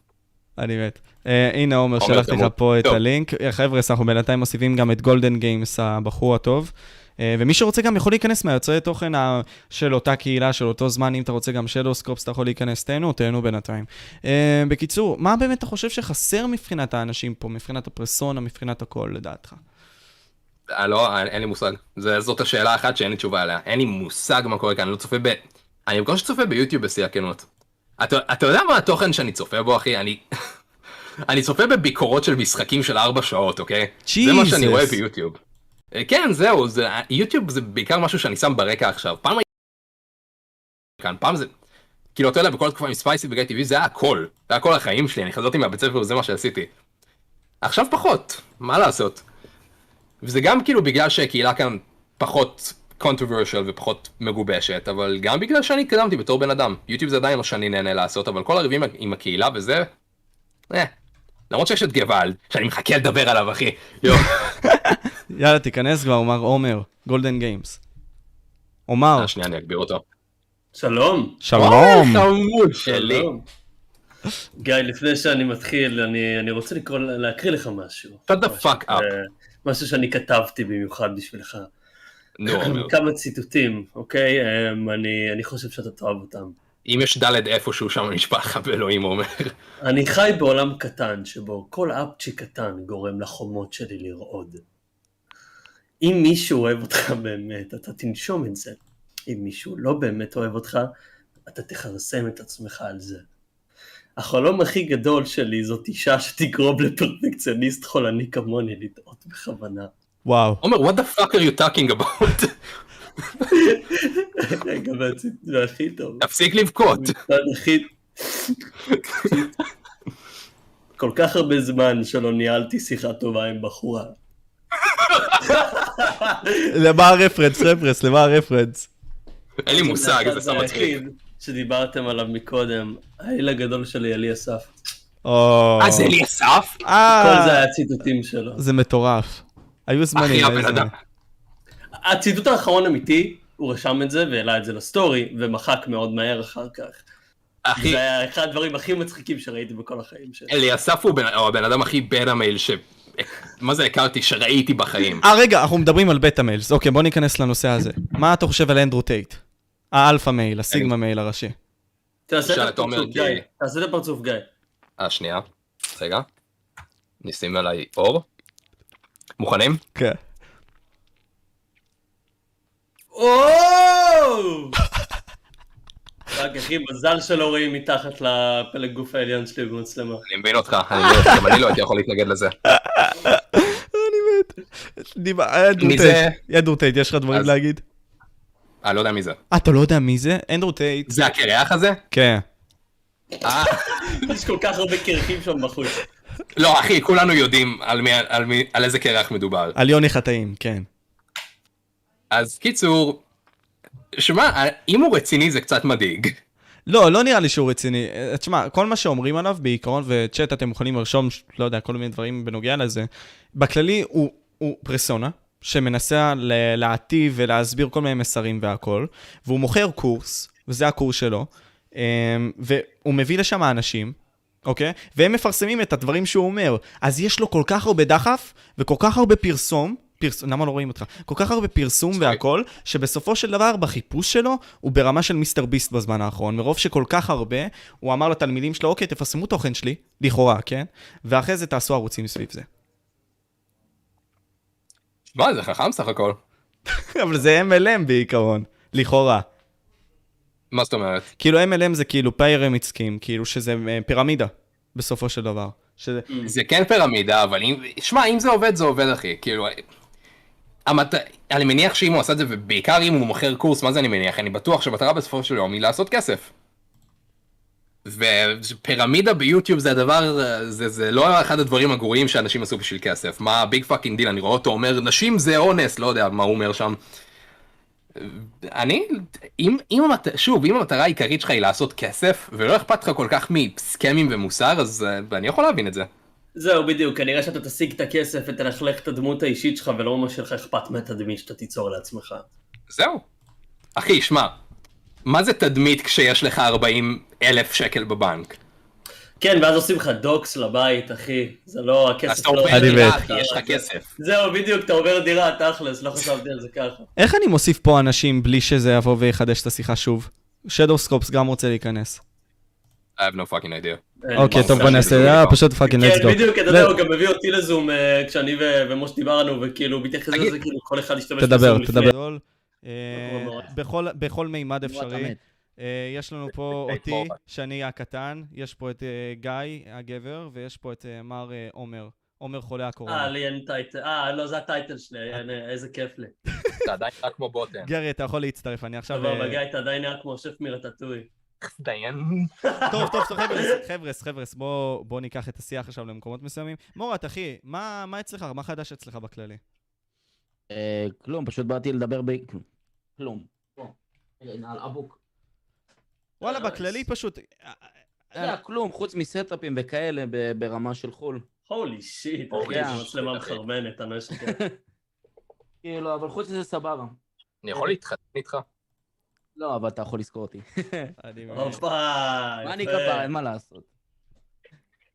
אני מת. Uh, הנה עומר, שלחתי לך. פה את. הלינק. אה, חבר'ה, אנחנו בינתיים מוסיפים גם את גולדן גיימס, הבחור הטוב. Uh, ומי שרוצה גם יכול להיכנס מהיוצרי תוכן של אותה קהילה, של אותו זמן, אם אתה רוצה גם שדוסקופס, אתה יכול להיכנס, תהנו, תהנו בינתיים. Uh, בקיצור, מה באמת אתה חושב שחסר מבחינת האנשים פה, מבחינת הפרסונה, מבחינת הכל, לדעתך? אה, לא, אין לי מושג. זה- זאת השאלה האחת שאין לי תשובה עליה. אין לי מושג מה קורה כאן, אני לא צופה ב... אני בקושי צופה ביוטיוב בשיא הכנות. אתה, אתה יודע מה התוכן שאני צופה בו, אחי? אני... אני צופה בביקורות של משחקים של ארבע שעות, אוקיי? זה מה שאני Jesus. רואה ביוטיוב. אה, כן, זהו, זה... יוטיוב זה בעיקר משהו שאני שם ברקע עכשיו. פעם הייתי... כאן, פעם זה... כאילו, אתה יודע, בכל התקופה עם ספייסי וגיא טבעי זה היה הכל. זה היה כל החיים שלי, אני חזרתי מהבית ספר וזה מה שעשיתי. עכשיו פחות, מה לעשות? וזה גם כאילו בגלל שהקהילה כאן פחות controversial ופחות מגובשת, אבל גם בגלל שאני התקדמתי בתור בן אדם. יוטיוב זה עדיין מה שאני נהנה לעשות, אבל כל הריבים עם הקהילה וזה, אה. למרות שיש את גוואלד, שאני מחכה לדבר עליו, אחי. יאללה, תיכנס כבר, מר עומר, גולדן גיימס. עומר, אה, שנייה, אני אגביר אותו. שלום. שלום. חמוד שלי. גיא, לפני שאני מתחיל, אני, אני רוצה לקרוא, להקריא לך משהו. Shut the fuck up. אה, משהו שאני כתבתי במיוחד בשבילך. נו, עומר. כמה ציטוטים, אוקיי? אמ, אני, אני חושב שאתה תאהב אותם. אם יש דלת איפשהו שם נשבע לך באלוהים עומר. אני חי בעולם קטן שבו כל אפצ'י קטן גורם לחומות שלי לרעוד. אם מישהו אוהב אותך באמת, אתה תנשום את זה. אם מישהו לא באמת אוהב אותך, אתה תכרסם את עצמך על זה. החלום הכי גדול שלי זאת אישה שתגרום לפרפקציוניסט חולני כמוני לטעות בכוונה. וואו. עומר, what the fuck are you talking about? רגע, והציט- והכי טוב. תפסיק לבכות. הכי... כל כך הרבה זמן שלא ניהלתי שיחה טובה עם בחורה. למה הרפרנס, רפרנס, למה הרפרנס? אין לי מושג, זה זה סתם מצחיק. שדיברתם עליו מקודם, האל הגדול שלי, אלי אסף. אה, זה לי אסף? אה, כל זה היה ציטוטים שלו. זה מטורף. היו זמנים, אחי, היו הבן זמנים. אדם. הציטוט האחרון אמיתי, הוא רשם את זה והעלה את זה לסטורי, ומחק מאוד מהר אחר כך. אחי, זה היה אחד הדברים הכי מצחיקים שראיתי בכל החיים שלי. אליסף הוא בן- הוא הבן אדם הכי בטא מייל ש... מה זה הכרתי? שראיתי בחיים. אה, רגע, אנחנו מדברים על beta males. אוקיי, בוא ניכנס לנושא הזה. מה אתה חושב על אנדרו טייט? ה alpha male, ה sigma male הראשי. תעשה את הפרצוף, גיא. תעשה את הפרצוף, גיא. אה, שנייה. רגע. נשים עליי אור. מוכנים? כן. וואו! רק אחי, מזל שלא רואים מתחת לפלג גוף העליון שלי במצלמה. אני מבין אותך, אני לא- גם אני לא הייתי יכול להתנגד לזה. אני מת. דיבר- אנדרו מי טייט. זה? אנדרו טייט, יש לך דברים אז- להגיד? אה, לא יודע מי זה. אה, אתה לא יודע מי זה? אנדרו טייט. זה הקרח הזה? כן. אה, יש כל כך הרבה קרחים שם בחוץ. לא, אחי, כולנו יודעים על מי- על מי- על איזה קרח מדובר. על יוני חטאים, כן. אז קיצור, שמע, אם הוא רציני זה קצת מדאיג. לא, לא נראה לי שהוא רציני. אה, תשמע, כל מה שאומרים עליו, בעיקרון, וצ'אט אתם יכולים לרשום, לא יודע, כל מיני דברים בנוגע לזה, בכללי הוא, הוא פרסונה, שמנסה להטיב ולהסביר כל מיני מסרים והכל, והוא מוכר קורס, וזה הקורס שלו, אמ, והוא מביא לשם אנשים, אוקיי? והם מפרסמים את הדברים שהוא אומר. אז יש לו כל כך הרבה דחף, וכל כך הרבה פרסום, פרס... למה לא רואים אותך? כל כך הרבה פרסום. והכל, שבסופו של דבר בחיפוש שלו, הוא ברמה של מיסטר ביסט בזמן האחרון. מרוב שכל כך הרבה, הוא אמר לתלמידים שלו, אוקיי, תפרסמו תוכן שלי, לכאורה, כן? ואחרי זה תעשו ערוצים סביב זה. מה, זה חכם סך הכל. אבל זה MLM בעיקרון, לכאורה. מה זאת אומרת? כאילו MLM זה כאילו פיירמיד סקים, כאילו שזה אה, פירמידה, בסופו של דבר. שזה... זה כן פירמידה, אבל אם... שמע, אם זה עובד, זה עובד, אחי. כאילו... המת... אני מניח שאם הוא עשה את זה, ובעיקר אם הוא מוכר קורס, מה זה אני מניח? אני בטוח שהמטרה בסופו של יום היא לעשות כסף. ופירמידה ביוטיוב זה הדבר, זה, זה לא אחד הדברים הגרועים שאנשים עשו בשביל כסף. מה big fucking deal, אני רואה אותו אומר, נשים זה אונס, לא יודע מה הוא אומר שם. אני, אם, אם המת... שוב, אם המטרה העיקרית שלך היא לעשות כסף, ולא אכפת לך כל כך מסכמים ומוסר, אז uh, אני יכול להבין את זה. זהו, בדיוק, כנראה שאתה תשיג את הכסף ותלכלך את הדמות האישית שלך, ולא ממש שלך אכפת מהתדמית שאתה תיצור לעצמך. זהו. אחי, שמע, מה זה תדמית כשיש לך 40 אלף שקל בבנק? כן, ואז עושים לך dox לבית, אחי. זה לא, הכסף אז אתה לא... עובר אני דירה. כי יש לך כסף. זהו, בדיוק, אתה עובר דירה, תכלס, לא חשבתי על זה ככה. איך אני מוסיף פה אנשים בלי שזה יבוא ויחדש את השיחה שוב? שדו סקופס גם רוצה להיכנס. I have no fucking idea. אוקיי, טוב. בוא נעשה, יאללה, פשוט fucking let's כן, go. בדיוק, אתה יודע, הוא גם מביא אותי לזום אה, כשאני ו- ומשה דיברנו, וכאילו, מתייחס. לזה, כאילו, כל אחד ישתמש תדבר, בזום לפני. תדבר. אה, מאוד. בכל- בכל מימד אפשרי. אה, יש לנו פה אותי. שאני הקטן, יש פה את אה, גיא הגבר, ויש פה את אה, מר אה, עומר. עומר חולה אה, הקורונה. לי אין טייטל, אה, לא, זה הטייטל שלי, אה, איזה כיף לי. אתה עדיין רק כמו בוטן. גרי, אתה יכול להצטרף, אני עכשיו... סבבה, אה, גיא, אתה עדיין נראה כמו שף מרטטוי. דיין. טוב, טוב, טוב, חבר'ס, חבר'ס, חבר'ס, בוא, בוא ניקח את השיח עכשיו למקומות מסוימים. מורת, אחי, מה, מה אצלך? מה חדש אצלך בכללי? אה, כלום, פשוט באתי לדבר ב... כלום. על אבוק. וואלה, בכללי פשוט... אה, אתה יודע, כלום, חוץ מסטאפים וכאלה ב- ברמה של חו"ל. הולי שיט, Holy אחי, shit, זו מצלמה אחי. מחרבנת, אני לא אשקר. כאילו, אבל חוץ מזה סבבה. אני יכול להתחתן איתך? לא, אבל אתה יכול לזכור אותי. אני... הופה, מה אני. כפרה, אין מה לעשות.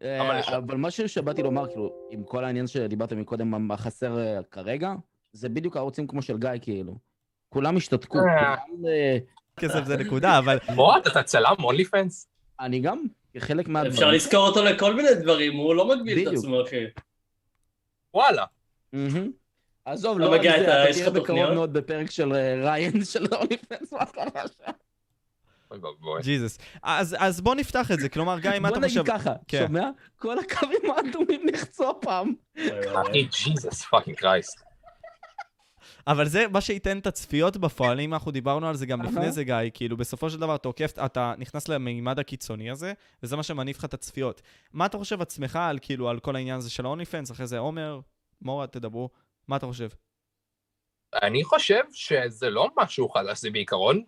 אבל אה, אבל משהו שבאתי לומר, כאילו, עם כל העניין שדיברת מקודם, מה חסר אה, כרגע, זה בדיוק הערוצים כמו של גיא, כאילו. כולם השתתקו. אה. כולם, כסף זה נקודה, אבל... מורת, אתה צלם אונלי פנס? אני גם, חלק מהדברים. אפשר לזכור אותו לכל מיני דברים, הוא לא מגביל את. עצמו, אחי. וואלה. עזוב, לא לא מגיע, אתה- אתה יש לך תראה בקרוב תוכניות? מאוד בפרק של אה, ריין של אוליפנס, מה קרה שם? ג'יזוס. אז, אז בוא נפתח את זה, כלומר, גיא, מה בוא אתה נגיד חושב? ככה, כן. שומע? כל הקווים האדומים נחצו הפעם. אחי, Jesus fucking Christ. אבל זה מה שייתן את הצפיות בפועל, אם אנחנו דיברנו על זה גם לפני. זה, גיא, כאילו, בסופו של דבר אתה עוקף, אתה נכנס למימד הקיצוני הזה, וזה מה שמניף לך את הצפיות. מה אתה חושב עצמך על, כאילו, על כל העניין הזה של ה OnlyFans, אחרי זה עומר, מורה, תדברו, מה אתה חושב? אני חושב שזה לא משהו חדש, זה בעיקרון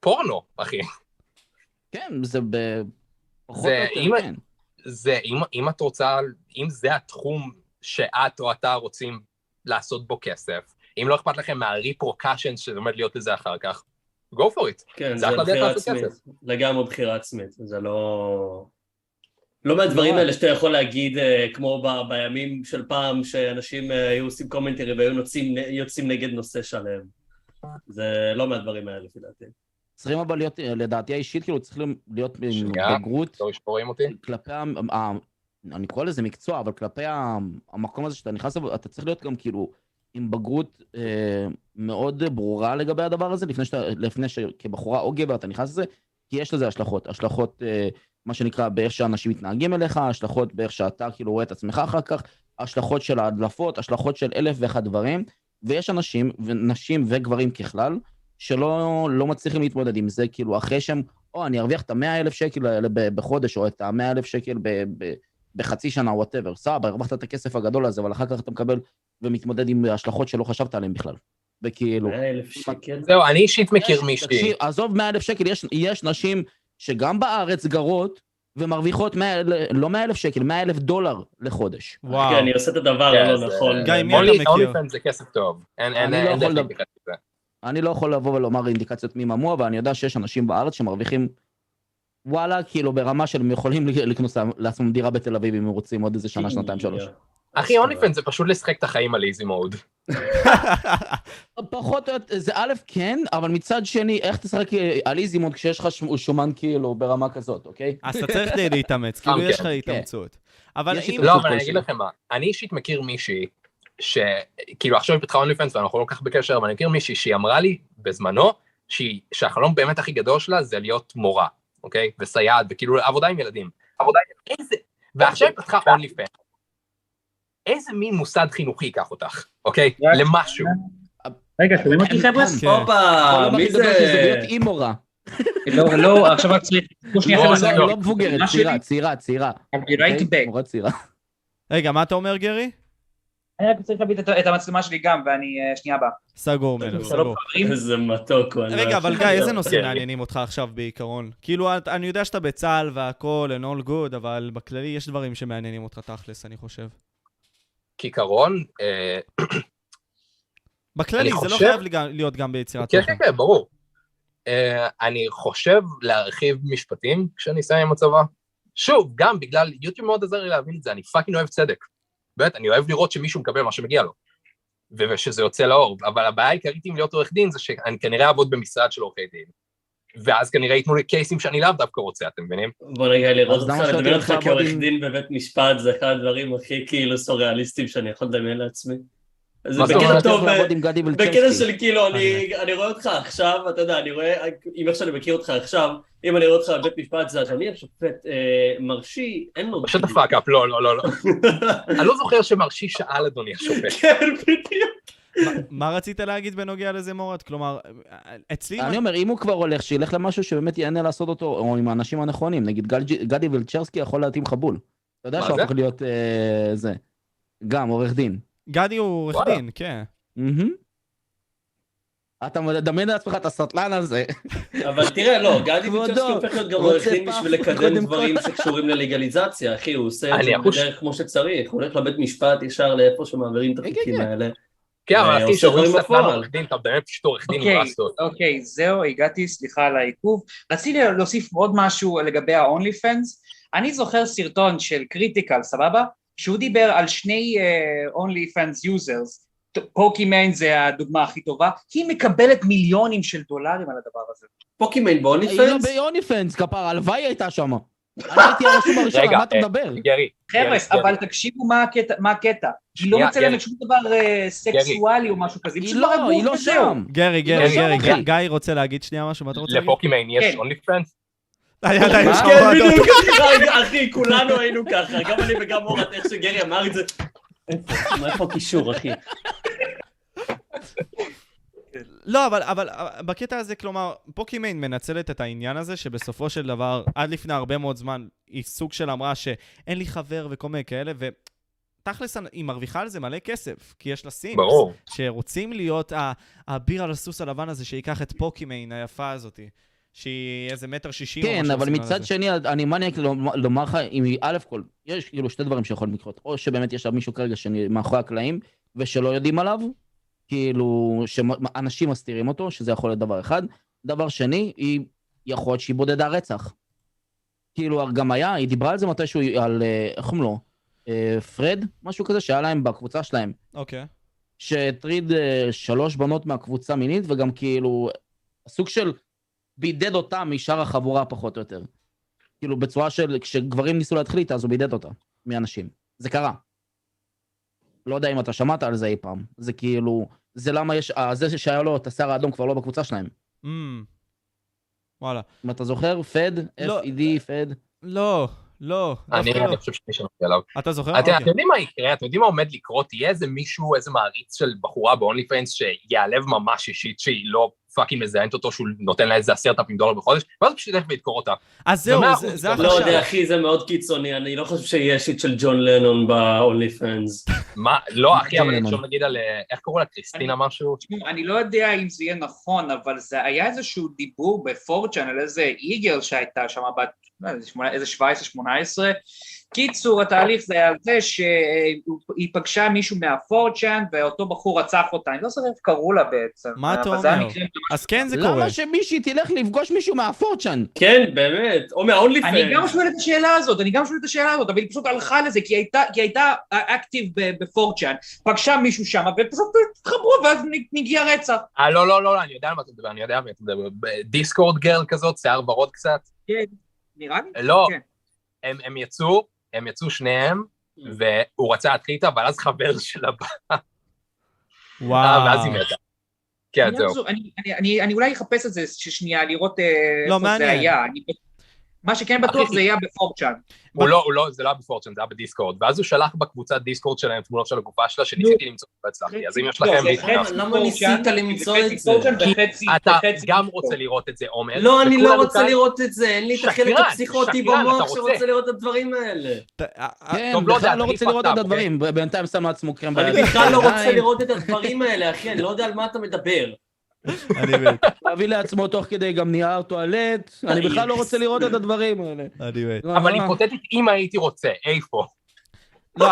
פורנו, אחי. כן, זה ב... זה- אם- כן. זה, אם, אם את רוצה, אם זה התחום שאת או אתה רוצים לעשות בו כסף, אם לא אכפת לכם מה repercussion שעומד להיות לזה אחר כך, go for it. כן, זה זה בחירה עצמית. לגמרי בחירה עצמית, זה לא... לא מהדברים. האלה שאתה יכול להגיד, אה, כמו ב- בימים של פעם, שאנשים אה, היו עושים commentary והיו יוצאים, יוצאים נגד נושא שלם. זה לא מהדברים האלה, לפי דעתי. צריכים אבל להיות, אה, לדעתי האישית, כאילו, צריך להיות עם. בגרות לא? כלפי, ה- אני קורא לזה מקצוע, אבל כלפי המקום הזה שאתה נכנס אתה צריך להיות גם כאילו עם בגרות אה, מאוד ברורה לגבי הדבר הזה, לפני, שאתה, לפני שכבחורה או גבר אתה נכנס לזה, כי יש לזה השלכות. השלכות, אה, מה שנקרא, באיך שאנשים מתנהגים אליך, השלכות באיך שאתה כאילו רואה את עצמך אחר כך, השלכות של ההדלפות, השלכות של אלף ואחד דברים, ויש אנשים, ונשים וגברים ככלל, שלא לא מצליחים להתמודד עם זה, כאילו, אחרי שהם, או, אני ארוויח את המאה אלף שקל האלה בחודש, או את המאה אלף שקל ב- ב- בחצי שנה, whatever. סבבה, הרווחת את הכסף הגדול הזה, אבל אחר כך אתה מקבל ומתמודד עם השלכות שלא חשבת עליהן בכלל. וכאילו... 100 אלף שקל? זהו, אני אישית מכיר יש- מישהי. עזוב 100 אלף שקל, יש, יש נשים שגם בארץ גרות ומרוויחות 100, לא 100 אלף שקל, 100 אלף דולר לחודש. וואו. כן, אני עושה את הדבר כן, הלא זה- נכון. גיא, מי אתה מכיר? אונלי פנס זה כסף טוב. אין אין- אני לא אין יכול דרך לדבר- להתייחס לזה. אני לא יכול לבוא ולומר אינדיקציות מי ממוע, אבל אני יודע שיש אנשים בארץ שמרוויחים, וואלה, כאילו ברמה של הם יכולים לקנות לעצמם דירה בתל אביב אם הם רוצים עוד איזה שנה, שנתיים, שלוש. אחי, אונלי פנס זה פשוט לשחק את החיים על איזי מוד. פחות או יותר, זה א', כן, אבל מצד שני, איך תשחק אה, על איזי מוד כשיש לך שומן כאילו ברמה כזאת, אוקיי? אז אתה צריך להתאמץ, כאילו יש כן, לך. התאמצות. אבל אם... לא, אבל אני. אגיד לכם מה, אני אישית מכיר מישהי, שכאילו עכשיו היא פתחה אונלי פנס ואנחנו לא כל כך בקשר, אבל אני מכיר מישהי שהיא אמרה לי בזמנו, שהחלום באמת הכי גדול שלה זה להיות מורה, אוקיי? וסייעת, וכאילו עבודה עם ילדים. עבודה עם איזה... ועכשיו היא פתחה אונלי פנס. איזה מין מוסד חינוכי ייקח אותך, אוקיי? למשהו. רגע, שומעים אותי חבר'ה? כן. הופה, החלום מי זה עם מורה. לא, לא, עכשיו רק צריך... תנו שנייה לא, זה לא, לא מבוגרת, מה צעירה, שלי? צעירה, צעירה. I'll be right אוקיי? back. מורה צעירה. רגע, מה אתה אומר, גרי? אני רק צריך להביא את- את המצלמה שלי גם, ואני אה, שנייה הבאה. סגור, מלך, שלום סגור. איזה מתוק הוא. רגע, לא אבל גיא, איזה לדבר. נושאים. מעניינים אותך עכשיו בעיקרון? כאילו, אני יודע שאתה בצה"ל והכל, and all good, אבל בכללי יש דברים שמעניינים אותך תכלס, אני חושב. כעיקרון, אה, בכללי, זה לא חייב להיות גם ביצירת כן, תוכן. כן, כן, ברור. אה, אני חושב להרחיב משפטים כשאני אסיים עם הצבא. שוב, גם בגלל, יוטיוב מאוד עזר לי להבין את זה, אני fucking אוהב צדק. באמת, אני אוהב לראות שמישהו מקבל מה שמגיע לו. ושזה יוצא לאור. אבל הבעיה העיקרית עם להיות עורך דין זה שאני כנראה אעבוד במשרד של עורכי דין. ואז כנראה ייתנו לי קייסים שאני לאו דווקא רוצה, אתם מבינים? בוא רגע לראות אותך, לדבר אותך לעבוד כעורך דין בבית משפט, זה אחד הדברים הכי כאילו סוריאליסטיים שאני יכול לדמיין לעצמי. זה בקטע? טוב, בקטע. של כאילו, אני, אני רואה אותך עכשיו, אתה יודע, אני רואה, אם איך שאני מכיר אותך עכשיו, אם אני רואה אותך בבית משפט, זה שאני השופט אה, מרשי, אין לו... פשוט ה fuck-up, לא, לא, לא, לא. אני לא זוכר שמרשי שאל, אדוני השופט. כן, בדיוק. מה- רצית להגיד בנוגע לזה, מורד? כלומר, אצלי... אני אומר, אם הוא כבר הולך, שילך למשהו שבאמת ייהנה לעשות אותו, או עם האנשים הנכונים. נגיד גדי ולצ'רסקי יכול להתאים לך בול. אתה יודע שהוא זה? הפך להיות אה, זה. גם עורך דין. גדי הוא עורך. דין, כן. אתה מדמיין לעצמך את הסטלן הזה. אבל תראה, לא, גדי כבודו, ויצ'רסקי הופך להיות גם עורך דין בשביל לקדם דברים. שקשורים ללגליזציה, אחי, הוא עושה את זה בדרך כמו שצריך, הוא הולך לבית משפט ישר לאיפה שמעבירים את כן, החוקים כן. האלה. כן, אבל אחי, שאומרים דברים סטלן בפועל. עורך דין, אתה מדמיין פשוט עורך דין אוקיי, רסטות. אוקיי, זהו, הגעתי, סליחה על העיכוב. רציתי להוסיף עוד משהו לגבי ה-OnlyFans. אני זוכר סרטון של קריטיקל, סבבה? שהוא דיבר על שני uh, OnlyFans users. פוקימן זה הדוגמה הכי טובה. היא מקבלת מיליונים של דולרים על הדבר הזה. פוקימיין ב Only היא לא Fans? ב OnlyFans, כפרה, הלוואי הייתה שמה. אני הייתי הרשום הראשון, על רגע, מה אתה מדבר? גרי, חבר'ה, גרי, אבל. תקשיבו מה הקטע, מה הקטע. היא לא מצלמת. שום דבר אה, סקסואלי או משהו כזה, היא לא, היא לא. שם. גרי, גרי, גרי. גיא רוצה להגיד שנייה משהו, מה אתה רוצה להגיד? לפוקימיין יש כן. OnlyFans? שלך כן, רועדות. בדיוק, אחי, כולנו היינו ככה, גם אני וגם מורת, איך שגרי אמר את זה. איפה מה, איפה הקישור, אחי? לא, אבל, אבל בקטע הזה, כלומר, פוקימיין מנצלת את העניין הזה, שבסופו של דבר, עד לפני הרבה מאוד זמן, היא סוג של אמרה שאין לי חבר וכל מיני כאלה, ותכלס היא מרוויחה על זה מלא כסף, כי יש לה simps. ברור. שרוצים להיות האביר על הסוס הלבן הזה, שייקח את פוקימיין היפה הזאתי, שהיא איזה מטר שישים כן, אבל מצד. שני, אני מניאק לומר לומר לך, אם היא, א' כל, יש כאילו שתי דברים שיכולים לקרות. או שבאמת יש שם מישהו כרגע שמאחורי הקלעים, ושלא יודעים עליו, כאילו, שאנשים מסתירים אותו, שזה יכול להיות דבר אחד. דבר שני, היא, יכול להיות שהיא בודדה רצח. כאילו, גם היה, היא דיברה על זה מתישהו, על, אה, איך קוראים לו? אה, פרד? משהו כזה שהיה להם בקבוצה שלהם. אוקיי. שהטריד אה, שלוש בנות מהקבוצה מינית, וגם כאילו, סוג של בידד אותה משאר החבורה פחות או יותר. כאילו בצורה של, כשגברים ניסו להתחיל איתה, אז הוא בידד אותה מאנשים. זה קרה. לא יודע אם אתה שמעת על זה אי פעם. זה כאילו, זה למה יש, אה, זה שהיה לו את השיער האדום כבר לא בקבוצה שלהם. Mm. וואלה. אם אתה זוכר, פד, לא. F-E-D, פד. לא, לא. אני לא. אני חושב שאני שמעתי עליו. אתה זוכר? אתם אוקיי. אתם יודעים מה יקרה? אתם יודעים מה עומד לקרות? יהיה איזה מישהו, איזה מעריץ של בחורה ב OnlyFans שיעלב ממש אישית שהיא לא fucking מזיינת אותו, שהוא נותן לה איזה עשרת אלפים דולר בחודש, ואז הוא פשוט ילך וידקור אותה. אז זהו, זה- גם. לא. יודע, אחי, זה מאוד קיצוני, אני לא חושב שיהיה shit של ג'ון לנון ב-only fans. מה, לא אחי, אבל תחשוב נגיד על, אה, איך קראו לה? קריסטינה משהו? אני לא יודע אם זה יהיה נכון, אבל זה היה איזשהו דיבור ב 4chan על איזה e-girl שהייתה שם בת, לא איזה 17-18. קיצור, התהליך זה היה על זה שהיא פגשה מישהו מהפורצ'ן ואותו בחור רצח אותה, אני לא זוכר איך קראו לה בעצם. מה אתה אומר? אז כן זה קורה. למה שמישהי תלך לפגוש מישהו מהפורצ'אן? כן, באמת, או מה-only אני גם. שואל את השאלה הזאת, אני גם שואל את השאלה הזאת, אבל היא פשוט הלכה לזה, כי היא הייתה, אקטיב בפורצ'ן, פגשה מישהו שם, ופשוט התחברו, ואז נגיע רצח. אה, לא, לא, לא, לא, אני יודע על מה אתה מדבר, אני יודע על מה אתה מדבר. דיסקורד גרל כזאת, שיער ורוד קצת. נראה לי? לא, כן. הם יצאו, הם יצאו שניהם, והוא רצה להתחיל איתה, אבל אז חבר שלה בא, וואו. ואז היא מתה. כן, אני זהו. אני- אני- אני אני אולי אחפש את זה שנייה, לראות אה, לא, איפה זה. היה. מה שכן בטוח אחי. זה יהיה בפורצ'אן. הוא לא, הוא לא, זה לא היה בפורצ'ן, זה היה בדיסקורד, ואז הוא שלח בקבוצת דיסקורד שלהם תמונות של הגופה שלה, שניסיתי למצוא, לא הצלחתי, אז אם יש לכם... זה למה ניסית למצוא זה את זה? אתה גם. רוצה לראות את זה, עומר. לא, אני לא רוצה לראות את זה, אין לי את החלק הפסיכוטי במוח. שרוצה לראות את הדברים האלה. כן, לא בכלל לא רוצה לראות את הדברים, בינתיים שם לעצמו קרם אני. בכלל לא רוצה לראות את הדברים האלה, אחי, אני לא יודע על מה אתה מדבר. אני מת, להביא לעצמו תוך כדי גם נייר טואלט, אני בכלל לא רוצה לראות את הדברים האלה. אני מת. אבל היפותטית, אם הייתי רוצה, איפה? לא,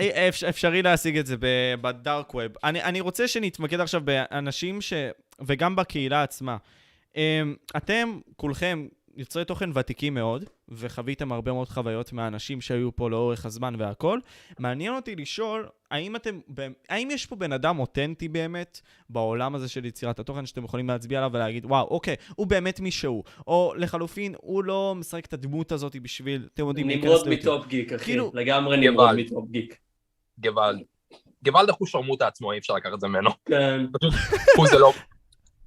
אפ- אפשרי להשיג את זה ב- בדארק ווב. אני, אני רוצה שנתמקד עכשיו באנשים ש... וגם בקהילה עצמה. אמ, אתם, כולכם, יוצרי תוכן ותיקים מאוד, וחוויתם הרבה מאוד חוויות מהאנשים שהיו פה לאורך הזמן והכל. מעניין אותי לשאול, האם אתם, האם יש פה בן אדם אותנטי באמת בעולם הזה של יצירת התוכן, שאתם יכולים להצביע עליו ולהגיד, וואו, אוקיי, הוא באמת מי שהוא. או לחלופין, הוא לא משחק את הדמות הזאת בשביל, אתם יודעים, נמרוד. מטופ גיק, אחי. כאילו- לגמרי. נמרוד מטופ גיק. גוואלד. גוואלד אחוז שרמוטה עצמו, אי אפשר לקחת את זה ממנו. כן. הוא זה לא...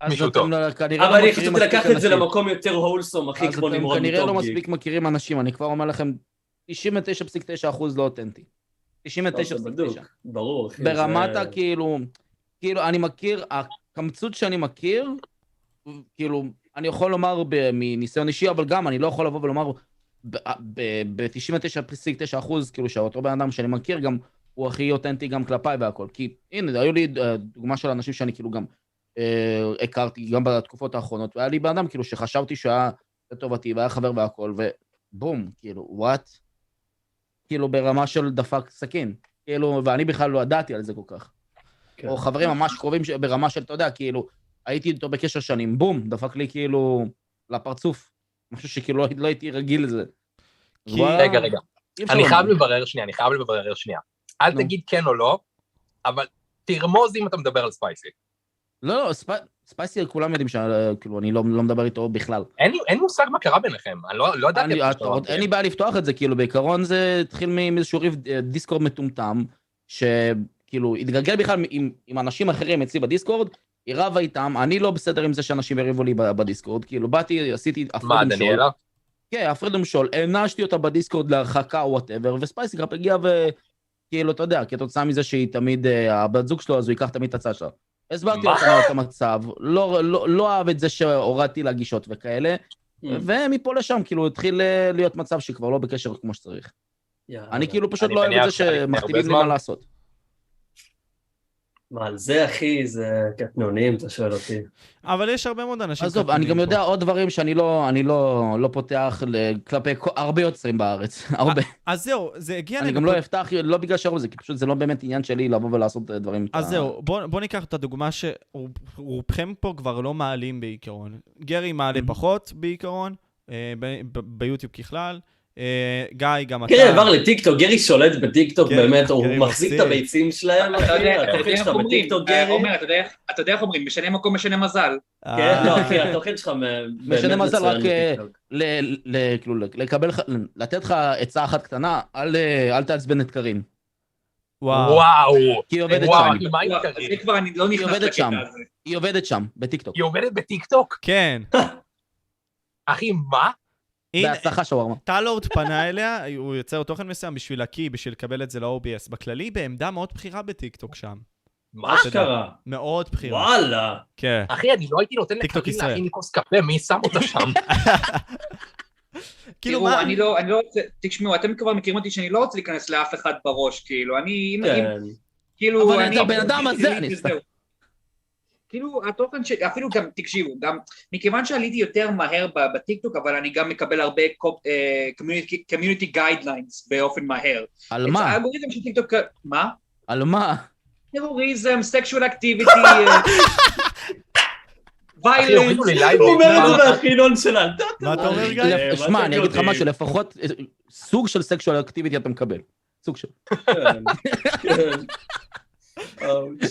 אז מישהו אתם טוב. לא- כנראה אבל לא אני מספיק לקחת את זה. למקום יותר הולסום, אחי, אז כמו אתם נמרוד כנראה לא מטופ גיק. מספיק מכירים אנשים, אני כבר אומר לכם, 99.9% לא אותנטי. לא, זה 99.9. בדוק, ברור, אחי. ברמת הכאילו, כאילו, אני מכיר, הקמצות שאני מכיר, כאילו, אני יכול לומר מניסיון אישי, אבל גם אני לא יכול לבוא ולומר ב-99.9 אחוז, כאילו, שאותו בן אדם שאני מכיר, גם הוא הכי אותנטי גם כלפיי והכל. כי הנה, היו לי אה, דוגמה של אנשים שאני כאילו גם הכרתי, גם בתקופות האחרונות, והיה לי בן אדם כאילו שחשבתי שהוא היה לטובתי, והיה חבר והכל, ובום, כאילו, וואט? כאילו, ברמה של דפק סכין. כאילו, ואני בכלל לא ידעתי על זה כל כך. כן. או חברים ממש קרובים ש- ברמה של, אתה יודע, כאילו, הייתי איתו בקשר שנים, בום, דפק לי כאילו לפרצוף. משהו שכאילו לא, לא הייתי רגיל לזה. כי- וואו, רגע, רגע. אני. חייב לברר שנייה, אני חייב לברר שנייה. אל נו. תגיד כן או לא, אבל תרמוז אם אתה מדבר על ספייסי. לא, לא, ספ... ספייסי, כולם יודעים שכאילו, אני לא, לא מדבר איתו בכלל. אין לי אין מושג מה קרה ביניכם, אני לא לא ידעתי... אין לי בעיה לפתוח את זה, כאילו, בעיקרון זה התחיל מאיזשהו ריב אה, דיסקורד מטומטם, שכאילו, התגלגל בכלל עם, עם אנשים אחרים אצלי בדיסקורד, היא רבה איתם, אני לא בסדר עם זה שאנשים יריבו לי בדיסקורד, כאילו, באתי, עשיתי מה. דניאלה? כן, הפרד ומשול, הענשתי אותה בדיסקורד להרחקה whatever, וספייסי קראפ הגיע וכאילו, אתה יודע, כתוצאה מזה שהיא תמיד, אה, הבת זוג שלו, אז הוא ייקח תמיד את הצד שלה. הסברתי? לו את המצב, לא, לא, לא אהב את זה שהורדתי לה גישות וכאלה, Mm. ומפה לשם, כאילו, התחיל אה, להיות מצב שכבר לא בקשר כמו שצריך. אני כאילו פשוט לא אוהב את זה שמכתיבים לי מה. לעשות. מה, על זה, אחי, זה קטנונים, אתה שואל אותי. אבל יש הרבה מאוד אנשים... עזוב, אני גם פה. יודע עוד דברים שאני לא, אני לא, לא פותח כלפי כל- הרבה יוצרים בארץ, הרבה. אז זהו, זה הגיע אני גם לא אפתח, לא בגלל שהרבה זה, כי פשוט זה לא באמת עניין שלי לבוא ולעשות אה, דברים. אז זהו, בוא, בוא ניקח את הדוגמה שרובכם פה כבר לא מעלים בעיקרון. גרי מעלה Mhm. פחות בעיקרון, אה, ב- ב- ביוטיוב ככלל. אה, גיא, גם אתה... גרי עבר לטיקטוק, גרי שולט בטיקטוק, גרי- באמת, הוא מחזיק את. הביצים שלהם, אתה יודע אתה יודע התוכן איך שלך אומרים, בטיקטוק, אה, גרי. עומר, אתה יודע איך- אומרים, משנה מקום משנה מזל. אה, כן, לא, אחי, התוכן שלך משנה מזל, רק, אה, כאילו, לקבל, לתת לך עצה אחת קטנה, אל אה, תעצבן את קארין. וואו. וואו, כי היא עובדת שם. זה כבר אני לא נכנס עובדת שם. לקטע הזה. היא עובדת שם, בטיקטוק. היא עובדת בטיקטוק? כן. אחי, מה? בהצלחה שווארמה. טלורד פנה אליה, הוא יוצר תוכן מסוים בשביל הקי, בשביל לקבל את זה ל-OBS. בכללי, בעמדה מאוד בכירה בטיקטוק שם. מה? אשכרה. מאוד בכירה. וואלה. כן. אחי, אני לא הייתי נותן ישראל. להכין לי כוס קפה, מי שם אותה שם? כאילו מה... אני לא, אני לא רוצה, תשמעו, אתם כבר מכירים אותי שאני לא רוצה להיכנס לאף אחד בראש, כאילו, אני, כן. כאילו, אבל אני... את הבן אדם הזה, אני- כאילו, התוכן ש... אפילו גם, תקשיבו, גם, מכיוון שעליתי יותר מהר ב- בטיקטוק, אבל אני גם מקבל הרבה community guidelines באופן מהר. על מה? האלגוריתם של טיקטוק, מה? על מה? טרוריזם, sexual activity, violence. הוא אומר את זה. מהחינון שלה. מה אתה אומר, גיא? אה, מה שמע, אני אגיד לך? משהו, לפחות אה, סוג של sexual activity אתה מקבל. סוג של.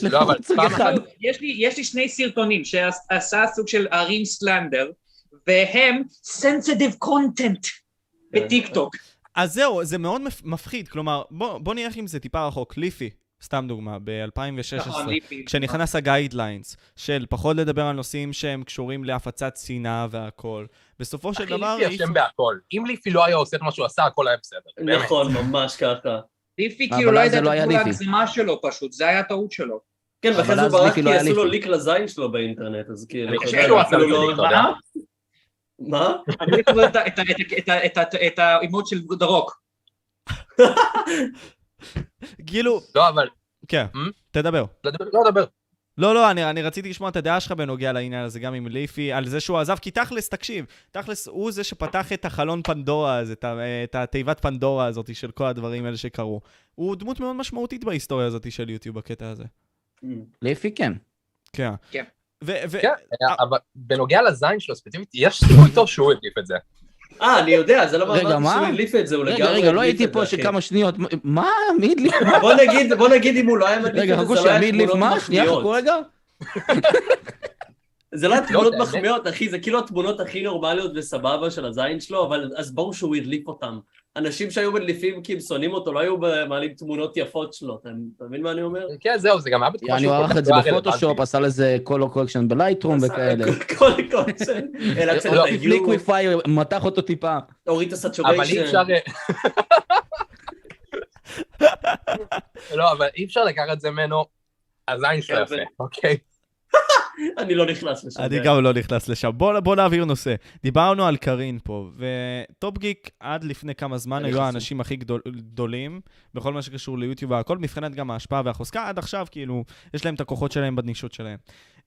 לא, אבל פעם. יש לי, יש לי שני סרטונים שעשה סוג של ערים סלנדר, והם sensitive content בטיקטוק. אז זהו, זה מאוד מפ- מפחיד. כלומר, בוא, נלך עם זה טיפה רחוק. ליפי, סתם דוגמה, ב-2016, נכון, ליפי. כשנכנס ה guidelines של פחות לדבר על נושאים שהם קשורים להפצת שנאה והכל, בסופו של אחי, דבר... ליפי אשם בהכל. אם ליפי לא היה עושה את מה שהוא עשה, הכל היה בסדר. נכון, ממש ככה. ליפי כאילו לא ידע את לא הגבול ליפי. ההגזמה שלו פשוט, זה היה הטעות שלו. כן, ואחרי זה אז הוא ברח ליפי לא כי עשו לו. ליק לזין שלו באינטרנט, אז כאילו... אני חושב שהוא עשה לא- ליק, אתה יודע. מה? אני זוכר את האימות של דרוק. כאילו, לא, אבל... כן, Hmm? תדבר. לא דבר, לא. לא, אני, אני רציתי לשמוע את הדעה שלך בנוגע לעניין הזה, גם עם ליפי, על זה שהוא עזב, כי תכלס, תקשיב, תכלס, הוא זה שפתח את החלון פנדורה הזה, את, את התיבת פנדורה הזאת של כל הדברים האלה שקרו. הוא דמות מאוד משמעותית בהיסטוריה הזאת של יוטיוב בקטע הזה. ליפי כן. כן. כן. ו- ו- כן, אבל בנוגע לזין שלו ספציפית, יש סיכוי טוב שהוא הדליף את זה. אה, אני יודע, זה לא רגע, אמרתי מה? שהוא הדליף את זה, הוא רגע, לגמרי רגע, לא הדליף הייתי פה. שכמה שניות. מה? מי הדליף? בוא נגיד, בוא נגיד אם הוא לא היה מדליף רגע, את זה, חכו זה לא שנייה, מי היה הדליף תמונות מה? שנייה. חכו רגע. זה לא היה תמונות באמת. מחמיאות, אחי, זה כאילו התמונות הכי נורמליות וסבבה של הזין שלו, אבל אז ברור שהוא הדליף אותם. אנשים שהיו מדליפים כי הם שונאים אותו, לא היו מעלים תמונות יפות שלו, אתה מבין מה אני אומר? כן, זהו, זה גם היה בתקופה אני שהוא כל ערך את זה לא בפוטושופ. עשה לזה color correction ב Lightroom וכאלה. כל כל זה, העלה קצת את לא, ה-hue, liquify מתח אותו טיפה. הוריד את אבל אי הסאצ'וריישן. אפשר... לא, אבל אי אפשר לקחת את זה ממנו, הזין שלו כן, יפה, אוקיי? אני לא נכנס לשם. אני גם לא נכנס לשם. בוא, בוא נעביר נושא. דיברנו על קארין פה, וטופ גיק עד לפני כמה זמן אני היו. האנשים הכי גדול, גדולים בכל מה שקשור ליוטיוב והכל, מבחינת גם ההשפעה והחוזקה, עד עכשיו כאילו, יש להם את הכוחות שלהם בנישות שלהם.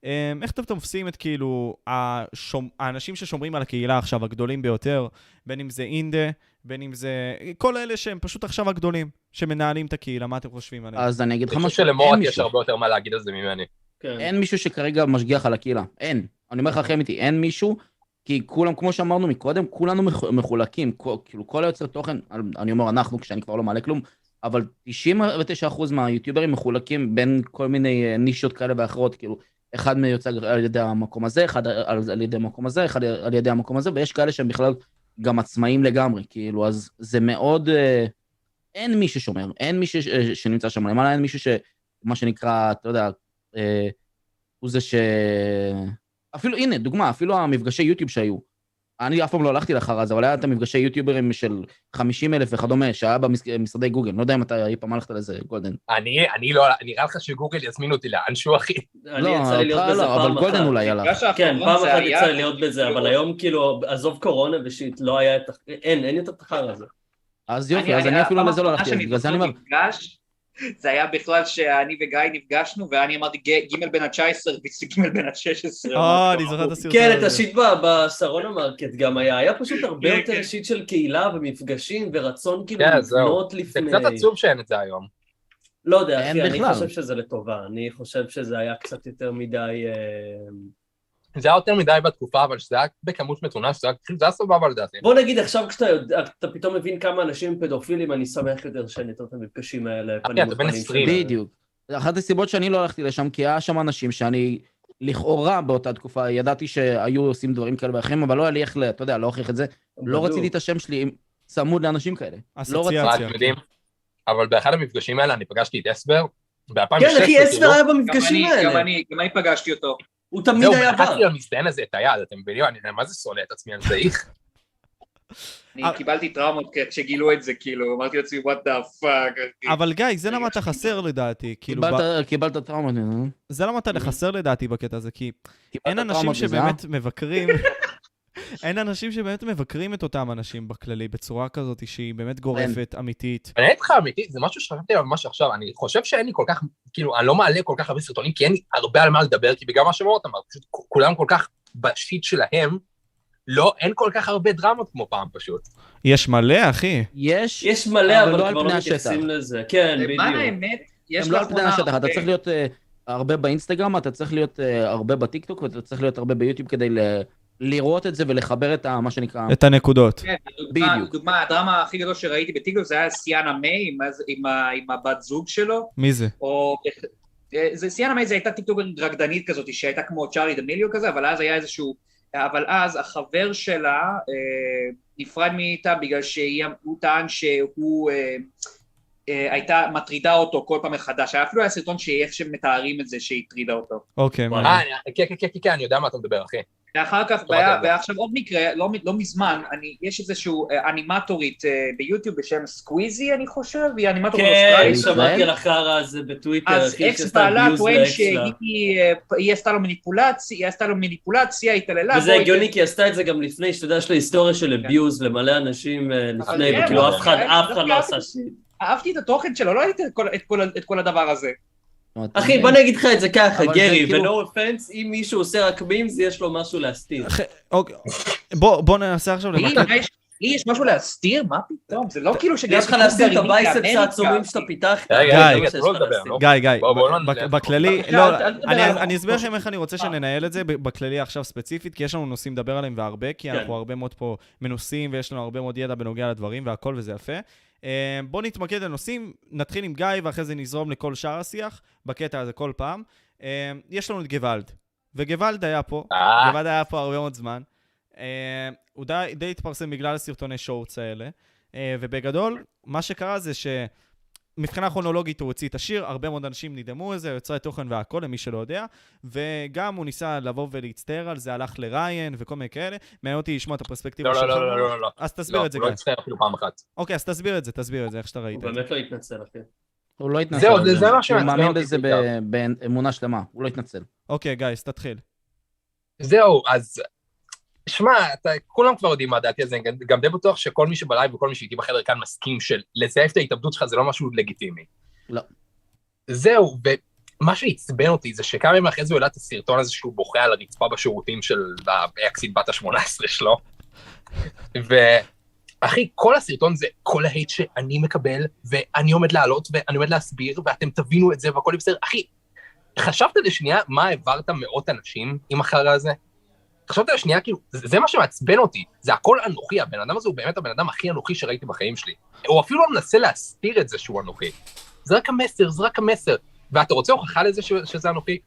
אמ, איך אתם תופסים את כאילו השומ... האנשים ששומרים על הקהילה עכשיו, הגדולים ביותר, בין אם זה אינדה, בין אם זה... כל אלה שהם פשוט עכשיו הגדולים, שמנהלים את הקהילה, מה אתם חושבים עליהם? אז אני אגיד לך אני משהו, חושב אין שלמורת יש. הרבה יותר מה להגיד על זה ממני. כן. אין מישהו שכרגע משגיח על הקהילה. אין. אני אומר לך הכי אמיתי, אין מישהו, כי כולם, כמו שאמרנו מקודם, כולנו מח- מחולקים. כאילו, כל היוצר תוכן, אני אומר אנחנו, כשאני כבר לא מעלה כלום, אבל 99% מהיוטיוברים מחולקים בין כל מיני אה, נישות כאלה ואחרות, כאילו, אחד מיוצג על ידי המקום הזה, אחד על, על ידי המקום הזה, אחד על ידי המקום הזה, ויש כאלה שהם בכלל גם עצמאים לגמרי, כאילו, אז זה מאוד... אה, אין מי ששומר, אין מי ש, אה, שנמצא שם למעלה, אין מישהו ש... מה שנקרא, אתה יודע, הוא זה ש... אפילו, הנה, דוגמה, אפילו המפגשי יוטיוב שהיו. אני אף פעם לא הלכתי לחרא הזה, אבל היה את המפגשי יוטיוברים של 50 אלף וכדומה, שהיה במשרדי גוגל. לא יודע אם אתה אי פעם הלכת לזה, גולדן. אני, אני לא, נראה לך שגוגל יזמינו אותי לאנשהו, אחי. אני לא, יצא לי להיות בזה לא, אבל פעם גולדן אחת. אולי הלך. כן, פעם אחת יצא לי להיות בזה, אבל היום כאילו, עזוב קורונה ו shit, לא היה את. אין, אין יותר את החרא הזה. אז יופי, אז אני אפילו לזה לא הלכתי, בגלל זה אני אומר, זה היה בכלל שאני וגיא נפגשנו, ואני אמרתי ג- ג' בן ה-19, וג' בן ה-16. אה, אני זוכר את הסרטון כן, את. ה shit ב- בשרונה מרקט גם היה, היה פשוט הרבה כן, יותר כן. shit של קהילה ומפגשים ורצון כאילו כן. לבנות זה לפני... קצת עצוב שאין את זה היום. לא יודע, אחי, אני. חושב שזה לטובה, אני חושב שזה היה קצת יותר מדי... אה, זה היה יותר מדי בתקופה, אבל שזה היה בכמות מתונה, שזה היה זה היה סבבה לדעתי. בוא נגיד עכשיו כשאתה יודע, אתה פתאום מבין כמה אנשים פדופילים, אני שמח יותר יותר את המפגשים האלה. פנים אתה בן מול פנים 20. שלהם. בדיוק. אחת הסיבות שאני לא הלכתי לשם, כי היה שם אנשים שאני לכאורה באותה תקופה ידעתי שהיו עושים דברים כאלה ואחרים, אבל לא היה לי איך, אתה יודע, להוכיח את זה. לא. רציתי את השם שלי צמוד לאנשים כאלה. לא רציתי. אסוציאציה. יודעים? אבל באחד המפגשים האלה אני פגשתי את אסבר, ב-2016, כן, אחי, אסבר היה במפגשים גם האלה. אני, גם אני פגשתי אותו. הוא תמיד זהו, היה בא. ולחצתי למזדיין הזה את היד, אתם מבינים? אני מה זה שונא את עצמי על זה, איך? אני. קיבלתי טראומות כשגילו את זה, כאילו, אמרתי לעצמי, what the fuck. אבל גיא, זה למה אתה חסר לדעתי. כאילו, קיבלת- טראומות, אה? זה למה אתה חסר לדעתי בקטע הזה, כי אין אנשים? שבאמת מבקרים, אין אנשים שבאמת מבקרים את אותם אנשים בכללי, בצורה כזאת שהיא באמת גורפת, אמיתית. אני אגיד לך אמיתי, זה משהו שחשבתי עליו ממש עכשיו, אני חושב שאין לי כל כך, כאילו, אני לא מעלה כל כך הרבה סרטונים, כי אין לי הרבה על מה לדבר, כי בגלל מה שמות אמרת, פשוט כולם כל כך בשיט שלהם, לא, אין כל כך הרבה דרמות כמו פעם פשוט. יש מלא, אחי. יש, יש מלא, אבל אבל לא על כבר פני לא השטח. מתייחסים לזה. כן, למען בדיוק. האמת, יש הם לא על פני השטח, אתה הרבה- צריך להיות אה, הרבה באינסטגרם, אתה צריך להיות אה, הרבה בטיקטוק, ואתה צריך להיות הרבה ביוטיוב כדי ל- לראות את זה ולחבר את ה... מה שנקרא... את הנקודות. כן, בדיוק. דוגמה, הדרמה הכי גדול שראיתי בטיקטוק זה היה סיאנה מיי עם, עם, עם הבת זוג שלו, מי זה? או... אה, זה, סיאנה מיי זה הייתה טיקטוקרית רקדנית כזאת שהייתה כמו צ'ארלי דמיליו כזה, אבל אז היה איזשהו... אבל אז החבר שלה אה, נפרד מאיתה בגלל שהוא טען שהוא... אה, אה, הייתה מטרידה אותו כל פעם מחדש, היה אפילו היה סרטון שאיך שמתארים את זה שהטרידה אותו. אוקיי. מעניין. אה, אני- כן, כן, כן, כן, אני יודע מה אתה מדבר, אחי. ואחר כך, והיה-. ועכשיו עוד מקרה, לא, מ- לא מזמן, אני, יש איזשהו אה, אנימטורית אה, ביוטיוב בשם סקוויזי, אני חושב, היא אנימטורית כן, אוסטרלית. שמעתי על החרא הזה בטוויטר, אז אקס בעלה טוען שהיא. אה, עשתה לו מניפולציה, היא עשתה לו מניפולציה, היא התעללה בו. וזה הגיוני כי היא עשתה את זה גם לפני, שאתה יודע, יש לה היסטוריה של abuse למלא אנשים לפני, כן, וכאילו אבל אף אחד, כן, אף אחד לא אהבתי. עשה shit. אהבתי את התוכן שלו, לא ראיתי את כל- את כל- את כל הדבר הזה. אחי, בוא אני אגיד לך את זה ככה, גרי, כאילו- ו-no offense, אם מישהו עושה רק memes, יש לו משהו להסתיר. אוקיי, בוא ננסה עכשיו לי יש- לי יש משהו להסתיר? מה פתאום? זה לא כאילו שגם יש לך להסתיר את ה biceps העצומים שאתה פיתחת. גיא. גיא, לא. בכללי, לא, אני- אסביר. לכם איך אני רוצה שננהל את זה בכללי עכשיו ספציפית, כי יש לנו נושאים לדבר עליהם והרבה, כי כן. אנחנו הרבה מאוד פה מנוסים ויש לנו הרבה מאוד ידע בנוגע לדברים והכל וזה יפה. אה, בואו נתמקד בנושאים, נתחיל עם גיא ואחרי זה נזרום לכל שאר השיח, בקטע הזה כל פעם. אה, יש לנו את גוואלד, וגוואלד היה פה, אה, גוואלד היה פה הרבה מאוד זמן. הוא די, די התפרסם בגלל הסרטוני שורטס האלה, ובגדול, מה שקרה זה שמבחינה כרונולוגית הוא הוציא את השיר, הרבה מאוד אנשים נדהמו לזה, יוצרי תוכן והכל, למי שלא יודע, וגם הוא ניסה לבוא ולהצטער על זה, הלך לריין וכל מיני כאלה. מעניין אותי לשמוע את הפרספקטיבה לא, שלך. לא, לא, לא, לא, לא. אז תסביר לא, את זה, הוא לא. הצטער אפילו פעם אחת. אוקיי, אז תסביר את זה, תסביר את זה, איך שאתה ראית הוא. באמת לא התנצל, אחי. הוא לא התנצל. זהו, זה- זה מה הוא שמעצבן מאמין אותי בזה באמונה שלמה, הוא לא התנצל. אוקיי, גיא, אז תתחיל. זהו, אז... שמע, אתה, כולם כבר יודעים מה דעתי על זה, אני גם- די בטוח שכל מי שבלייב וכל מי שאיתי בחדר כאן מסכים שלזייף את ההתאבדות שלך זה לא משהו לגיטימי. לא. זהו, ומה שעצבן אותי זה שכמה ימים אחרי זה הוא העלה את הסרטון הזה שהוא בוכה על הרצפה בשירותים של האקסיט בת ה-18 שלו. ואחי, כל הסרטון זה כל ההייט שאני מקבל, ואני עומד לעלות, ואני עומד להסביר, ואתם תבינו את זה והכל בסדר. אחי, חשבת לשנייה מה העברת מאות אנשים עם החרא הזה? חשבת לשנייה, כאילו, זה, זה מה שמעצבן אותי, זה הכל אנוכי, הבן אדם הזה הוא באמת הבן אדם הכי אנוכי שראיתי בחיים שלי. הוא אפילו לא מנסה להסתיר את זה שהוא אנוכי. זה רק המסר, זה רק המסר. ואתה רוצה הוכחה לזה ש, שזה אנוכי?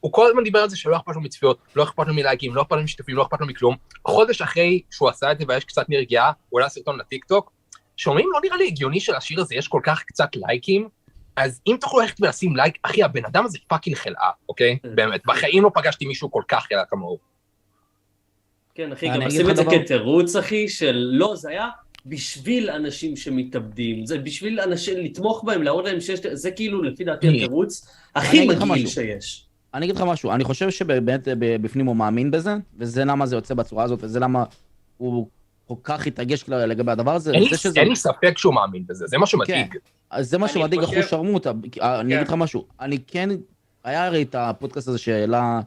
הוא כל הזמן דיבר על זה שלא אכפת לו מצפיות, לא אכפת לו מלייקים, לא אכפת לו משיתופים, לא אכפת לו מכלום. חודש אחרי שהוא עשה את זה ויש קצת נרגיעה, הוא עלה סרטון לטיקטוק, שאומרים, לא נראה לי הגיוני שלשיר הזה יש כל כך קצת לייקים, אז אם תוכלו ללכת ולשים לייק, אחי, הבן אדם הזה fucking חלאה, אוקיי? באמת, בחיים לא פגשתי מישהו כל כך חלאה כמוהו. כן, אחי, אני גם עושים את זה. כתירוץ, אחי, של לא, זה היה בשביל אנשים שמתאבדים, זה בשביל אנשים, לתמוך בהם, להראות להם שיש, זה כאילו, לפי דעתי, אני- התירוץ אני הכי מגעיל. שיש. אני אגיד לך משהו, אני חושב שבאמת אה, בפנים הוא מאמין בזה, וזה למה זה יוצא בצורה הזאת, וזה למה הוא כל כך התרגש לגבי הדבר הזה. אין לי- שזה- אין לי ספק שהוא מאמין בזה, זה מה שמדאיג. אז זה מה שמדאיג אחוז שרמוטה. אה, אני כן. אגיד לך משהו, אני כן, היה הרי את הפודקאסט הזה שהעלה,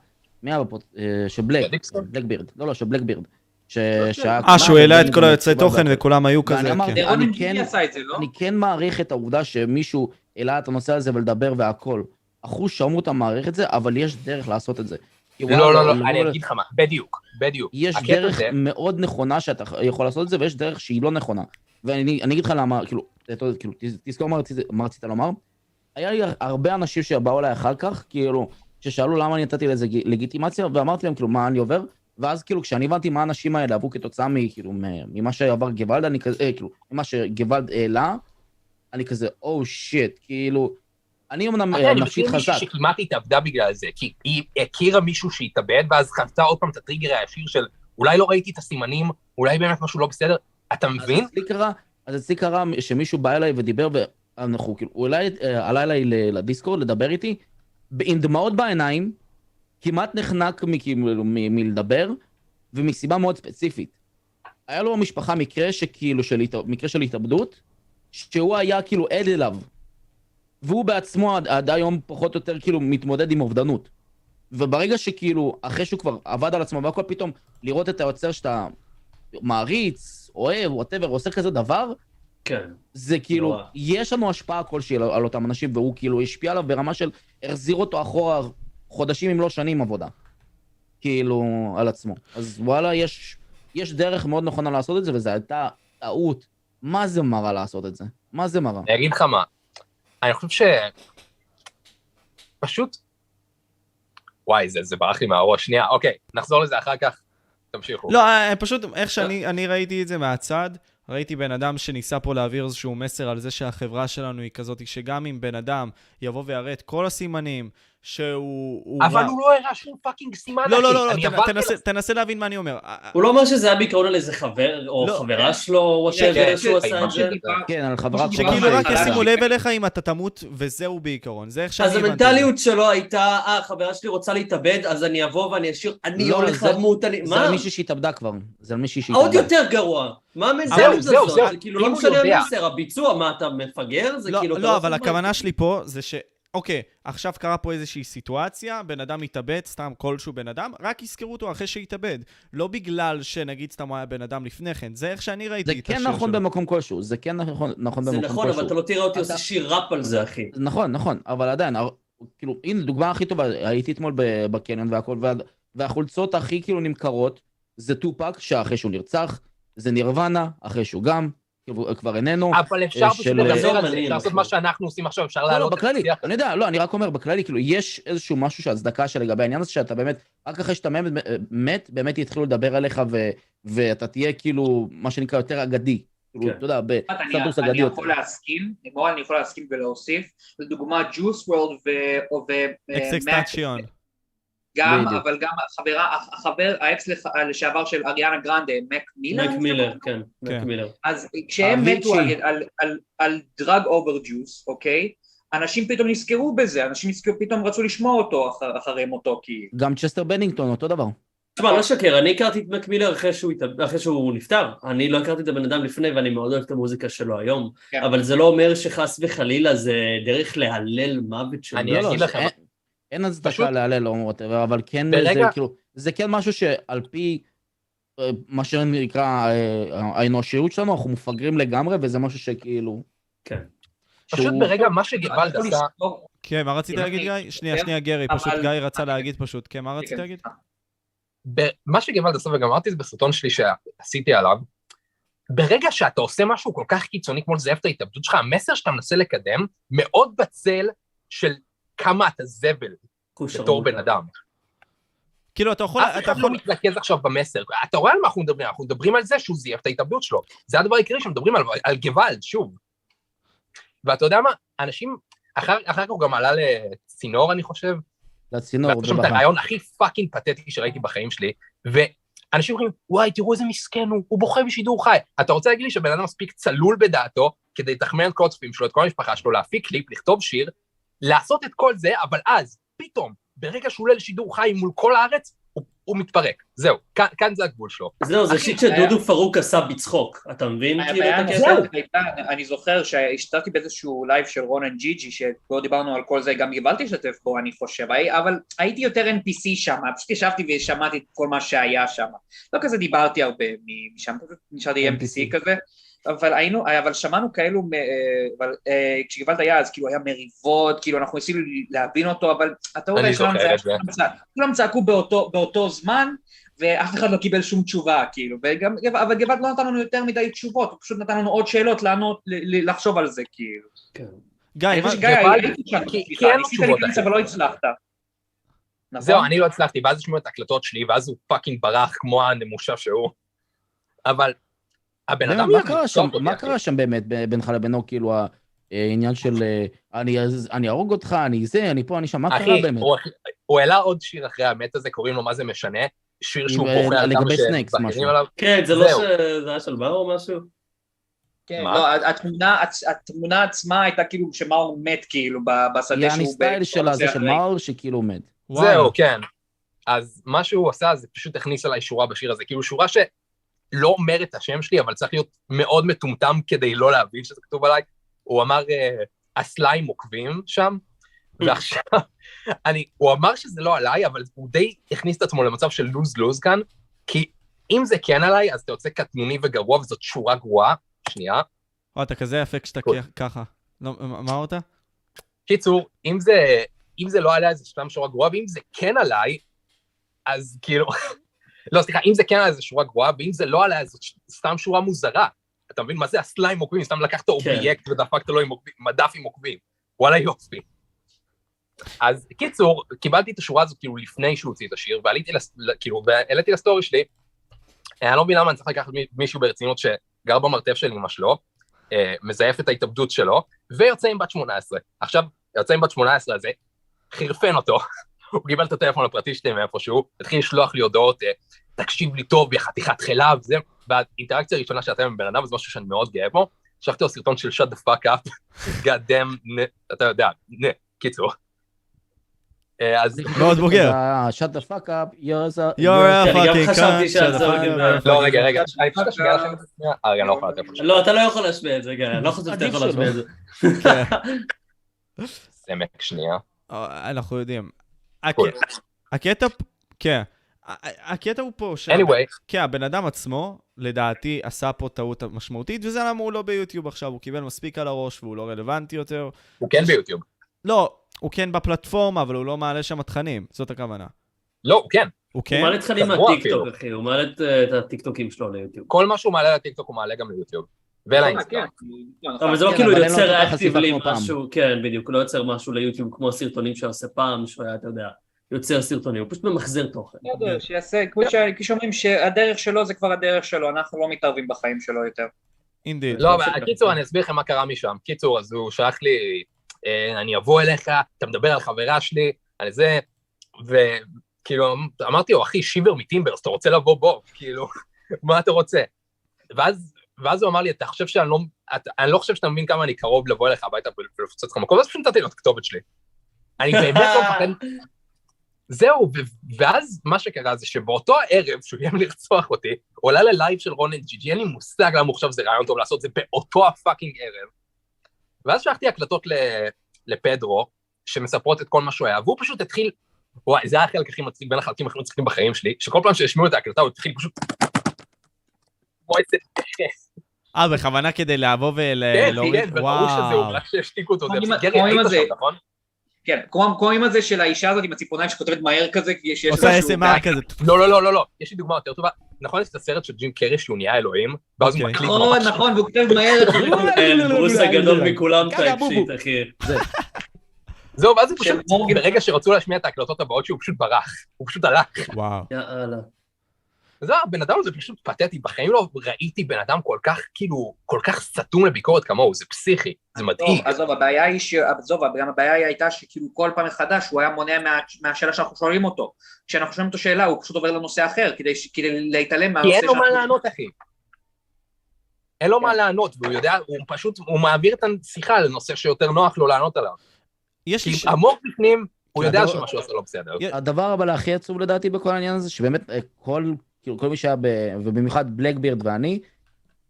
מי היה בפודקאסט? שבלק, דיקסטון? בלקבירד, לא, לא, שבלקבירד. ש- לא, אה, שהוא העלה את כל. היוצאי תוכן וכולם היו כזה, כן. אני כן- לא? אני כן מעריך את העובדה שמישהו העלה את הנושא הזה ולדבר והכל. אחוז שרמוטה מעריך את זה, אבל יש דרך לעשות את זה. לא, לא, לא, אני אגיד לך מה, בדיוק, בדיוק. יש דרך מאוד נכונה שאתה יכול לעשות את זה, ויש דרך שהיא לא נכונה. ואני אני אגיד לך למה, כאילו, כאילו, תז- תזכור מה רצית- לומר. היה לי הרבה אנשים שבאו אליי אחר כך, כאילו, ששאלו למה אני נתתי לזה לגיטימציה, ואמרתי להם, כאילו, מה אני עובר, ואז כאילו, כשאני הבנתי מה האנשים האלה עברו כתוצאה מ- כאילו, מ- ממה שעבר גוואלד, אני כזה, אה, כאילו, ממה שגוואלד העלה, אני כזה, או שיט, כאילו, אני אמנם אה, אני נפשית מכיר מישהו חזק. שכמעט התאבדה בגלל זה, כי היא הכירה מישהו שהתאבד, ואז חוותה עוד פעם את הטריגר הישיר של אולי לא ראיתי את הסימנים, אולי באמת משהו לא בסדר, אתה מבין? אז אצלי קרה, אז אצלי קרה שמישהו בא אליי ודיבר, ואנחנו, כאילו, הוא אולי אה, עלה אליי לדיסקורד לדבר איתי, עם דמעות בעיניים, כמעט נחנק כאילו, מלדבר, ומסיבה מאוד ספציפית. היה לו במשפחה מקרה שכאילו, של, מקרה של התאבדות, שהוא היה כאילו עד אליו. והוא בעצמו עד, עד היום פחות או יותר כאילו מתמודד עם אובדנות. וברגע שכאילו, אחרי שהוא כבר עבד על עצמו והכל, פתאום לראות את היוצר שאתה מעריץ, אוהב, וואטאבר, עושה כזה דבר, כן. זה כאילו, נורא. יש לנו השפעה כלשהי על, על אותם אנשים, והוא כאילו השפיע עליו ברמה של החזיר אותו אחורה חודשים אם לא שנים עבודה. כאילו, על עצמו. אז וואלה, יש, יש דרך מאוד נכונה לעשות את זה, וזו הייתה טעות. מה זה מרה לעשות את זה? מה זה מרה? אני אגיד לך מה, אני חושב ש... פשוט... וואי, זה, זה ברח לי מהראש. שנייה, אוקיי, נחזור לזה אחר כך, תמשיכו. לא, אה, פשוט איך שאני אני ראיתי את זה מהצד, ראיתי בן אדם שניסה פה להעביר איזשהו מסר על זה שהחברה שלנו היא כזאת, שגם אם בן אדם יבוא ויראה את כל הסימנים, שהוא... הוא אבל רע- הוא לא הראה שום fucking סימן, לא, לא. לא, לא, עברתי תנסה- תנסה להבין מה אני אומר. הוא לא אומר שזה היה בעיקרון על איזה חבר, או לא. חברה שלו, whatever כן, שהוא כן, עשה מה את זה. כן, על חברה שכאילו שכאילו רק. ישימו לב אליך אם אתה תמות, וזהו בעיקרון. זה איך שאני אז הבנתי. המנטליות שלו הייתה, אה, חברה שלי רוצה להתאבד, אז אני אבוא ואני אשאיר, אני לא, הולך למות, אני... זה? על מישהי שהתאבדה כבר. זה על מישהי שהתאבדה. עוד יותר גרוע. מה זהו, המנטליות זהו, הזאת? זהו. זה כאילו לא הוא משנה המסר, הביצוע, מה אתה מפגר? זה לא, כאילו... אתה לא, אבל הכוונה שלי פה זה ש... אוקיי, עכשיו קרה פה איזושהי סיטואציה, בן אדם התאבד, סתם כלשהו בן אדם, רק יזכרו אותו אחרי שהתאבד. לא בגלל שנגיד סתם הוא היה בן אדם לפני כן, זה איך שאני ראיתי זה את כן השיר נכון שלו. במקום כלשהו, זה כן נכון נכון זה במקום נכון, כלשהו. אבל אתה לא תראה אותי עושה שיר ראפ על זה, אחי. נכון, נכון, אבל עדיין, כאילו, הנה, דוגמה הכי טובה, הייתי אתמול בקניון והכל, וה- והחולצות הכי כאילו נמכרות, זה טופק, שאחרי שהוא נרצח, זה נירוונה, אחרי שהוא גם, כבר איננו. אבל אפשר פשוט של- לדבר זה על זה, אומנים, אפשר לעשות אחי. מה שאנחנו עושים עכשיו, אפשר לא, לא, את בכללי. אני יודע, לא, אני רק אומר, בכללי, כאילו, יש איזשהו משהו שהצדקה שלגבי העניין הזה, שאתה באמת, רק אחרי שאתה מת, מת, באמת יתחילו לדבר עליך, ו- ואתה תהיה כאילו, מה שנקרא, יותר אגדי. כאילו, כן. אתה יודע, אני, בסטטוס אני אגדי יותר. יכול להסכים, מורן אני יכול להסכים ולהוסיף, לדוגמה Juice WRLD ו... טנטסיון. גם, בדיוק. אבל גם החברה, החבר, האקס לח- לשעבר של אריאנה גרנדה, מק מילר, מק מילר, כן, כן. מק מילר. אז כשהם. מתו על, על, על, על drug overdose, אוקיי? אנשים פתאום נזכרו בזה, אנשים נזכרו, פתאום רצו לשמוע אותו אחר, אחרי מותו, כאילו. גם צ'סטר בנינגטון, אותו דבר. תשמע, לא שקר, אני הכרתי את מק מילר אחרי שהוא, התאב- אחרי שהוא נפטר. אני לא הכרתי את הבן אדם לפני, ואני מאוד אוהב את המוזיקה שלו היום. כן. אבל זה לא אומר שחס וחלילה זה דרך להלל מוות שלו. אני לא, לא, אגיד לכם- אין- הצדקה פשוט- להלל או whatever, אבל כן, ברגע- זה כאילו, זה כן משהו שעל פי אה, מה שנקרא אה, האנושיות שלנו, אנחנו מפגרים לגמרי, וזה משהו שכאילו... כן. פשוט שהוא- ברגע מה שגוואלד עשה, כן, מה רצית להגיד, גיא? שנייה, כן, שנייה, גרי, פשוט גיא רצה אני- להגיד פשוט. כן, מה רצית כן, להגיד? ב- מה שגוואלד עשה, וגם אמרתי את זה בסרטון שלי שעשיתי עליו, ברגע שאתה עושה משהו כל כך קיצוני כמו לזייף את ההתאבדות שלך, המסר שאתה מנסה לקדם מאוד בצל של כמה אתה זבל בתור. בן אדם. כאילו, אתה יכול... אף אתה אחד לא. מתרכז עכשיו במסר. אתה רואה על מה אנחנו מדברים? אנחנו מדברים על זה שהוא זייף את ההתאבדות שלו. זה הדבר העיקרי שמדברים על, על גוואלד, שוב. ואתה יודע מה? אנשים, אחר, אחר כך הוא גם עלה לצינור, אני חושב, לצינור, ועשו שם את ובחר. הרעיון הכי fucking פתטי שראיתי בחיים שלי, ואנשים אומרים, וואי, תראו איזה מסכן הוא, הוא בוכה בשידור חי. אתה רוצה להגיד לי שבן אדם מספיק צלול בדעתו, כדי לתחמן את כל הצופים שלו, את כל המשפחה שלו, להפיק קליפ, לכתוב שיר, לעשות את כל זה, אבל אז, פתאום, ברגע שהוא עולה לשידור חי מול כל הארץ, הוא, הוא מתפרק. זהו, כאן, כאן זה הגבול שלו. זהו, זה shit היה- שדודו פארוק עשה בצחוק. אתה מבין כאילו אני זוכר שהשתתפתי באיזשהו לייב של רונן ג'יג'י, שבו דיברנו על כל זה, גם קיבלתי להשתתף בו, אני חושב, אבל הייתי יותר NPC שם, פשוט ישבתי ושמעתי את כל מה שהיה שם. לא כזה דיברתי הרבה משם, פשוט נשארתי NPC כזה. אבל היינו, אבל שמענו כאלו, אה, אבל כשגוואלד היה אז כאילו היה מריבות, כאילו אנחנו ניסינו להבין אותו, אבל התיאוריה שלנו זה היה. שכולם צע- כולם צעקו באותו, באותו זמן, ואף אחד לא קיבל שום תשובה, כאילו, וגם, אבל גוואלד לא נתן לנו יותר מדי תשובות, הוא פשוט נתן לנו עוד שאלות לענות, לחשוב על זה, כאילו. כן. גיא, אני מה... שם, כי- אין לו תשובות. אבל לא הצלחת. נכון? זהו, אני לא הצלחתי, ואז השמיעו את ההקלטות שלי, ואז הוא fucking ברח כמו הנמושה שהוא. אבל הבן באמת, אדם... מה יבין, קרה שם, מה. קרה שם באמת ב- בינך לבינו, כאילו, העניין של אה, אני אני אהרוג אותך, אני זה, אני פה, אני שם, מה קרה באמת? הוא- העלה עוד שיר אחרי המת הזה, קוראים לו מה זה משנה, שיר שהוא בוכה אה, על כמה לגבי סנקס, משהו. עליו. כן, זה לא זהו. שזה היה של בר או משהו? כן? לא, התמונה, התמונה עצמה הייתה כאילו שמאור מת כאילו ב- בשדה שהוא... יעני סטייל ב- של הזה של. מאור, שכאילו מת. זהו, כן. אז מה שהוא עשה זה פשוט הכניס עליי שורה בשיר הזה, כאילו שורה שלא אומר את השם שלי, אבל צריך להיות מאוד מטומטם כדי לא להבין שזה כתוב עליי. הוא אמר, אה, הסליים עוקבים שם, ועכשיו, אני, הוא אמר שזה לא עליי, אבל הוא די הכניס את עצמו למצב של לוז-לוז כאן, כי אם זה כן עליי, אז אתה יוצא קטנוני וגרוע, וזאת שורה גרועה. שנייה. וואי, אתה כזה יפה כשאתה ככה. לא, מה אמרת? קיצור, אם זה, אם זה לא עליי, זה סתם שורה גרועה, ואם זה כן עליי, אז כאילו... לא, סליחה, אם זה כן עליי, זה שורה גרועה, ואם זה לא עליי, אז זאת סתם שורה מוזרה. אתה מבין מה זה הסליים עוקבים? סתם לקחת אובייקט ודפקת לו עם עוקבים, מדף עם עוקבים. וואלה יופי. אז קיצור, קיבלתי את השורה הזו כאילו לפני שהוא הוציא את השיר, ועליתי, לס... כאילו, והעליתי לסטורי שלי, אני לא מבין למה אני צריך לקחת מי- מישהו ברצינות ש... גר במרתף של אמא שלו, אה, מזייף את ההתאבדות שלו, ויוצא עם בת 18. עכשיו, יוצא עם בת 18 הזה, חירפן אותו, הוא קיבל את הטלפון הפרטי שלי מאיפשהו, התחיל לשלוח לי הודעות, אה, תקשיב לי טוב, יא חתיכת חילה, וזה, והאינטראקציה הראשונה שאתה עם בן אדם, זה משהו שאני מאוד גאה בו, שלחתי לו סרטון של shut the fuck up, god damn, אתה יודע, נה, קיצור. אה, אז מאוד בוגר. shut the fuck up, you're a... You're a אני גם fucking חשבתי cunt, לא, רגע. רגע, אני פשוט שנייה לשבת את שנייה, אה, רגע, אני לא יכול לתת לא, אתה לא יכול להשמיע את זה, אני לא חושב שאתה יכול להשמיע את. זה. כן. סמק שנייה. אה, אנחנו יודעים. הק- הקטע, כן. הקטע הוא פה, שה- anyway, כן, הבן אדם עצמו, לדעתי, עשה פה טעות משמעותית, וזה למה הוא לא ביוטיוב עכשיו, הוא קיבל מספיק על הראש והוא לא רלוונטי יותר. הוא כן ביוטיוב. לא, הוא כן בפלטפורמה, אבל הוא לא מעלה שם תכנים, זאת הכוונה. לא, הוא כן. הוא כן? הוא מעלה תכנים מהטיקטוק. אחי, הוא מעלה את, אה, את הטיקטוקים שלו ליוטיוב. כל מה שהוא מעלה לטיקטוק הוא מעלה גם ליוטיוב. ולאינסטגרם. אבל זה לא כן, כאילו אבל אין לו יוצר אותה חשיפה אקטיבלי. משהו, כן, בדיוק, לא יוצר משהו ליוטיוב כמו הסרטונים שהוא עושה פעם, שהוא היה, אתה יודע, יוצר סרטונים, הוא פשוט ממחזר תוכן. בסדר, שיעשה, כמו ש- שאומרים שהדרך שלו זה כבר הדרך שלו, אנחנו לא מתערבים בחיים שלו יותר. אינדיד. לא, אבל קיצור, אני אסביר לכם מה קרה משם. קיצור, אז הוא שלח לי, אה, אני אבוא אליך, אתה מדבר על חברה שלי, על זה, וכאילו, אמרתי לו, אחי, shiver me timbers, אתה רוצה לבוא בוא, כאילו, מה אתה רוצה? ואז, ואז הוא אמר לי, אתה חושב שאני לא, אתה, אני לא חושב שאתה מבין כמה אני קרוב לבוא אליך הביתה ולפוצץ לך מקום, אז פשוט נתתי לו את הכתובת שלי. אני באמת לא מפחד. זהו, ואז מה שקרה זה שבאותו הערב שהוא איים לרצוח אותי, הוא עלה ללייב של רונן ג'י אין לי מושג למה הוא חשב שזה רעיון טוב לעשות את זה באותו ה fucking ערב. ואז שלחתי הקלטות ל- לפדרו, שמספרות את כל מה שהוא היה, והוא פשוט התחיל, וואי, זה היה החלק הכי מצחיק בין החלקים הכי מצחיקים בחיים שלי, שכל פעם שהשמיעו את ההקלטה הוא התחיל פשוט... כמו איזה... אה, בכוונה כדי לבוא כן, ולהוריד... כן, וראו שזה הוא רק שהשתיקו אותו, נכון? כן, כמו עם הזה של האישה הזאת עם הציפורניים שכותבת מהר כזה, כי שיש עושה SMR כזה. לא, לא, לא, לא, לא, יש לי דוגמה יותר טובה. נכון, יש את הסרט של ג'ים קרי שהוא נהיה אלוהים, ואז הוא אוקיי. מקליט נכון, ממש נכון, והוא כותב מהר, כן, ברוס הגדול מכולם קאלה, טייפ בובו. shit, אחי. זהו, ואז הוא פשוט. ברגע שרצו להשמיע את ההקלטות הבאות שהוא פשוט ברח, הוא פשוט הלך. וואו. זהו, הבן אדם הזה פשוט פתטי, בחיים לא ראיתי בן אדם כל כך, כאילו, כל כך סתום לביקורת כמוהו, זה פסיכי, זה מדאיג. עזוב, הבעיה היא ש... עזוב, גם הבעיה היא הייתה שכאילו כל פעם מחדש הוא היה מונע מה... מהשאלה שאנחנו שואלים אותו. כשאנחנו שואלים אותו שאלה הוא פשוט עובר לנושא אחר כדי, ש... כדי להתעלם כי מהנושא אין לו מה שאנחנו- לענות, אחי. אין לו כן. מה לענות, והוא יודע, הוא פשוט, הוא מעביר את השיחה לנושא שיותר נוח לו לענות עליו. יש לי... כי ש- עמוק בפנים, הוא כן, יודע שמה שהוא עושה לא בסדר. הדבר אבל הכי עצוב לדעתי בכל העניין הזה, שבאמת אה, כל, כאילו, כל מי שהיה, ב... ובמיוחד בלקבירד ואני,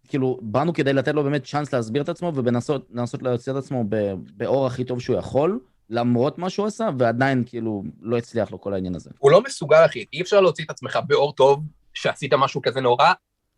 כאילו, באנו כדי לתת לו באמת צ'אנס להסביר את עצמו, ולנסות לנסות להוציא את עצמו ב... באור הכי טוב שהוא יכול, למרות מה שהוא עשה, ועדיין, כאילו, לא הצליח לו כל העניין הזה. הוא לא מסוגל, אחי, אי אפשר להוציא את עצמך באור טוב, שעשית משהו כזה נורא,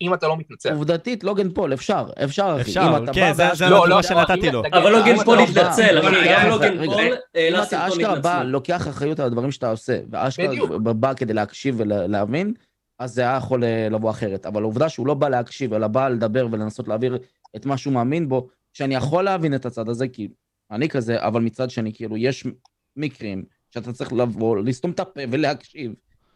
אם אתה לא מתנצל. עובדתית, לוגן פול, אפשר, אפשר, אחי. אפשר, כן, זה- לא, התגובה לא, שנתתי לו. אתה- אבל לוגן פול אתה לא בא- התנצל, אחי, גם לוגן. פול אם אתה סרטון אשכרה בא. לוקח אחריות על הדברים שאתה עושה, ואשכרה. בא כדי להקשיב ולהבין, אז זה היה יכול אה, לבוא אחרת. אבל העובדה שהוא לא בא להקשיב, אלא בא לדבר ולנסות להעביר את מה שהוא מאמין בו, שאני יכול להבין את הצד הזה, כי אני כזה, אבל מצד שני, כאילו, יש מקרים שאתה צריך לבוא, לסתום את הפה ולהקשיב.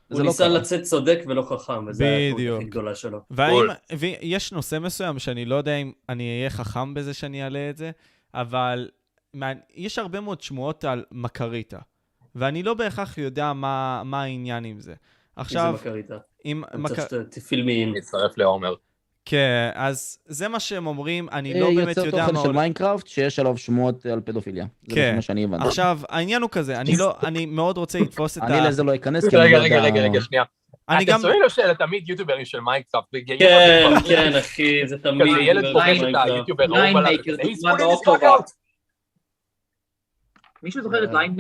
הוא זה לא ניסה קרה. לצאת צודק ולא חכם, וזו בדיוק. הכי גדולה שלו. והאם. ויש נושא מסוים שאני לא יודע אם אני אהיה חכם בזה שאני אעלה את זה, אבל יש הרבה מאוד שמועות על מקריטה, ואני לא בהכרח יודע מה, מה העניין עם זה. עכשיו? אם... צריך שתפילמי עם. להצטרף לעומר. כן, אז זה מה שהם אומרים, אני אה, לא באמת יוצר יודע תוכן מה... של הולך- מיינקראפט שיש עליו שמועות על פדופיליה. זה כן. לפי מה שאני הבנתי. עכשיו, העניין הוא כזה, אני לא, אני מאוד רוצה לתפוס את ה... אני לזה לא אכנס, כי אני רגע, לא רגע, יודע... רגע, רגע, שנייה. אני גם... אתם שמים לב שאלה תמיד יוטיוברים של מיינקראפט. כן, כן, אחי, זה תמיד... כזה ילד פוגש את. היוטיובר ליין האהוב עליו, מייקר, וכזה, דוגמה "He's putting מאוד his טובה. fuck out." מישהו זוכר את ליין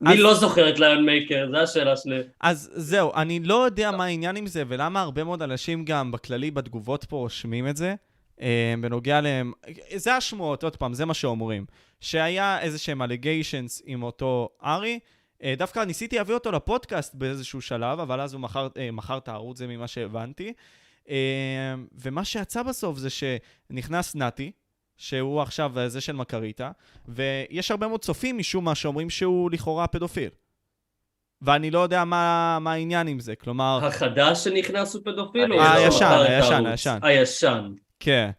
מי אז- לא זוכר את ליון מייקר? זו השאלה שלי. אז זהו, אני לא יודע מה העניין עם זה, ולמה הרבה מאוד אנשים גם בכללי בתגובות פה רושמים את זה, אה, בנוגע להם, זה השמועות, עוד פעם, זה מה שאומרים. שהיה איזה שהם אלגיישנס עם אותו ארי, אה, דווקא ניסיתי להביא אותו לפודקאסט באיזשהו שלב, אבל אז הוא מכר, אה, מכר את הערוץ, זה ממה שהבנתי. ומה שיצא בסוף זה שנכנס נתי, שהוא עכשיו זה של מקריטה, ויש הרבה מאוד צופים משום מה שאומרים שהוא לכאורה פדופיל. ואני לא יודע מה, מה העניין עם זה, כלומר, החדש שנכנס הוא פדופיל? אני- או זה הישן, הישן, הערוץ? הישן. הישן. כן.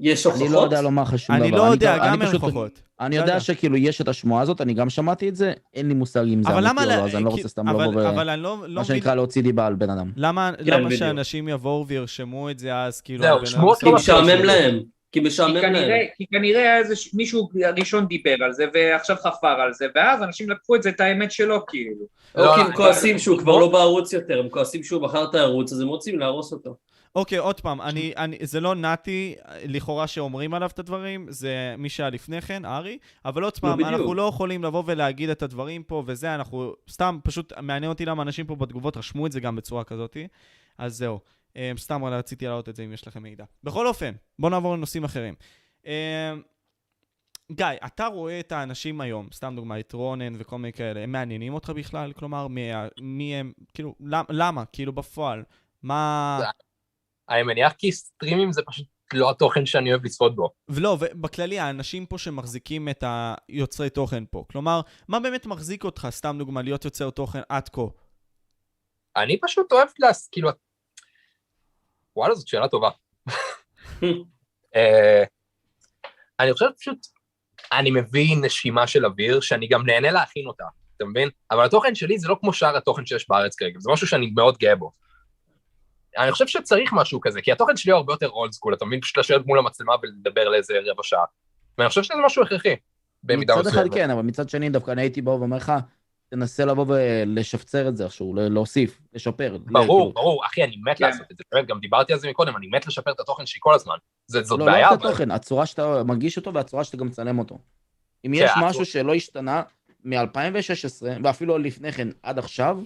יש הוכחות? אני לא יודע לומר לך שום דבר. אני לא יודע, אני גם אין הוכחות. אני. יודע שכאילו יש את השמועה הזאת, אני גם שמעתי את זה, אין לי מושג אם זה אבל אמיתי למה... או לא, אז אני לא רוצה סתם אבל- לבוא ו... אבל אני לא לא מה. שנקרא להוציא דיבה על בן אדם. למה כן. שאנשים יבואו וירשמו את זה אז, כאילו... זהו, שמועות לא משעמם להם. כי משעמם להם. כי כנראה היה איזה מישהו ראשון דיבר על זה ועכשיו חפר על זה ואז אנשים לקחו את זה את האמת שלו כאילו. או לא, כי הם אני- כועסים שהוא כבר לא בערוץ יותר, הם כועסים שהוא מכר את הערוץ, אז הם רוצים להרוס אותו. אוקיי, עוד פעם, אני, אני, זה לא נתי, לכאורה שאומרים עליו את הדברים, זה מי שהיה לפני כן, ארי, אבל עוד פעם, בדיוק. אנחנו לא יכולים לבוא ולהגיד את הדברים פה וזה, אנחנו, סתם, פשוט מעניין אותי למה אנשים פה בתגובות רשמו את זה גם בצורה כזאת, אז זהו. אה, סתם רציתי להעלות את זה אם יש לכם מידע. בכל אופן, בואו נעבור לנושאים אחרים. אה, גיא, אתה רואה את האנשים היום, סתם דוגמא, את רונן וכל מיני כאלה, הם מעניינים אותך בכלל? כלומר, מי, מי הם, כאילו, למ, למה? כאילו, בפועל. מה... אני מניח כי סטרימים זה פשוט לא התוכן שאני אוהב לצפות בו. ולא, ובכללי, האנשים פה שמחזיקים את היוצרי תוכן פה. כלומר, מה באמת מחזיק אותך, סתם דוגמה, להיות יוצר תוכן עד כה? אני פשוט אוהב להס... כאילו... וואלה, זאת שאלה טובה. אה, אני חושב פשוט, אני מביא נשימה של אוויר שאני גם נהנה להכין אותה, אתה מבין? אבל התוכן שלי זה לא כמו שאר התוכן שיש בארץ כרגע, זה משהו שאני מאוד גאה בו. אני חושב שצריך משהו כזה, כי התוכן שלי הוא הרבה יותר אולד סקול, אתה מבין? פשוט לשבת מול המצלמה ולדבר לאיזה רבע שעה. ואני חושב שזה משהו הכרחי, במידה מצד אחד מסוימת. כן, אבל מצד שני דווקא אני הייתי בא ואומר לך, תנסה לבוא ולשפצר את זה איכשהו, להוסיף, לשפר. ברור, כאילו, ברור, אחי, אני מת כן. לעשות את זה, באמת, גם דיברתי על זה מקודם, אני מת לשפר את התוכן שלי כל הזמן. זה- זאת לא, לא בעיה, רק אבל... התוכן, הצורה שאתה מגיש אותו והצורה שאתה גם מצלם אותו. אם כן, יש משהו שלא השתנה מ-2016, ואפילו לפני כן עד עכשיו,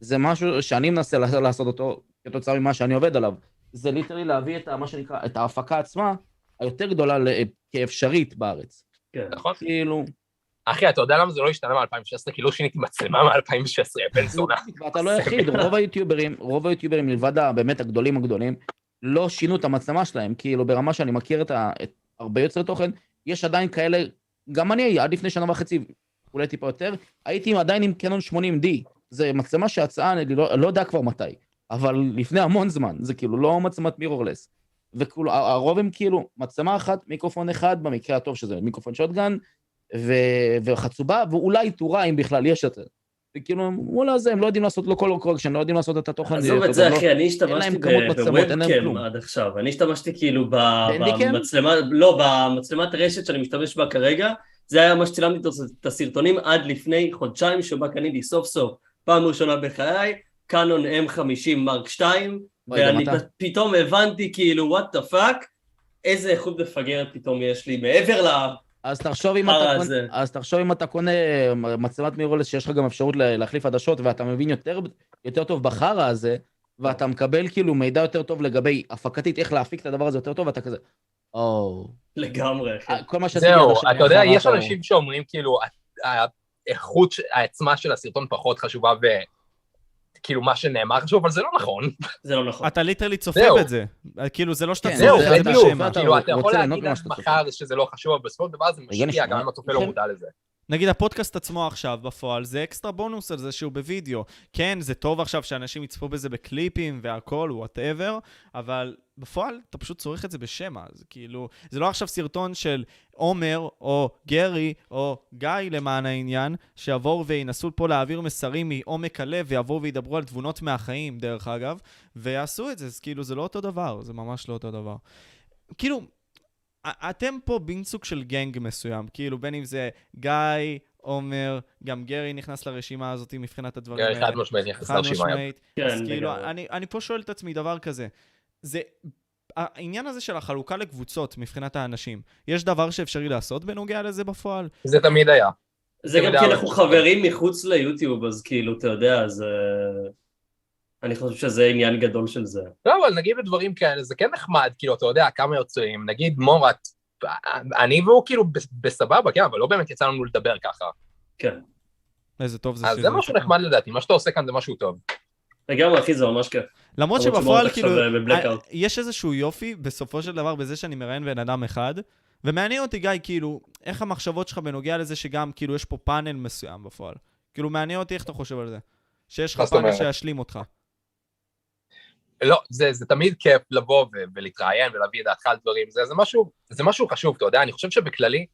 זה משהו שאני מנסה לעשות- אותו כתוצאה ממה שאני עובד עליו. זה ליטרלי להביא את ה- מה שנקרא, את ההפקה עצמה, היותר גדולה ל- כאפשרית בארץ. כן. נכון? כאילו, אחי, אתה יודע למה זה לא השתנה מ-2016? כי לא שיניתי מצלמה מ-2016, יא בן זונה. ואתה לא היחיד, רוב היוטיוברים, רוב היוטיוברים מלבד באמת הגדולים הגדולים, לא שינו את המצלמה שלהם, כאילו ברמה שאני מכיר את, ה, את הרבה יוצרי תוכן, יש עדיין כאלה, גם אני עד לפני שנה וחצי, אולי טיפה יותר, הייתי עדיין עם קנון 80D, זה מצלמה שיצאה, אני לא, לא יודע כבר מתי, אבל לפני המון זמן, זה כאילו לא מצלמת מירורלס. וכאילו, הרוב הם כאילו מצלמה אחת, מיקרופון אחד, במקרה הטוב שזה מיקרופון שוטגן, ו... וחצובה, ואולי טורה אם בכלל יש יותר. וכאילו, הם, וואלה זה, הם לא יודעים לעשות לו color correction, לא יודעים לעשות את התוכן. עזוב את זה, יודע, לא- אחי, אני השתמשתי ב webcam. עד עכשיו. אני השתמשתי כאילו? במצלמה, לא, במצלמת רשת שאני משתמש בה כרגע. זה היה מה שצילמתי את הסרטונים עד לפני חודשיים, שבה קניתי סוף סוף, פעם ראשונה בחיי, קאנון M50 מרק 2, אוי, גם ואני פתאום הבנתי כאילו, what the fuck, איזה איכות מפגרת פתאום יש לי, מעבר ל... אז תחשוב אם אתה קונה. אז תחשוב אם אתה קונה מצלמת מירורלס שיש לך גם אפשרות לה- להחליף עדשות ואתה מבין יותר, יותר טוב בחרא הזה, ואתה מקבל כאילו מידע יותר טוב לגבי הפקתית, איך להפיק את הדבר הזה יותר טוב, ואתה כזה, או... לגמרי, אחי. כל מה שעשיתי עד זהו, אתה יודע, היה יש אנשים שאומרים כאילו, האיכות, העצמה של הסרטון פחות חשובה וכאילו מה שנאמר חשוב, אבל זה לא נכון. זה לא נכון. אתה literally צופה. בזה. כאילו, זה לא שאתה כן, זהו, צופה זה- את בדיוק, השם. כאילו, אתה יכול להגיד עד. מחר שזה לא חשוב, אבל בסופו של דבר זה משפיע, גם אם הצופה לא מודע לזה. נגיד הפודקאסט עצמו עכשיו בפועל, זה אקסטרה בונוס על זה שהוא בווידאו. כן, זה טוב עכשיו שאנשים יצפו בזה בקליפים והכל, whatever, אבל בפועל אתה פשוט צורך את זה בשמע. זה כאילו, זה לא עכשיו סרטון של עומר או גרי או גיא למען העניין, שיבואו וינסו פה להעביר מסרים מעומק הלב ויבואו וידברו על תבונות מהחיים, דרך אגב, ויעשו את זה, אז כאילו זה לא אותו דבר, זה ממש לא אותו דבר. כאילו, אתם פה בין סוג של גנג מסוים, כאילו בין אם זה גיא, עומר, גם גרי נכנס לרשימה הזאת מבחינת הדברים גרי חד משמעית נכנס חד לרשימה. משמעית. כן, אז כאילו. אני, אני פה שואל את עצמי דבר כזה. זה, העניין הזה של החלוקה לקבוצות מבחינת האנשים, יש דבר שאפשרי לעשות בנוגע לזה בפועל? זה תמיד היה. זה גם כי אנחנו חברים מחוץ ליוטיוב, אז כאילו, אתה יודע, זה... אני חושב שזה עניין גדול של זה. לא, אבל נגיד בדברים כאלה, זה כן נחמד, כאילו, אתה יודע, כמה יוצרים, נגיד מורת, אני והוא כאילו ב- בסבבה, כן, אבל לא באמת יצא לנו לדבר ככה. כן. איזה טוב זה אז שזה זה משהו. נחמד לדעתי, מה שאתה עושה כאן זה משהו טוב. לגמרי, אחי, זה ממש כיף. למרות שבפועל, כאילו, בבלקאוט. אה, יש איזשהו יופי בסופו של דבר בזה שאני מראיין בן אדם אחד, ומעניין אותי, גיא, כאילו, איך המחשבות שלך בנוגע לזה שגם, כאילו, יש פה פאנל מסוים בפועל. כאילו, מעניין אותי איך אתה חושב על זה. שיש לך פאנל? שישלים אותך. לא, זה, זה תמיד כיף לבוא ו- ולהתראיין ולהביא את דעתך על דברים, זה, זה, משהו, זה משהו חשוב, אתה יודע, אני חושב שבכללי,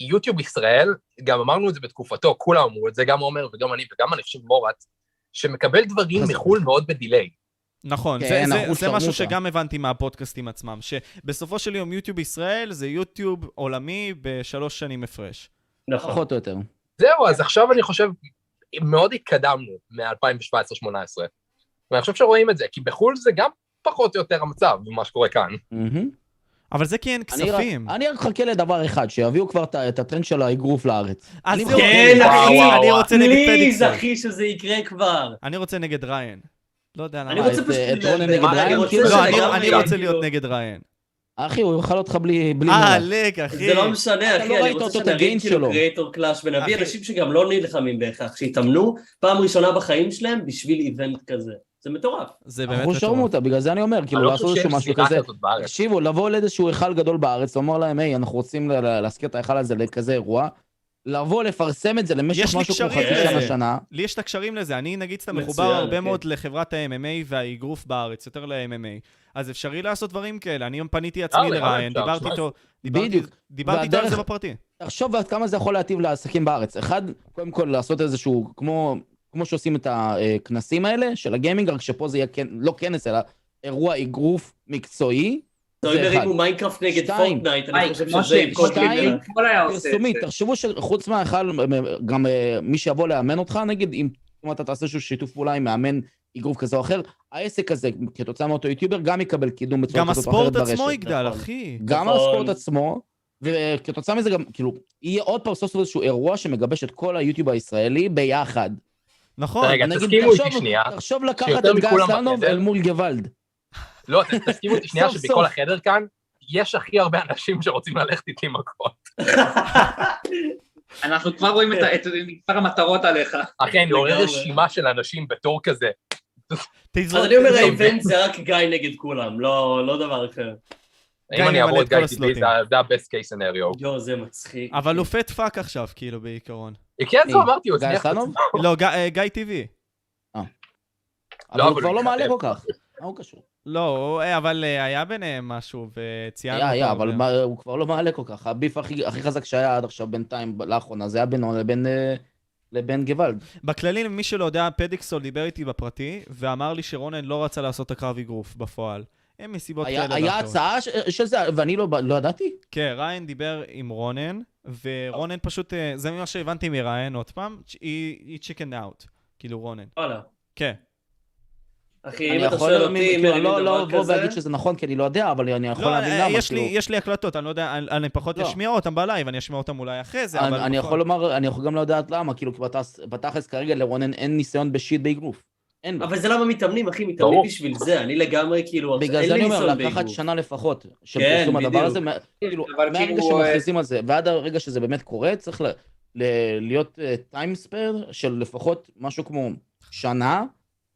יוטיוב ישראל, גם אמרנו את זה בתקופתו, כולם אמרו את זה, גם עומר וגם אני וגם אני חושב מורת, שמקבל דברים. מחו"ל מאוד בדיליי. נכון, כן, זה, זה, זה משהו. שגם הבנתי מהפודקאסטים עצמם, שבסופו של יום יוטיוב ישראל זה יוטיוב עולמי בשלוש שנים הפרש. נכון. פחות או יותר. זהו, אז עכשיו אני חושב, מאוד התקדמנו מ-2017-2018, ואני חושב שרואים את זה, כי בחו"ל זה גם פחות או יותר המצב ממה שקורה כאן. אבל זה כי אין כספים. אני רק מחכה לדבר אחד, שיביאו כבר את הטרנד של האגרוף לארץ. אז זהו, כן, אחי, אני. רוצה נגד פליז, פדיקסון. אחי, שזה יקרה כבר. אני רוצה נגד ריין. לא יודע למה. אני רוצה פשוט... את רונן נגד אני ריין? רוצה? לא, אני- רוצה להיות נגד ריין. אחי, הוא יאכל אותך בלי... אה. לק, אחי. זה לא משנה, אחי, לא אני רוצה הגיינס כאילו. קריאטור קלאש, ונביא. אנשים שגם לא נלחמים בהכרח, שהתאמנו פעם ראשונה בחיים שלהם בשביל איבנט כזה. זה מטורף. זה באמת אנחנו שרמו מטורף. אותה, בגלל זה אני אומר, כאילו לא לעשות חושב איזשהו משהו כזה. תקשיבו, לבוא לאיזשהו היכל גדול בארץ, לומר להם, היי, אנחנו רוצים להזכיר את ההיכל הזה לכזה אירוע, לבוא, לפרסם את זה יש למשך משהו כמו חצי. שנה, שנה. לי יש את הקשרים לזה, אני נגיד סתם מחובר הרבה כן. מאוד לחברת ה-MMA והאגרוף בארץ, יותר ל-MMA. אז אפשרי לעשות דברים כאלה. אני פניתי עצמי לריין, אפשר, דיברתי איתו, דיברתי- איתו על זה בפרטי. תחשוב עד כמה זה יכול להטיב לעסקים בארץ. אחד, קודם כל לעשות איזשהו, כמו, כמו שעושים את הכנסים האלה של הגיימינג, רק שפה זה יהיה כן, לא כנס, אלא אירוע אגרוף מקצועי. זה אם אחד. ירימו מיינקראפט נגד. פורטנייט, אני חושב שזה שתיים, פרסומית. תחשבו שחוץ מההיכל, גם אה, מי שיבוא לאמן אותך, נגיד, אם אתה תעשה איזשהו שיתוף פעולה עם מאמן אגרוף כזה או אחר, העסק הזה, כתוצאה מאותו יוטיובר, גם יקבל קידום בצורה גם כזאת או אחרת הספורט ברשת. עצמו יגדל, נכון. אחי. גם נכון. הספורט עצמו, וכתוצאה מזה גם, כאילו, יהיה עוד פעם סוף סוף איזשהו אירוע שמגבש את כל היוטיוב הישראלי ביחד. נכון. רגע, נגיד, תסכימו איתי שנייה, תחשוב לקחת את סלנוב בחדר- אל מול גוואלד. לא, תסכימו איתי שנייה שבכל. החדר כאן, יש הכי הרבה אנשים שרוצים ללכת איתי מכות. אנחנו כבר רואים את מספר המטרות עליך. אחי, אני עורר. רשימה של אנשים בתור כזה. אז אני אומר, ה event זה רק גיא נגד כולם, לא לא דבר אחר. אם אני אעבור את גיא. זה- זה ה best case scenario. יואו, זה מצחיק. אבל הוא fat fuck עכשיו, כאילו, בעיקרון. כן, מי? אמרתי, הוא הצליח את? עצמו. לא, גיא- אה, גיא טבעי. אבל הוא כבר לא מעלה. כל כך. מה הוא קשור? לא, אה, אבל אה, היה ביניהם משהו, וציינו היה, היה, אבל הוא כבר לא מעלה כל כך. הביף הכי חזק שהיה עד עכשיו בינתיים, לאחרונה, זה היה בינו לבין... אה, לבין גוואלד. בכללי, מי שלא יודע, פדיקסול דיבר איתי בפרטי, ואמר לי שרונן לא רצה לעשות את הקרב אגרוף בפועל. הם מסיבות כאלה היה. הצעה של זה, ואני לא לא ידעתי. כן, ריין דיבר עם רונן, ורונן פשוט, אה, זה ממה שהבנתי מריין עוד פעם, היא צ'יקן אאוט, כאילו רונן. וואלה. כן. אחי, אני אם אתה שואל אותי אם אין לא לא לבוא. ולהגיד שזה נכון, כי אני לא יודע, אבל אני יכול לא, להבין אה, למה, יש לי- כאילו. יש לי הקלטות, אני לא יודע, אני- אני פחות לא. אשמיע אותם בלייב, אני אשמיע אותם אולי אחרי זה, אבל... אני אני יכול לומר, אני יכול גם לא לדעת למה, כאילו, כי בתכלס כרגע לרונן אין ניסיון ב shit באגרוף. אין. אבל זה למה מתאמנים, אחי, מתאמנים ברור. בשביל זה, אני לגמרי כאילו, בגלל זה לי אני אומר, לקחת. שנה לפחות של כן, פרסום הדבר. הזה, מה- כאילו, מהרגע כאילו, אה, שמכריזים על זה ועד הרגע שזה באמת קורה, צריך ל- ל- להיות timespan של לפחות משהו כמו שנה,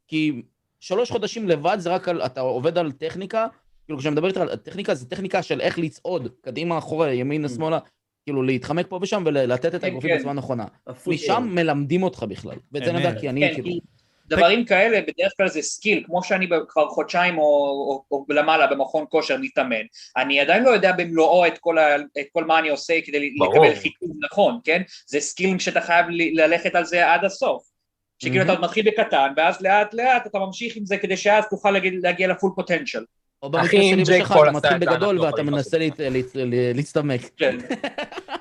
כי שלוש חודשים לבד זה רק על, אתה עובד על טכניקה, כאילו כשאני מדבר איתך על טכניקה, זה טכניקה של איך לצעוד, קדימה, אחורה, ימינה, Mm. שמאלה, כאילו להתחמק פה ושם ולתת את כן, האגרופים כן. בצורה נכונה. משם מלמדים אותך בכלל, ואת זה אמת. כי אני, כאילו, דברים כאלה בדרך כלל זה skill, כמו שאני כבר חודשיים או, או, או למעלה במכון כושר מתאמן, אני עדיין לא יודע במלואו את כל, ה, את כל מה אני עושה כדי ברור. לקבל חיטוב נכון, כן? זה skillים שאתה חייב ל- ללכת על זה עד הסוף. שכאילו אתה מתחיל בקטן, ואז לאט לאט אתה ממשיך עם זה כדי שאז תוכל להגיע, להגיע לפול פוטנציאל. או במקרה אחי, אם שלי פול אתה עשה מתחיל את זה, בגדול אנחנו ואתה מנסה להצטמק. כן.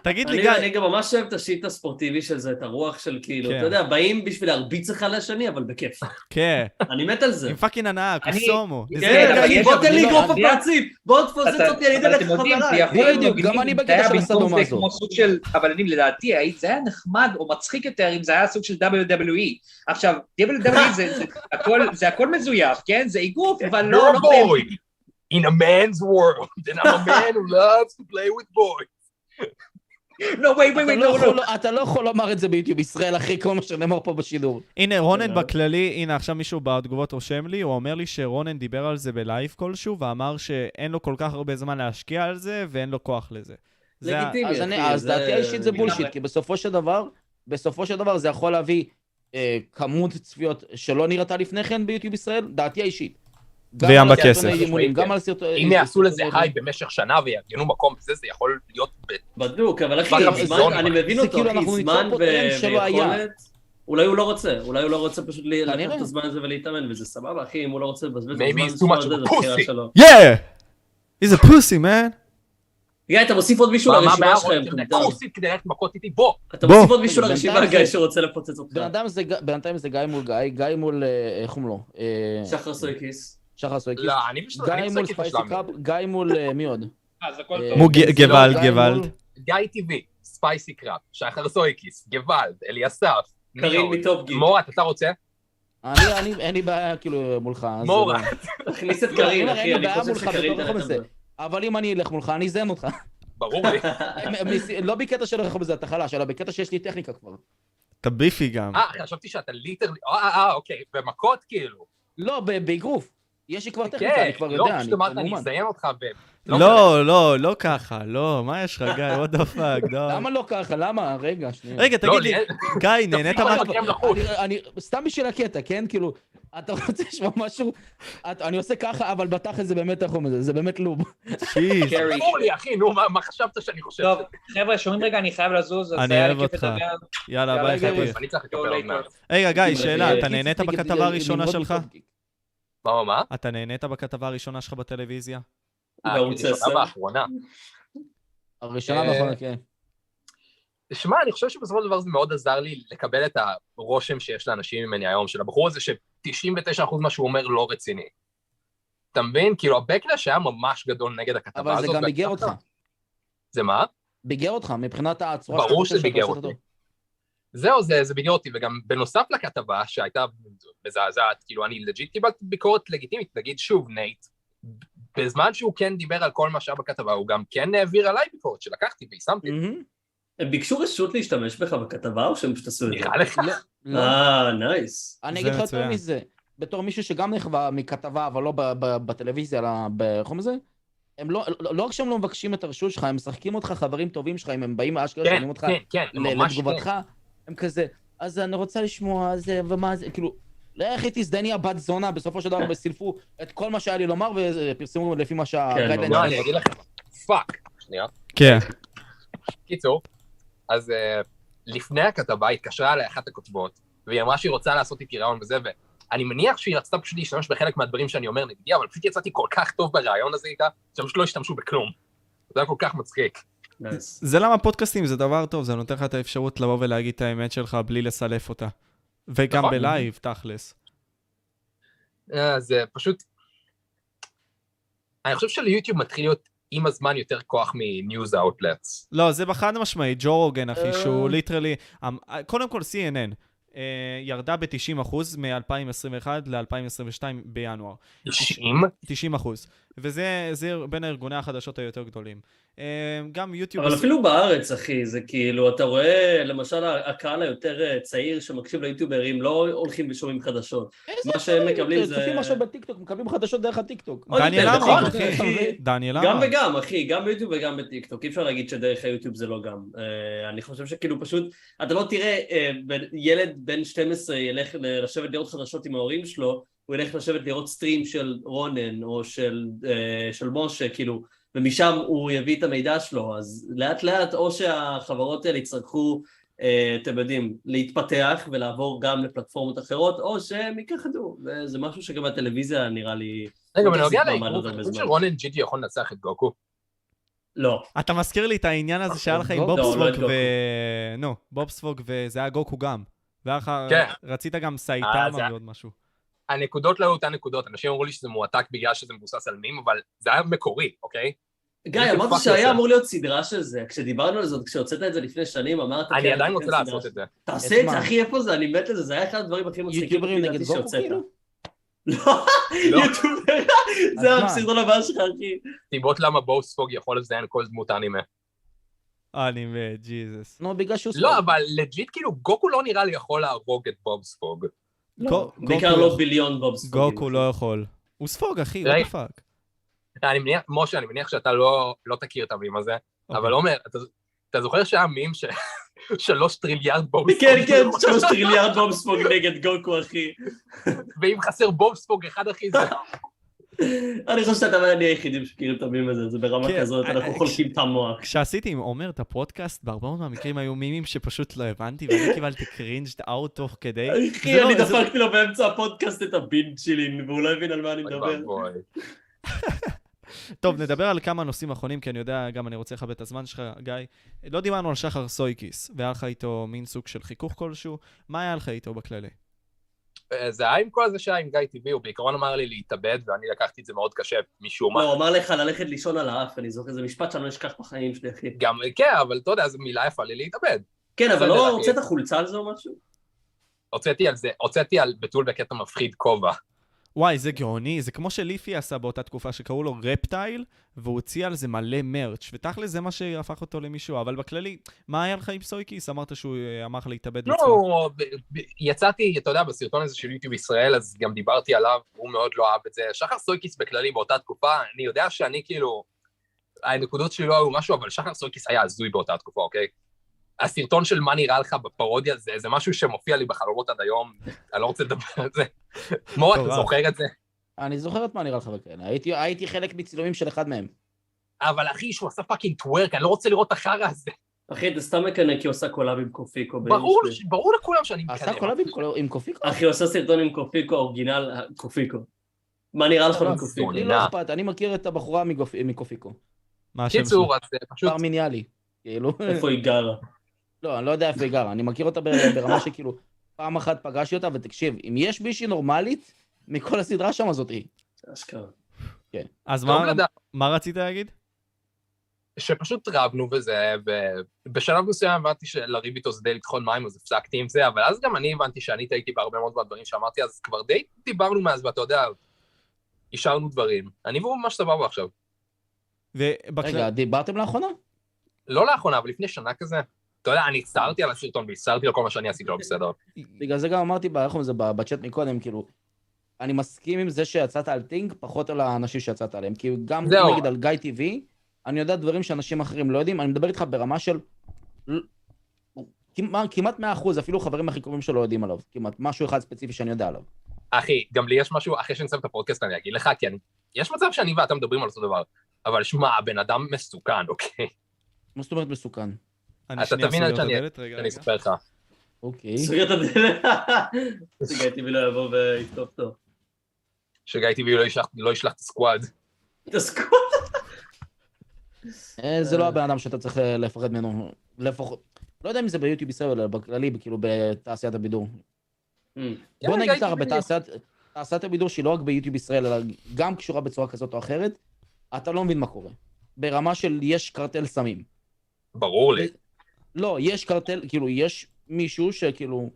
תגיד לי, אני, גיא, אני גם ממש אוהב את השיט הספורטיבי של זה, את הרוח של כאילו, כן. אתה יודע, באים בשביל להרביץ אחד לשני, אבל בכיף. כן, אני מת על זה. עם פאקינג הנאה, אני- קוסומו. כן, כן, בוא תן לי אגרוף לא- בפרצים, בוא תפוצץ אתה- אותי, אני אתן לך להיות בדיוק, גם אני בקטע של הסדומה זה הזו. אבל אני לדעתי, זה היה נחמד או מצחיק יותר אם זה היה סוג של WWE. עכשיו, WWE זה- הכל- זה הכל מזויף, כן? זה אגרוף, אבל לא... In a man's world, and I'm a man who loves to play with boys. לא, wait, wait, אתה wait, לא no, יכול- no. אתה לא יכול לומר את זה ביוטיוב ישראל, אחי, כל מה שנאמר פה בשידור. הנה, רונן תודה. בכללי, הנה עכשיו מישהו בתגובות רושם לי, הוא אומר לי שרונן דיבר על זה בלייב כלשהו, ואמר שאין לו כל כך הרבה זמן להשקיע על זה, ואין לו כוח לזה. לגיטימי, אז דעתי האישית זה. bullshit, כי בסופו של דבר, בסופו של דבר זה יכול להביא אה, כמות צפיות שלא נראתה לפני כן ביוטיוב ישראל, דעתי האישית. גם וים על בכסף. אימונים, גם על סרטוני... אם יעשו לזה הייפ במשך שנה ויארגנו מקום וזה, זה יכול להיות. בדוק, אבל אחי, אני מבין אותו, כאילו אחי, אנחנו זמן. ויכולת. אולי הוא לא רוצה, אולי הוא לא רוצה פשוט לקחת. את הזמן הזה ולהתאמן, וזה סבבה, אחי, אם הוא לא רוצה לבזבז את הזמן much זה בחירה. שלו. Yeah! he's a pussy, man. גיא, אתה מוסיף עוד מישהו? לרשימה מטומטם. קורסית כדי ללכת מכות איתי? בוא! אתה. מוסיף עוד מישהו לרשימה, גיא, שרוצה לפוצץ אותך. בן אדם זה, ג- בינתיים זה גיא מול גיא, גיא מול, אה, איך קוראים לו? אה, שחר סויקיס. שחר סויקיס. לא, אני בשביל... גיא מול ספייסי. קראפ, גיא מול אה, מי עוד? אז הכל אה, טוב. זילו, גוואלד, גוואלד. גיא טבעי, ספייסי קראפ, שחר סויקיס, גוואלד, אליסף, קרין עוד? מטופ גיל. מורת, אתה רוצה? אני, אני, אין לי בעיה כאילו מולך. אז, מורת. אה, תכניס את לא, קרין, אחי, אני חושב שקרין זה. זה. אבל אם אני אלך מולך, אני אזיין אותך. ברור לי. לא בקטע של איך בזה אתה חלש, אלא בקטע שיש לי טכניקה כבר. אתה ביפי גם. אה, חשבתי שאתה ליטרלי... אה, אה, אה, אוקיי, במכות כאילו. לא, באגרוף. יש לי כבר טכניקה, כן, אני כבר לא, יודע, אני פשוט אמרת, אני. אזיין אותך ב... לא, לא, לא ככה, לא, מה יש לך, גיא, what the fuck, לא. למה לא ככה? למה? רגע, שנייה. רגע, לא, תגיד לי, גיא, נהנית מה... אני, אני, סתם בשביל הקטע, כן? כאילו, אתה רוצה לשמוע משהו? אני עושה ככה, אבל בתכל'ס זה באמת, אומרים את זה? באמת לוב. שיט. קרי. ברור לי, אחי, נו, מה חשבת שאני חושב? טוב, חבר'ה, שומעים רגע, אני חייב לזוז, אז אני היה אוהב לי כיף אותך. לדבר. יאללה, ביי. חביב. מעט. רגע, גיא, שאלה, אתה נהנית בכתבה הראשונה שלך? מה, מה? אתה נהנית בכתבה הראשונה שלך בטלוויזיה? אה, בערוץ הראשונה 10. והאחרונה. הראשונה אה, והאחרונה, כן. שמע, אני חושב שבסופו של דבר זה מאוד עזר לי לקבל את הרושם שיש לאנשים ממני היום, של הבחור הזה ש-99% מה שהוא אומר לא רציני. אתה מבין? כאילו, ה backlash היה ממש גדול נגד הכתבה הזאת. אבל זה גם ביגר. אותך. זה מה? ביגר אותך, מבחינת הצורה ברור שזה ביגר אותי. זהו, זה, זה ביגר אותי, וגם בנוסף לכתבה שהייתה מזעזעת, כאילו, אני legit קיבלתי ביקורת לגיטימית, נגיד שוב, נייט, בזמן שהוא כן דיבר על כל מה שהיה בכתבה, הוא גם כן העביר עליי ביקורת שלקחתי ויישמתי. מהמם. הם ביקשו רשות להשתמש בך בכתבה, או שהם פשוט עשו את זה? נראה לך? לא, לא. אה, נייס. אני אגיד לך יותר. מזה, בתור מישהו שגם נכווה מכתבה, אבל לא ב- ב- בטלוויזיה, אלא ב- איך קוראים לזה? הם לא, לא לא רק שהם לא מבקשים את הרשות שלך, הם משחקים אותך חברים טובים שלך, אם הם באים אשכרה, כן, שואלים אותך כן, כן, ל- ממש כן. לתגובתך, הם כזה, אז אני רוצה לשמוע, זה, ומה זה, כאילו, לך איתי זדני הבת זונה, בסופו של דבר סילפו את כל מה שהיה לי לומר, ופרסמו לפי מה שה guideline... לא, אני אגיד לכם, fuck. שנייה. כן. קיצור, אז אה, לפני הכתבה התקשרה אליי אחת הכותבות, והיא אמרה שהיא רוצה לעשות איתי ראיון וזה, ואני מניח שהיא רצתה פשוט להשתמש בחלק מהדברים שאני אומר נגדי, אבל פשוט יצאתי כל כך טוב בראיון הזה איתה, שפשוט לא השתמשו בכלום. זה היה כל כך מצחיק. זה למה פודקאסטים זה דבר טוב, זה נותן לך את האפשרות לבוא ולהגיד את האמת שלך בלי לסלף אותה. וגם נכון. בלייב, תכלס. אה, זה פשוט... אני חושב שליוטיוב מתחיל להיות עם הזמן יותר כוח מ news outlets. לא, זה בחד משמעית, ג'ו רוגן, אחי, אה. שהוא literally... קודם כל, CNN אה, ירדה ב-90% מ-2021 ל-2022 בינואר. 90? 90 אחוז. וזה זה בין הארגוני החדשות היותר גדולים. אה, גם יוטיוב... אבל אפילו בארץ, אחי, זה כאילו, אתה רואה, למשל, הקהל היותר אה, צעיר שמקשיב ליוטיוברים לא הולכים ושומעים חדשות. מה שהם מקבלים זה- צופים עכשיו בטיקטוק, מקבלים חדשות דרך הטיקטוק. עוד דניאל עמרם, נכון, אחי. דניאל גם עמרם. וגם, אחי, גם ביוטיוב וגם בטיקטוק. אי אפשר להגיד שדרך היוטיוב זה לא גם. אה, אני חושב שכאילו פשוט, אתה לא תראה אה, בן- ילד בן 12 ילך לשבת לראות חדשות עם ההורים שלו, הוא ילך לשבת לראות stream של רונן או של, אה, של משה, כאילו, ומשם הוא יביא את המידע שלו. אז לאט לאט, או שהחברות האלה יצטרכו, אה, אתם יודעים, להתפתח ולעבור גם לפלטפורמות אחרות, או שהם ייכחדו. וזה משהו שגם בטלוויזיה נראה לי... רגע, לא בנוגע אני הרבה חושב זמן. שרונן ג'יג'י יכול לנצח את גוקו. לא. אתה מזכיר לי את העניין הזה שהיה לך עם לא, בוב לא גוקו. ו... נו, בוב ספוג וזה היה גוקו גם. והיה לך... כן. רצית גם אה, סייטמה זה- ועוד משהו. הנקודות לא היו אותן נקודות, אנשים אמרו לי שזה מועתק בגלל שזה מבוסס על מים, אבל זה היה מקורי, אוקיי? גיא, אמרת שהיה. אמור להיות סדרה של זה. כשדיברנו על זה, כשהוצאת את זה לפני שנים, אמרת... אני כן, עדיין כן, רוצה לעשות את זה. תעשה את? זה, אחי, איפה זה? אני מת לזה, זה היה אחד הדברים הכי מצחיקים יוטיוברים נגד. כאילו? לא, לא. יוטיובר, אז זה? הסרטון הבא שלך, אחי. סיבות למה בובספוג יכול לזיין כל דמות אנימה. אני מת, ג'יזוס. נו, בגלל שהוא לא, אבל legit, כאילו, גוקו לא נראה לי יכול להרוג את בובספוג. גו- בעיקר גוקו לא ביליון בובס. גוקו לא יכול. הוא ספוג, אחי, the fuck. אני מניח, משה, אני מניח שאתה לא לא תכיר את המים הזה, אוקיי. אבל עומר, אתה- אתה זוכר שהיה מים ש... שלוש טריליארד בובספוג? כן, כן, שלוש טריליארד בובספוג נגד גוקו, אחי. ואם חסר בובספוג אחד, אחי, זה... אני חושב שאתה ואני היחידים שמכירים את המים הזה, זה ברמה כן, כזאת, אה, אנחנו אה, חולקים את המוח. כשעשיתי עם עומר את הפודקאסט, בהרבה מאוד מהמקרים היו מימים שפשוט לא הבנתי, ואני קיבלתי cringe out תוך כדי. אחי, לא- אני זה- דפקתי לו באמצע הפודקאסט את הבינג' שלי, והוא לא הבין על מה אני מדבר. טוב, נדבר על כמה נושאים אחרונים, כי אני יודע, גם אני רוצה לכבד את הזמן שלך, גיא. לא דיברנו על שחר סויקיס, והיה לך איתו מין סוג של חיכוך כלשהו. מה היה לך איתו בכללי? זה היה עם כל זה שהיה עם גיא טבעי, הוא בעיקרון אמר לי להתאבד, ואני לקחתי את זה מאוד קשה משום מה. לא, הוא אמר לך ללכת לישון על האף, אני זוכר, זה משפט שאני לא אשכח בחיים שלי, אחי. גם, כן, אבל אתה יודע, זו מילה יפה לי להתאבד. כן, אבל לא. הוצאת חולצה על זה או משהו? הוצאתי על זה, הוצאתי על בתול בקטע מפחיד כובע. וואי, זה גאוני, זה כמו שליפי עשה באותה תקופה שקראו לו רפטייל, והוא הוציא על זה מלא מרץ', ותכל'ס זה מה שהפך אותו למישהו, אבל בכללי, מה היה לך עם סויקיס? אמרת שהוא אה, אמר לך להתאבד לא, בעצמו. ב- יצאתי, אתה יודע, בסרטון הזה של יוטיוב ישראל, אז גם דיברתי עליו, הוא מאוד לא אהב את זה. שחר סויקיס בכללי באותה תקופה, אני יודע שאני כאילו, הנקודות שלי לא היו משהו, אבל שחר סויקיס היה הזוי באותה תקופה, אוקיי? הסרטון של מה נראה לך בפרודיה זה, זה משהו שמופיע לי בחלומות עד היום, אני לא רוצה לדבר על זה. מור, אתה. זוכר את זה? אני זוכר את מה נראה לך וכאלה. הייתי, הייתי חלק מצילומים של אחד מהם. אבל אחי, שהוא עשה fucking twerk, אני לא רוצה לראות את החרא הזה. אחי, אתה סתם מקנא כי הוא עשה collab עם קופיקו. ברור, ברור לכולם שאני עשה מקנא. collab עם עם קופיקו? אחי, הוא עשה סרטון עם קופיקו, original קופיקו. מה נראה לך מקופיקו? לי לא אכפת, אני מכיר את הבחורה מקופיקו. מה השם שלו? קיצור, אז פשוט, בר מיניאלי. כאילו, איפה היא גרה? לא, אני לא יודע איפה היא גרה, אני מכיר אותה ברמה שכאילו, פעם אחת פגשתי אותה, ותקשיב, אם יש מישהי נורמלית, מכל הסדרה שם זאת היא. אשכרה. אז טוב מה-. מה רצית להגיד? שפשוט רבנו וזה, ובשלב מסוים הבנתי שלריב איתו זה די לטחון מים, אז הפסקתי עם זה, אבל אז גם אני הבנתי שאני טעיתי בהרבה מאוד מהדברים שאמרתי, אז כבר די דיברנו מאז, ואתה יודע, אישרנו דברים. אני והוא ממש סבבה עכשיו. ובכלל... רגע, דיברתם לאחרונה? לא לאחרונה, אבל לפני שנה כזה. אתה יודע, אני הצטערתי על הסרטון והצטערתי על כל מה שאני עשיתי לא בסדר. בגלל זה גם אמרתי, איך קוראים לזה, ב- בצ'אט מקודם, כאילו, אני מסכים עם זה שיצאת על טינג, פחות על האנשים שיצאת עליהם. כי גם. נגיד, על גיא טיווי, אני יודע דברים שאנשים אחרים לא יודעים, אני מדבר איתך ברמה של... כמעט, כמעט 100%, אפילו חברים הכי קרובים שלו יודעים עליו. כמעט, משהו אחד ספציפי שאני יודע עליו. אחי, גם לי יש משהו, אחרי שנסיים את הפודקאסט אני אגיד לך, כי אני... יש מצב שאני ואתה מדברים על אותו דבר, אבל שמע, הבן אדם מסוכן, אוקיי? מה זאת אומרת מסוכן? אני אתה תבין את שאני-. אספר לך. אוקיי. סוגר את הדלת. רגע, טבעי לא יבוא ויתקוף אותו. שגיא טבעי לא ישלח- לא ישלח את הסקוואד. אה, זה לא הבן אדם שאתה צריך אה, לפחד ממנו. לפחות... לא יודע אם זה ביוטיוב ישראל, אלא בכללי, כאילו, בתעשיית הבידור. בוא כן, נגיד ככה. בתעשיית תעשיית הבידור שהיא לא רק ביוטיוב ישראל, אלא גם קשורה בצורה כזאת או אחרת, אתה לא מבין מה קורה. ברמה של יש קרטל סמים. ברור לי. לא, יש קרטל, כאילו, יש מישהו שכאילו,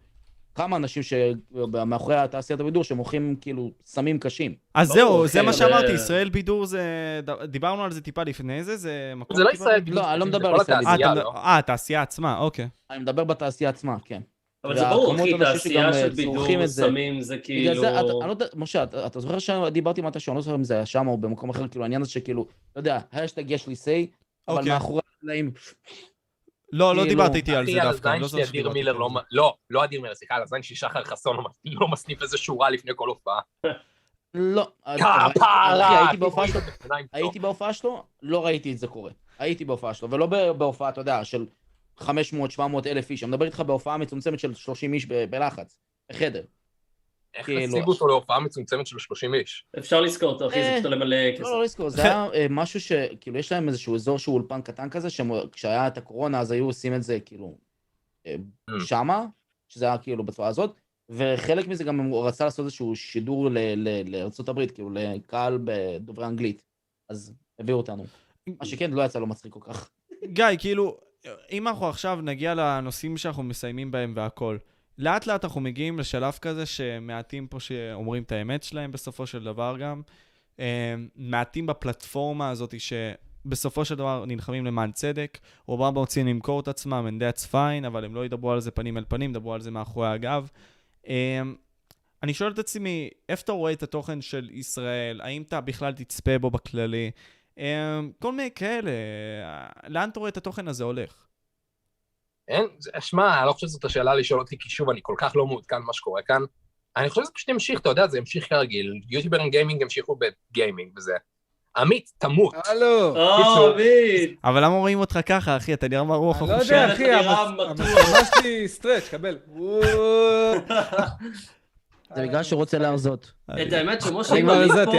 כמה אנשים שמאחורי תעשיית הבידור שמוכרים כאילו סמים קשים. אז ברור, זהו, זה כן, מה שאמרתי, ישראל בידור זה... דיברנו על זה טיפה לפני זה, זה מקום... זה לא ישראל בידור. לא, אני לא מדבר זה על ישראל אה, התעשייה, אתה- לא? אה, התעשייה עצמה, אוקיי. אני מדבר בתעשייה עצמה, כן. אבל זה ברור, אחי, שגם, תעשייה אה, של בידור את זה. סמים זה כאילו... אתה, לא משה, אתה, אתה זוכר שדיברתי מתישהו, אני לא זוכר אם זה היה שם או במקום אחר, כאילו העניין הזה שכאילו, לא יודע, השטג יש לי say, אבל אוקיי. מאחורי הקלעים, לא, לא כאילו, דיברת איתי על זה אחי, על דווקא, אני לא זוכר אדיר שדיברתי מילר לא... לא, לא אדיר מילר, סליחה, על הזין שלי שחר חסון לא לא מסניף איזה שורה לפני כל הופעה. לא, כפרה! אחי, הייתי בהופעה שלו, עיניים טוב. הייתי בהופעה שלו, לא ראיתי את זה קורה. הייתי בהופעה שלו, ולא ב- בהופעה, אתה יודע, של 500-700 אלף איש, אני מדבר איתך בהופעה מצומצמת של 30 איש בלחץ, בחדר. איך כאילו- השיגו אותו להופעה מצומצמת של 30 איש? אפשר לזכור אותו, אחי, זה אה, פשוט עולה מלא כסף. לא, לא לזכור, זה היה אה, משהו שכאילו יש להם איזשהו אזור שהוא אולפן קטן כזה, שכשהיה את הקורונה אז היו עושים את זה כאילו אה. שמה, שזה היה כאילו בצורה הזאת, וחלק מזה גם הוא רצה לעשות איזשהו שידור ל- ל- לארצות הברית, כאילו לקהל בדוברי אנגלית, אז הביאו אותנו. מה שכן, לא יצא לו מצחיק כל כך. גיא, כאילו, אם אנחנו עכשיו נגיע לנושאים שאנחנו מסיימים בהם והכל, לאט לאט אנחנו מגיעים לשלב כזה שמעטים פה שאומרים את האמת שלהם בסופו של דבר גם. אה, מעטים בפלטפורמה הזאת שבסופו של דבר נלחמים למען צדק. רובם רוצים למכור את עצמם, and that's fine, אבל הם לא ידברו על זה פנים אל פנים, ידברו על זה מאחורי הגב. אה, אני שואל את עצמי, איפה אתה רואה את התוכן של ישראל? האם אתה בכלל תצפה בו בכללי? אה, כל מיני כאלה, לאן אתה רואה את התוכן הזה הולך? אין, שמע, אני לא חושב שזאת השאלה לשאול אותי, כי שוב, אני כל כך לא מעודכן במה שקורה כאן. אני חושב שזה פשוט ימשיך, אתה יודע, זה ימשיך כרגיל. יוטיוברים גיימינג ימשיכו בגיימינג וזה. עמית, תמות. הלו. או, קיצור. עמית! אבל למה רואים אותך ככה, אחי? אתה נראה מרוח אני לא. יודע, אחי, שלי stretch, קבל. זה בגלל שהוא רוצה להרזות. את האמת שמשה, אם עמית פה,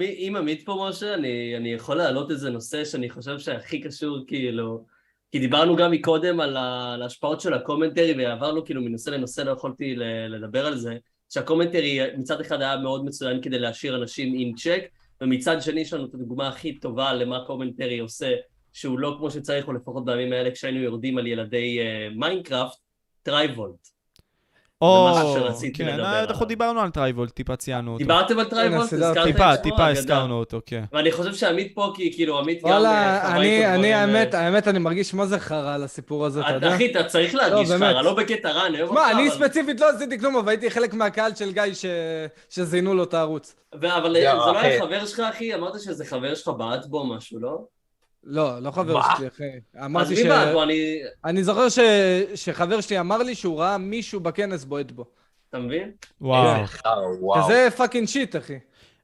אם עמית פה, משה, אני, אני יכול להעלות איזה נושא שאני חושב שהכי קשור, כאילו... כי דיברנו גם מקודם על, ההשפעות של ה commentary, ועברנו כאילו מנושא לנושא, לא יכולתי לדבר על זה, שה commentary מצד אחד היה מאוד מצוין כדי להשאיר אנשים in check, ומצד שני יש לנו את הדוגמה הכי טובה למה commentary עושה, שהוא לא כמו שצריך, או לפחות בימים האלה כשהיינו יורדים על ילדי אה, מיינקראפט, טרייבולט. או, זה משהו שרציתי כן, לדבר אנחנו. דיברנו על טרייבולט, טיפה ציינו אותו. דיברתם על טרייבולט? טיפה? טיפה. הזכרנו אותו, כן. ואני חושב שעמית פה, כי כאילו עמית גם... אה, וואלה, חווה אני, אני, האמת, אה, האמת, אני מרגיש מה זה חרא על הסיפור הזה, אתה יודע? אחי, אתה צריך להרגיש לא, באמת. חרא, לא בקטע רע, אני אוהב אותך, שמע, אני ספציפית לא עשיתי כלום, אבל הייתי חלק מהקהל של גיא ש- שזיינו לו את הערוץ. אבל לא, זה לא אחי. היה חבר שלך, אחי? אמרת שזה חבר שלך בעט בו משהו, לא? לא, לא חבר מה? שלי, אחי. אמרתי ש... בו? אני... אני זוכר ש... שחבר שלי אמר לי שהוא ראה מישהו בכנס בועט בו. אתה מבין? וואו. אה, וואו, וזה fucking shit, אחי.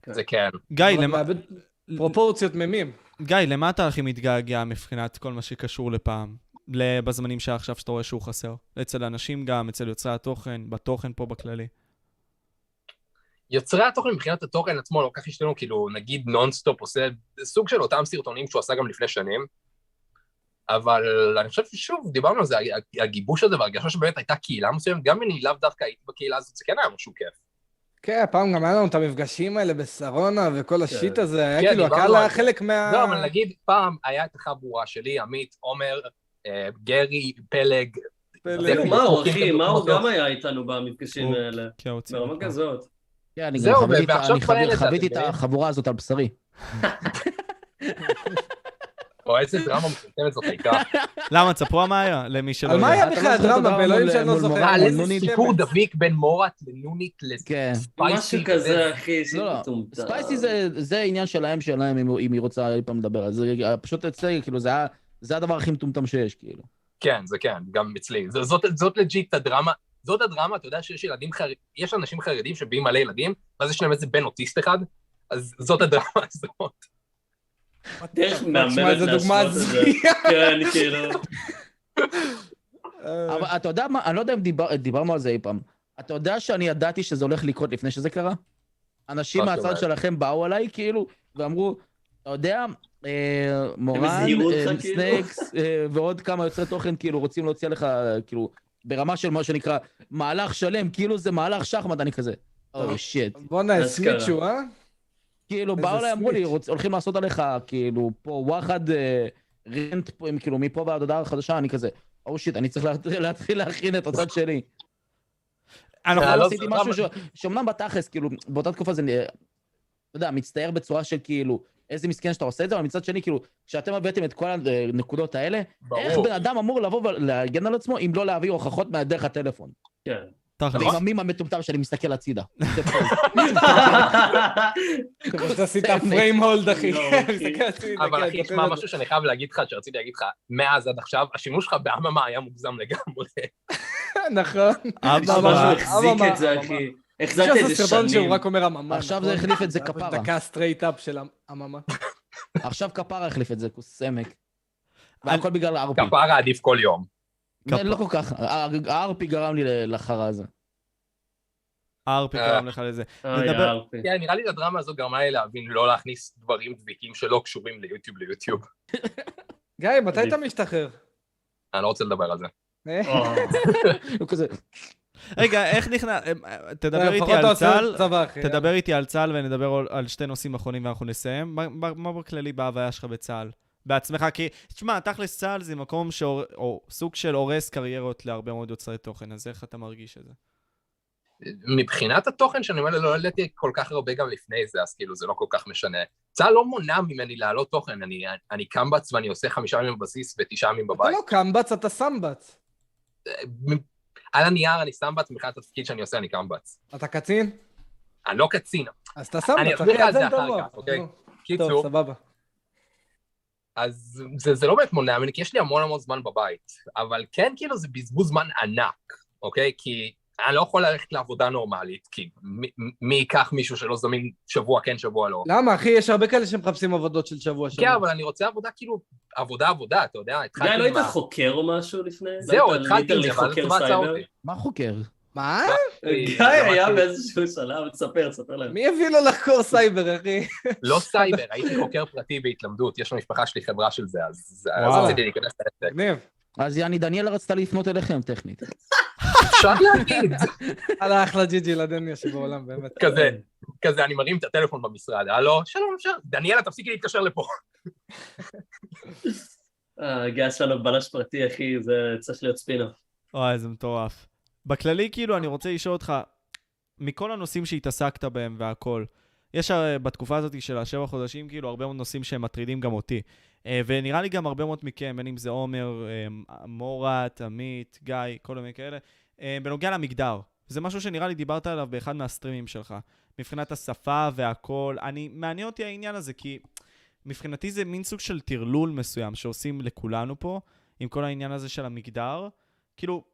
זה כן. גיא, אבל למה- פרופורציות ממים. גיא, למה אתה הכי מתגעגע מבחינת כל מה שקשור לפעם? בזמנים שעכשיו שאתה רואה שהוא חסר. אצל אנשים גם, אצל יוצרי התוכן, בתוכן פה בכללי. יוצרי התוכן מבחינת התוכן עצמו לא כל כך השתנו, כאילו נגיד נונסטופ עושה סוג של אותם סרטונים שהוא עשה גם לפני שנים, אבל אני חושב ששוב, דיברנו על זה, הגיבוש הזה והרגשה שבאמת הייתה קהילה מסוימת, גם אם אני לאו דווקא הייתי בקהילה הזאת, זה כן היה משהו כיף. כן, פעם גם היה לנו את המפגשים האלה בשרונה וכל השיט הזה, היה כן, כאילו, הקהל היה. חלק מה... לא, אבל נגיד פעם היה את החבורה שלי, עמית, עומר, אה, גרי, פלג, מה הוא, כן, אחי? כן, מה הוא. גם היה איתנו במפגשים הוא- האלה? כן, הוציא ברמה. כזאת. כן, אני גם זהו, חוויתי את ה- ועכשיו אני כבר אין חוויתי- את זה, חוויתי אתם את מבינים? החבורה הזאת על בשרי. או איזה דרמה מטומטמת זאת הייתה. למה? תספרו מה היה, למי שלא על מה יודע. היה בכלל לא? הדרמה באלוהים שאני לא זוכר. על איזה סיפור. דביק בין מורת לנונית כן. משהו לספייסי כזה, אחי, לא, לא, מטומטם. ספייסי זה, זה עניין שלהם, שלהם, אם, היא רוצה אי פעם לדבר על זה. פשוט אצלי, כאילו, זה, הדבר הכי מטומטם שיש, כאילו. כן, זה כן, גם אצלי. זאת לג'יט הדרמה, זאת הדרמה, אתה יודע שיש ילדים חרדים, יש אנשים חרדים שבאים מלא ילדים, ואז יש להם איזה בן אוטיסט אחד, אז זאת הדרמה הזאת. דרך מהממת להשוות את זה. כן, כאילו... אה, אבל אתה יודע מה, אני לא יודע אם דיבר, דיברנו על זה אי פעם. אתה יודע שאני ידעתי שזה הולך לקרות לפני שזה קרה? אנשים מהצד? שלכם באו אליי, כאילו, ואמרו, אתה יודע, אה, מורן, אה, כאילו? סנייקס אה, ועוד כמה יוצרי תוכן, כאילו, רוצים להוציא עליך, כאילו, ברמה של מה שנקרא, מהלך שלם, כאילו זה מהלך שחמט, אני כזה, oh shit. בואנה, אז הסמיצ'ו, אה? כאילו, באו אליי, אמרו לי, הולכים לעשות עליך, כאילו, פה וואחד אה, rant, כאילו, מפה ועד הודעה חדשה, אני כזה, oh shit, אני צריך להתחיל- להתחיל להכין את הצד שלי. אנחנו- אה, אבל לא, עשיתי משהו שאומנם בתכלס, כאילו, באותה תקופה זה, אתה יודע, מצטער בצורה של כאילו, איזה מסכן שאתה עושה את זה, אבל מצד שני, כאילו, כשאתם הבאתם את כל הנקודות האלה, איך ברור. בן אדם אמור לבוא ולהגן על עצמו אם לא להביא הוכחות מהדרך הטלפון? כן. ועם המים המטומטם שאני מסתכל הצידה. שאתה עשית. פריים הולד, אחי. לא, אבל כן, אחי, תשמע, זה. משהו שאני חייב להגיד לך, שרציתי להגיד לך, מאז עד עכשיו, השימוש שלך באממה היה מוגזם לגמרי. נכון. אבל- החזיק את זה, אחי. אפשר החזקתי את זה סרטון שהוא שנים. רק אומר אממה, עכשיו נכון? זה החליף את זה כפרה. דקה סטרייט אפ של אממה. עכשיו כפרה החליף את זה, כוס סמק. והכל בגלל הארפי. כפרה עדיף כל יום. זה לא כל כך, הארפי גרם לי לחרא הזה. ארפי אה. קרם לך לזה. נדבר- אהבתי. כן, נראה לי הדרמה הזו גרמה לי להבין לא להכניס דברים דביקים שלא קשורים ליוטיוב ליוטיוב. גיא, מתי אתה משתחרר? אני לא רוצה לדבר על זה. אה? הוא כזה, רגע, איך נכנס... תדבר איתי לפחות אתה על עושה צה"ל. תדבר איתי על צה"ל ונדבר על- על שתי נושאים אחרונים ואנחנו נסיים. מה- בכללי בהוויה שלך בצה"ל? בעצמך, כי, תשמע, תכלס צה"ל זה מקום שהור... או סוג של הורס קריירות להרבה מאוד יוצרי תוכן, אז איך אתה מרגיש את זה? מבחינת התוכן שאני אומר, לא העליתי כל כך הרבה גם לפני זה, אז כאילו זה לא כל כך משנה. צה"ל לא מונע ממני להעלות תוכן, אני, אני קמב"ץ ואני עושה חמישה ימים בבסיס ותשעה ימים אתה בבית. לא קמב"ץ, אתה סמב"ץ. על הנייר אני סמב"ץ, מבחינת התפקיד שאני עושה אני קמב"ץ. אתה קצין? אני לא קצין. אז אתה סמב"ץ, אני אסביר לך על על זה אחר. כך, אוקיי? טוב, סבבה. אז זה, זה לא באמת מונע ממני, כי יש לי המון המון זמן בבית, אבל כן, כאילו, זה בזבוז זמן ענק, אוקיי? כי אני לא יכול ללכת לעבודה נורמלית, כי מי, מי ייקח מישהו שלא זמין שבוע כן, שבוע לא. למה, אחי? יש הרבה כאלה שמחפשים עבודות של שבוע כן, שבוע. אבל אני רוצה עבודה כאילו, עבודה עבודה, אתה יודע, גיא, התחלתי לא היית חוקר או משהו לפני? זהו, התחלתי עם זה, חוקר אתה מצא? אותי. מה חוקר? מה? גיא היה באיזשהו שלב, תספר, תספר להם. מי הביא לו לחקור סייבר, אחי? לא סייבר, הייתי חוקר פרטי בהתלמדות, יש למשפחה שלי חברה של זה, אז. רציתי להיכנס לעסק. אז יעני דניאלה רצתה לפנות אליכם טכנית. אפשר להגיד, על האחלה ג'יג'י לדניה שבעולם, באמת. כזה, כזה, אני מרים את הטלפון במשרד, הלו, שלום, אפשר, דניאלה, תפסיקי להתקשר לפה. אה, גיא שלנו בלש פרטי, אחי, זה צריך להיות ספינוף. וואי, זה מטורף. בכללי, כאילו, אני רוצה לשאול אותך, מכל הנושאים שהתעסקת בהם והכל, יש הרי בתקופה הזאת של השבע חודשים, כאילו, הרבה מאוד נושאים שהם מטרידים גם אותי. אה, ונראה לי גם הרבה מאוד מכם, בין אם זה עומר, אה, מורת, עמית, גיא, כל מיני כאלה, אה, בנוגע למגדר. זה משהו שנראה לי דיברת עליו באחד מהסטרימים שלך. מבחינת השפה והכל, אני, מעניין אותי העניין הזה, כי מבחינתי זה מין סוג של טרלול מסוים שעושים לכולנו פה, עם כל העניין הזה של המגדר. כאילו,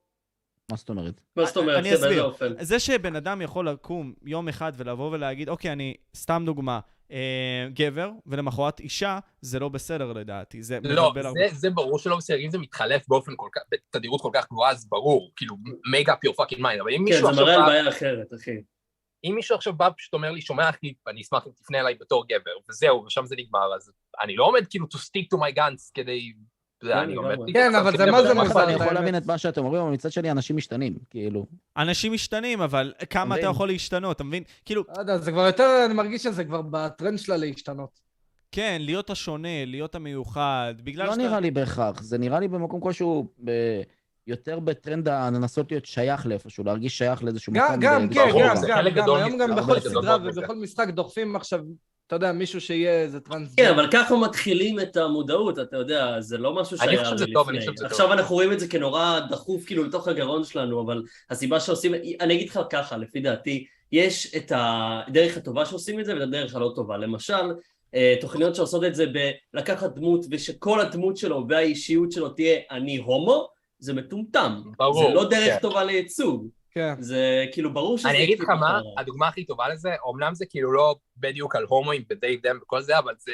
מה זאת אומרת? מה זאת אומרת? אני זה באיזה אסביר. זה שבן אדם יכול לקום יום אחד ולבוא ולהגיד, אוקיי, אני, סתם דוגמה, אה, גבר, ולמחרת אישה, זה לא בסדר לדעתי. זה לא, הרבה. זה- זה ברור שלא בסדר, אם זה מתחלף באופן כל כך, בתדירות כל כך גבוהה, אז ברור, כאילו, make up your fucking mind, אבל אם כן, מישהו זה עכשיו מראה על בעיה אחרת, אחי. אם מישהו עכשיו בא פשוט אומר לי, שומע אחי, אני אשמח אם תפנה אליי בתור גבר, וזהו, ושם זה נגמר, אז אני לא עומד כאילו to stick to my guns כדי, כן. כן, אבל זה. מה זה מוזר. אני יכול. להבין את מה שאתם אומרים, אבל מצד שני אנשים משתנים, כאילו. אנשים משתנים, אבל כמה אתה. יכול להשתנות, אתה מבין? כאילו, לא יודע, זה כבר יותר, אני מרגיש שזה כבר בטרנד שלה להשתנות. כן, להיות השונה, להיות המיוחד, בגלל לא שאתה... נראה לי בהכרח, זה נראה לי במקום כלשהו יותר בטרנד לנסות להיות שייך לאיפשהו, להרגיש שייך לאיזשהו גם, מקום. גם, כן, גם, זה גם, גם, היום גם בכל סדרה. ובכל משחק דוחפים עכשיו, אתה יודע, מישהו שיהיה איזה טרנס... כן, אבל ככה מתחילים את המודעות, אתה יודע, זה לא משהו אני שהיה חושב הרי שזה טוב, אני לפני. חושב שזה עכשיו טוב. אנחנו רואים את זה כנורא דחוף כאילו לתוך הגרון שלנו, אבל הסיבה שעושים, אני אגיד לך ככה, לפי דעתי, יש את הדרך הטובה שעושים את זה ואת הדרך הלא טובה. למשל, אה, תוכניות שעושות את זה בלקחת דמות ושכל הדמות שלו והאישיות שלו תהיה אני הומו, זה מטומטם. ברור, זה לא דרך כן. טובה לייצוג. כן. זה כאילו ברור שזה... אני אגיד לך כאילו מה. הדוגמה הכי טובה לזה, אמנם זה כאילו לא בדיוק על הומואים בדי דם וכל זה, אבל זה...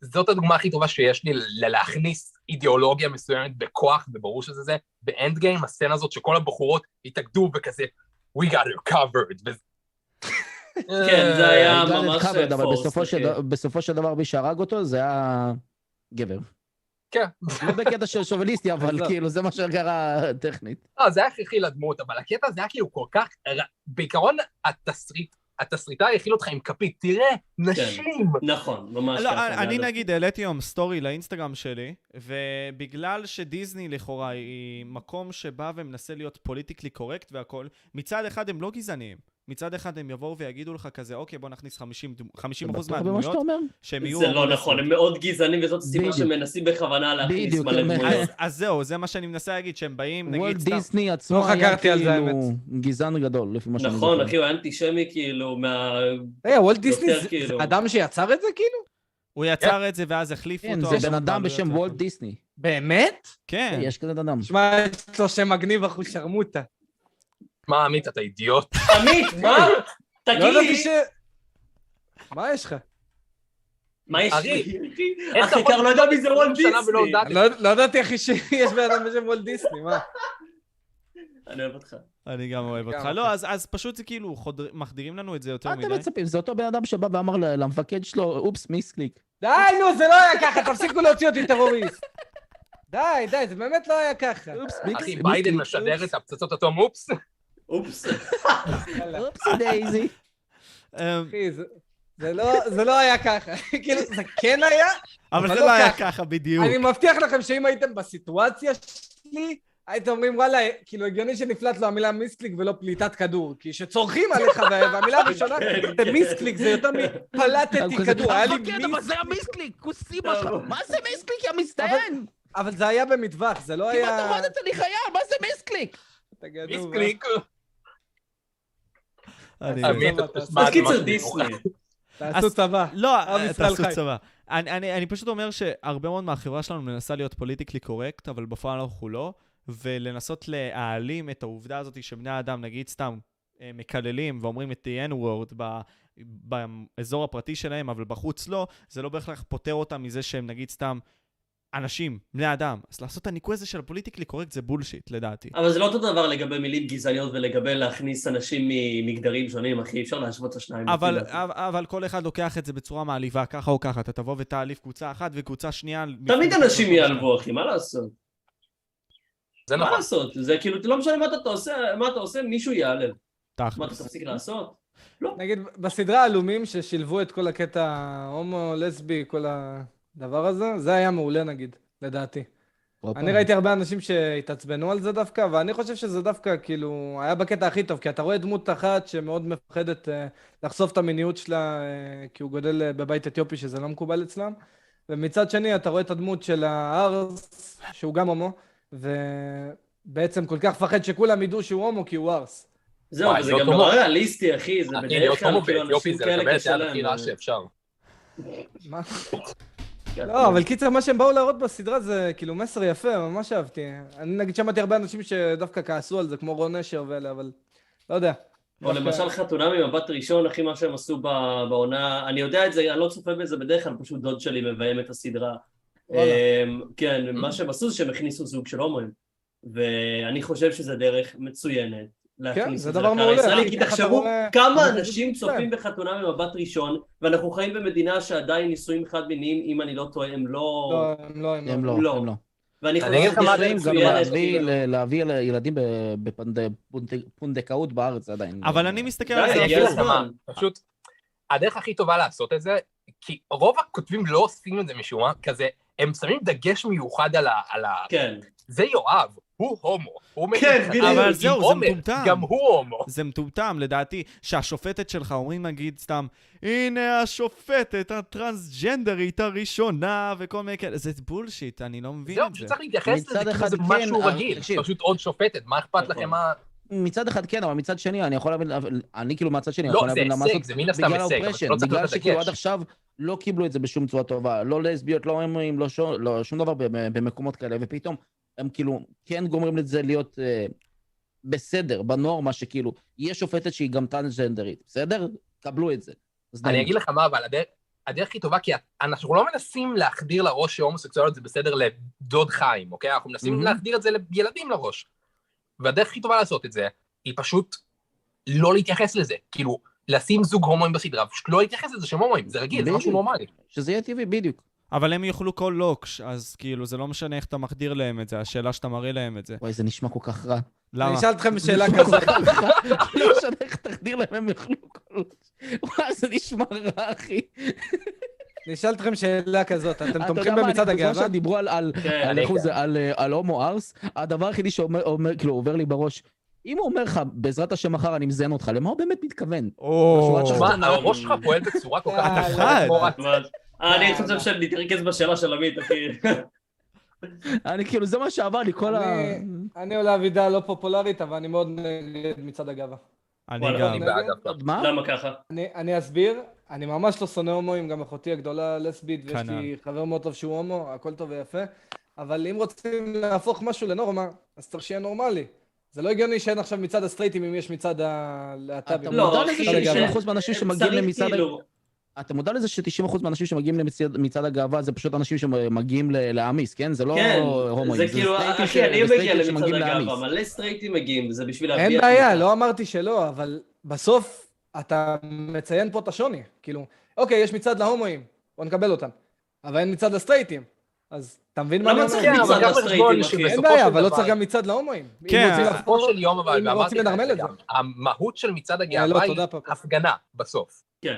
זאת הדוגמה הכי טובה שיש לי ל- להכניס אידיאולוגיה מסוימת בכוח, וברור שזה זה. באנד גיים, הסצנה הזאת שכל הבחורות התאגדו וכזה, we got her covered. וזה- כן, זה היה it ממש covered, אבל. דבר- בסופו של דבר מי שהרג אותו זה היה גבר. כן. לא בקטע של שוביניסטי, אבל לא. כאילו זה מה שקרה טכנית. לא, זה היה הכרחי לדמות, אבל הקטע הזה היה כאילו כל כך... בעיקרון, התסריט, התסריטאי הכיל אותך עם כפית, תראה, נשים! נכון, ממש לא, ככה. אני, נגיד העליתי היום סטורי לאינסטגרם שלי, ובגלל שדיסני לכאורה היא מקום שבא ומנסה להיות politically correct והכל, מצד אחד הם לא גזעניים. מצד אחד הם יבואו ויגידו לך כזה, אוקיי, בוא נכניס 50, דמו- 50% אתה בטוח במה מהדמויות? שהם יהיו... זה לא. נכון, הם מאוד גזענים וזאת בדיוק. שמנסים בכוונה להכניס מלא דמויות. אז, זהו, זה מה שאני מנסה להגיד, שהם באים, נגיד וולט. דיסני עצמו לא היה על זה, כאילו גזען גדול, לפי מה שאני זוכר. נכון, אחי, הוא היה אנטישמי כאילו מה... רגע, וולט דיסני זה- כאילו. זה אדם שיצר את זה כאילו? הוא יצר את זה ואז החליפו כן, אותו. זה עכשיו בן אדם בעלויות בשם. וולט דיסני. באמת? כן. יש כזה אדם. שמע, יש לו שם מגניב אחוז שרמוטה. מה, עמית, אתה אידיוט? עמית, מה? לא תגיד ידעתי לי. מה יש לך? מה יש אחי, לי? איך אחי, אתה כבר לא יודע מי זה וולט שנה ולא דיסני. הודעתי? לא לא ידעתי אחי שיש בן אדם בשם וולט דיסני, מה? אני אוהב אותך. אני גם אוהב אותך. גם לא. אז, אז פשוט זה כאילו, חודר, מחדירים לנו את זה יותר מה מדי. אתם מצפים? זה אותו בן אדם שבא ואמר ל- למפקד שלו, אופס, misclick. די, נו, זה לא היה ככה, תפסיקו להוציא אותי טרוריסט. די, די, זה באמת לא היה ככה. אופס, אחי, misclick. ביידן משדר את הפצצות אטום אופס? אופס. oops, daisy. אמ, אחי, זה- זה לא- זה לא היה ככה. כאילו, זה כן היה, אבל זה לא לא היה ככה. בדיוק. אני מבטיח לכם שאם הייתם בסיטואציה שלי, הייתם אומרים, וואלה, כאילו, הגיוני שנפלט לו המילה misclick ולא פליטת כדור. כי שצורחים עליך, וה- והמילה הראשונה זה misclick, זה יותר מפלטתי כדור. היה לי "המפקד, אבל זה היה מיסקליק. מיסקליק, כוסי מה זה מיסקליק, יא מסתיין? אבל זה היה במטווח, זה לא כמעט היה... הורדת לי חייל, מה זה מיסקליק? מיסקליק. אני- עמית, מה אתה אתה תשמע אז קיצר דיסני. תעשו אז- צבא. לא, עם ישראל תעשו. צבא. אני, אני, אני פשוט אומר שהרבה מאוד מהחברה שלנו מנסה להיות politically correct, אבל בפועל אנחנו לא, ולנסות להעלים את העובדה הזאת שבני האדם, נגיד סתם, אה, מקללים ואומרים את the N-word ב- באזור הפרטי שלהם, אבל בחוץ לא, זה לא בהכרח פוטר אותם מזה שהם נגיד סתם אנשים, בני אדם. אז לעשות את הניקוי הזה של ה politically correct זה bullshit, לדעתי. אבל זה לא אותו דבר לגבי מילים גזעניות ולגבי להכניס אנשים ממגדרים שונים, אחי, אי אפשר להשוות את השניים. אבל. אבל, אבל כל אחד לוקח את זה בצורה מעליבה, ככה או ככה. אתה תבוא ותעליב קבוצה אחת וקבוצה שנייה... תמיד אנשים יעלבו, אחי, מה לעשות? זה מה נכון. לעשות? זה כאילו, לא משנה מה אתה עושה, מה אתה עושה, מישהו יעלב. מה, אתה תכלס. תפסיק לעשות? נגיד, בסדרה עלומים ששילבו את כל הקטע ההומו, לסבי, כל הדבר הזה, זה היה מעולה נגיד, לדעתי. אני ראיתי הרבה אנשים שהתעצבנו על זה דווקא, ואני חושב שזה דווקא כאילו היה בקטע הכי טוב, כי אתה רואה דמות אחת שמאוד מפחדת אה, לחשוף את המיניות שלה, אה, כי הוא גודל אה, בבית אתיופי, שזה לא מקובל אצלם, ומצד שני אתה רואה את הדמות של הארס, שהוא גם הומו, ובעצם כל כך מפחד שכולם ידעו שהוא הומו כי הוא ארס. זהו, וואי, להיות גם. נורא ריאליסטי, אחי, זה בדרך כלל כאילו אנשים זה כאלה קשה להם. מה? כן. לא, אבל קיצר, מה שהם באו להראות בסדרה זה כאילו מסר יפה, ממש אהבתי. אני נגיד שמעתי הרבה אנשים שדווקא כעסו על זה, כמו רון נשר ואלה, אבל לא יודע. או למשל חתונה ממבט ראשון, אחי, מה שהם עשו בעונה, אני יודע את זה, אני לא צופה בזה בדרך כלל, פשוט דוד שלי מביים את הסדרה. אמ, כן, מה שהם עשו זה שהם הכניסו זוג של הומואים. ואני חושב שזה דרך מצוינת. להכניס כן, זה את זה דבר לקהל מעולה, הישראלי, כי תחשבו כמה זה אנשים. צופים בחתונה ממבט ראשון, ואנחנו חיים במדינה שעדיין נישואים חד מיניים, אם אני לא טועה, הם לא... לא, הם לא, הם לא. הם לא. ואני אני אגיד חושב שזה מצוינת, להביא- להביא ילדים בפונדקאות בארץ עדיין. אבל אני מסתכל על זה מה, הזמן. פשוט, הדרך הכי טובה לעשות את זה, כי רוב הכותבים לא עושים את זה משום מה, כזה, הם שמים דגש מיוחד. על ה... כן. זה יואב, הוא הומו. הוא כן, בדיוק. אבל זהו, זה מטומטם. גם הוא הומו. זה מטומטם, לדעתי, שהשופטת שלך, אומרים נגיד סתם, הנה השופטת הטרנסג'נדרית הראשונה, וכל מיני כאלה, זה בולשיט, אני לא מבין זהו, את זה. פשוט צריך להתייחס מצד לזה אחד זה כן, משהו אבל רגיל. פשוט עוד שופטת, מה אכפת נכון. לכם מה... מצד אחד כן, אבל מצד שני, אני יכול להבין, אני כאילו מהצד שני, לא, יכול להבין למה לעשות, הסתם בגלל האופרשן, לא בגלל שכאילו. עד עכשיו לא קיבלו את זה בשום צורה טובה, לא לסביות, לא הומואים, לא שו- לא שום דבר במקומות כאלה, ופתאום הם כאילו כן גומרים את זה להיות אה, בסדר, בנורמה שכאילו, יש שופטת שהיא גם טרנסג'נדרית, בסדר? קבלו את זה. אני אגיד לך מה, אבל הדרך... הדרך הכי טובה, כי אנחנו לא מנסים להחדיר לראש שהומוסקסואליות זה בסדר לדוד חיים, אוקיי? אנחנו מנסים מהמם. להחדיר את זה לילדים לראש. והדרך הכי טובה לעשות את זה, היא פשוט לא להתייחס לזה. כאילו, לשים זוג הומואים בסדרה, פשוט לא להתייחס לזה שהם הומואים, זה רגיל, זה משהו. נורמלי. שזה יהיה טבעי, בדיוק. אבל הם יאכלו כל לוקש, אז כאילו, זה לא משנה איך אתה מחדיר להם את זה, השאלה שאתה מראה להם את זה. וואי, זה נשמע כל כך רע. למה? אני אשאל אתכם שאלה כזאת. לא משנה איך תחדיר להם, הם יאכלו כל... וואי, זה נשמע רע, אחי. אני אשאל אתכם שאלה כזאת, אתם אתה תומכים יודע מה, במצעד הגאווה? שדיברו על, על, כן, על, אני- הוא זה, על, אה, על הומו ארס, הדבר היחידי שאומר, אומר, כאילו, עובר לי בראש, אם הוא אומר לך, בעזרת השם מחר אני מזיין אותך, למה הוא באמת מתכוון? או... מה, הראש שלך פועל בצורה כל כך... אתה חד. אבל- אני חושב שנתרכז בשאלה של עמית, אחי. אני כאילו, זה מה שעבר לי, כל ה... אני- עולה אבידה לא פופולרית, אבל אני מאוד נגד מצעד הגאווה. אני גם. מה? למה ככה? אני, אני אסביר, אני ממש לא שונא הומואים, גם אחותי הגדולה לסבית, ויש כנ"ל. לי חבר מאוד טוב שהוא הומו, הכל טוב ויפה, אבל אם רוצים להפוך משהו לנורמה, אז צריך שיהיה נורמלי. זה לא הגיוני שאין עכשיו מצעד הסטרייטים אם יש מצעד הלהט"בים. אתה לא, מודע לזה אחי, ש-90% מהאנשים שמגיעים למצעד... אתה מודע לזה ש-90% מהאנשים שמגיעים למצעד מצעד הגאווה זה פשוט אנשים שמגיעים להעמיס, כן? זה לא כן, הומואים, זה כאילו, אחי, אני מגיע למצעד הגאווה. מלא סטרייטים מגיעים, וזה בשביל להביע... אין בעיה. לא אמרתי שלא, אבל בסוף אתה מציין פה את השוני. כאילו, אוקיי, יש מצעד להומואים, בוא נקבל אותם, אבל אין מצעד לסטרייטים. אז אתה מבין מה אני למה אומר? צריך כן, אבל מצעד בחשבון אחי? אין בעיה, אבל לא צריך גם מצעד להומואים. כן, בסופו של יום, אבל, אם ואמרתי רוצים לך לנרמל את גם, זה. המהות של מצעד לא, הגאווה היא. הפגנה בסוף. כן.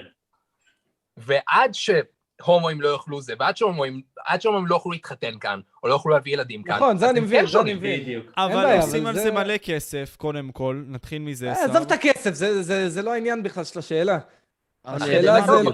ועד שהומואים לא יאכלו זה, ועד שהומואים, עד שהומואים לא יוכלו להתחתן כאן, או לא יוכלו להביא ילדים כאן, נכון, זה אני מבין, כן זה אני. מבין. בדיוק. אבל עושים על זה- מלא כסף, קודם כל, נתחיל מזה. אה. עזוב את הכסף, זה- זה זה לא העניין בכלל של השאלה. אבל זה-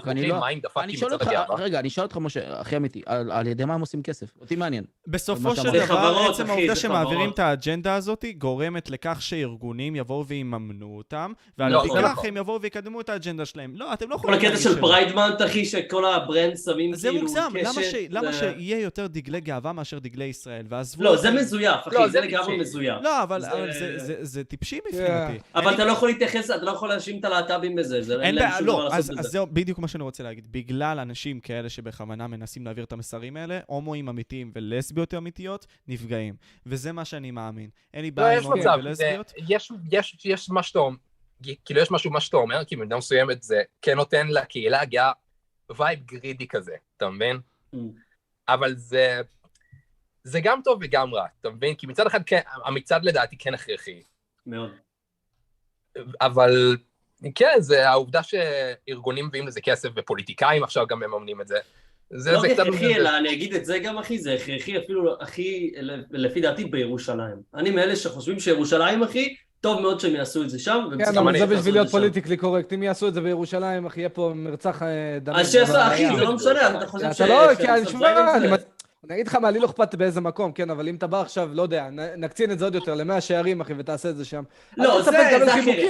אני לא... אני שואל אותך? רגע, אני שואל אותך, משה, הכי אמיתי, על על ידי מה הם עושים כסף? אותי מעניין. בסופו של. זה דבר, עצם העובדה זה שמעבירים. את האג'נדה הזאת גורמת לכך שארגונים יבואו ויממנו אותם, ועל לא, ידי זה כך נכון. הם יבואו ויקדמו את האג'נדה שלהם. לא, אתם לא כל יכולים הקטע להגיד של. pride month, אחי, שכל ה brand שמים זה כאילו מוגזם, למה קשת, ש- למה זה- שיהיה יותר דגלי גאווה מאשר דגלי ישראל? ועזבו... לא, זה מזויף, אחי, לא, זה זה לגמרי. מזויף. לא, אבל זה- אבל זה- זה- זה טיפשי כן. מבחינתי. אבל אין אתה לא יכול להתייחס, אתה לא יכול להאשים את הלהט"בים בזה, זה אין בעיה, לא, לעשות אז אז. זהו בדיוק מה שאני רוצה להגיד. בגלל אנשים כאלה שבכוונה מנסים להעביר את המסרים האלה, הומואים אמיתיים ולסביות אמיתיות נפגעים. וזה מה שאני מאמין. אין לי לא, בעיה יש עם הומואים ולסביות. יש- יש- יש מה שאתה אומר, כאילו יש משהו מה שאתה אומר, כי במידה מסוימת זה כן נותן לקהילה הגאה vibe greedy כזה, אתה מבין? Mm. אבל זה... זה גם טוב וגם רע, אתה מבין? כי מצד אחד כן, המצעד לדעתי כן הכרחי, מאוד. אבל כן, זה העובדה שארגונים מביאים לזה כסף ופוליטיקאים עכשיו גם מממנים את זה. זה, לא זה קצת... הכרחי, אלא אני אגיד את זה גם, אחי, זה הכרחי אפילו, הכי, לפי דעתי, בירושלים. אני מאלה שחושבים שירושלים, אחי, טוב מאוד שהם יעשו את זה שם, והם כן, אבל זה בשביל להיות. פוליטיקלי קורקט. אם יעשו את זה בירושלים, אחי, יהיה פה מרצח אה, דמים. אז שיעשו, אחי. זה לא משנה, אתה חושב ש... אתה לא, כי שהם אני אני אגיד לך מה, לי לא אכפת באיזה מקום, כן, אבל אם אתה בא עכשיו, לא יודע, נקצין את זה עוד יותר למאה שערים, אחי, ותעשה את זה שם. לא, זה. אחרת,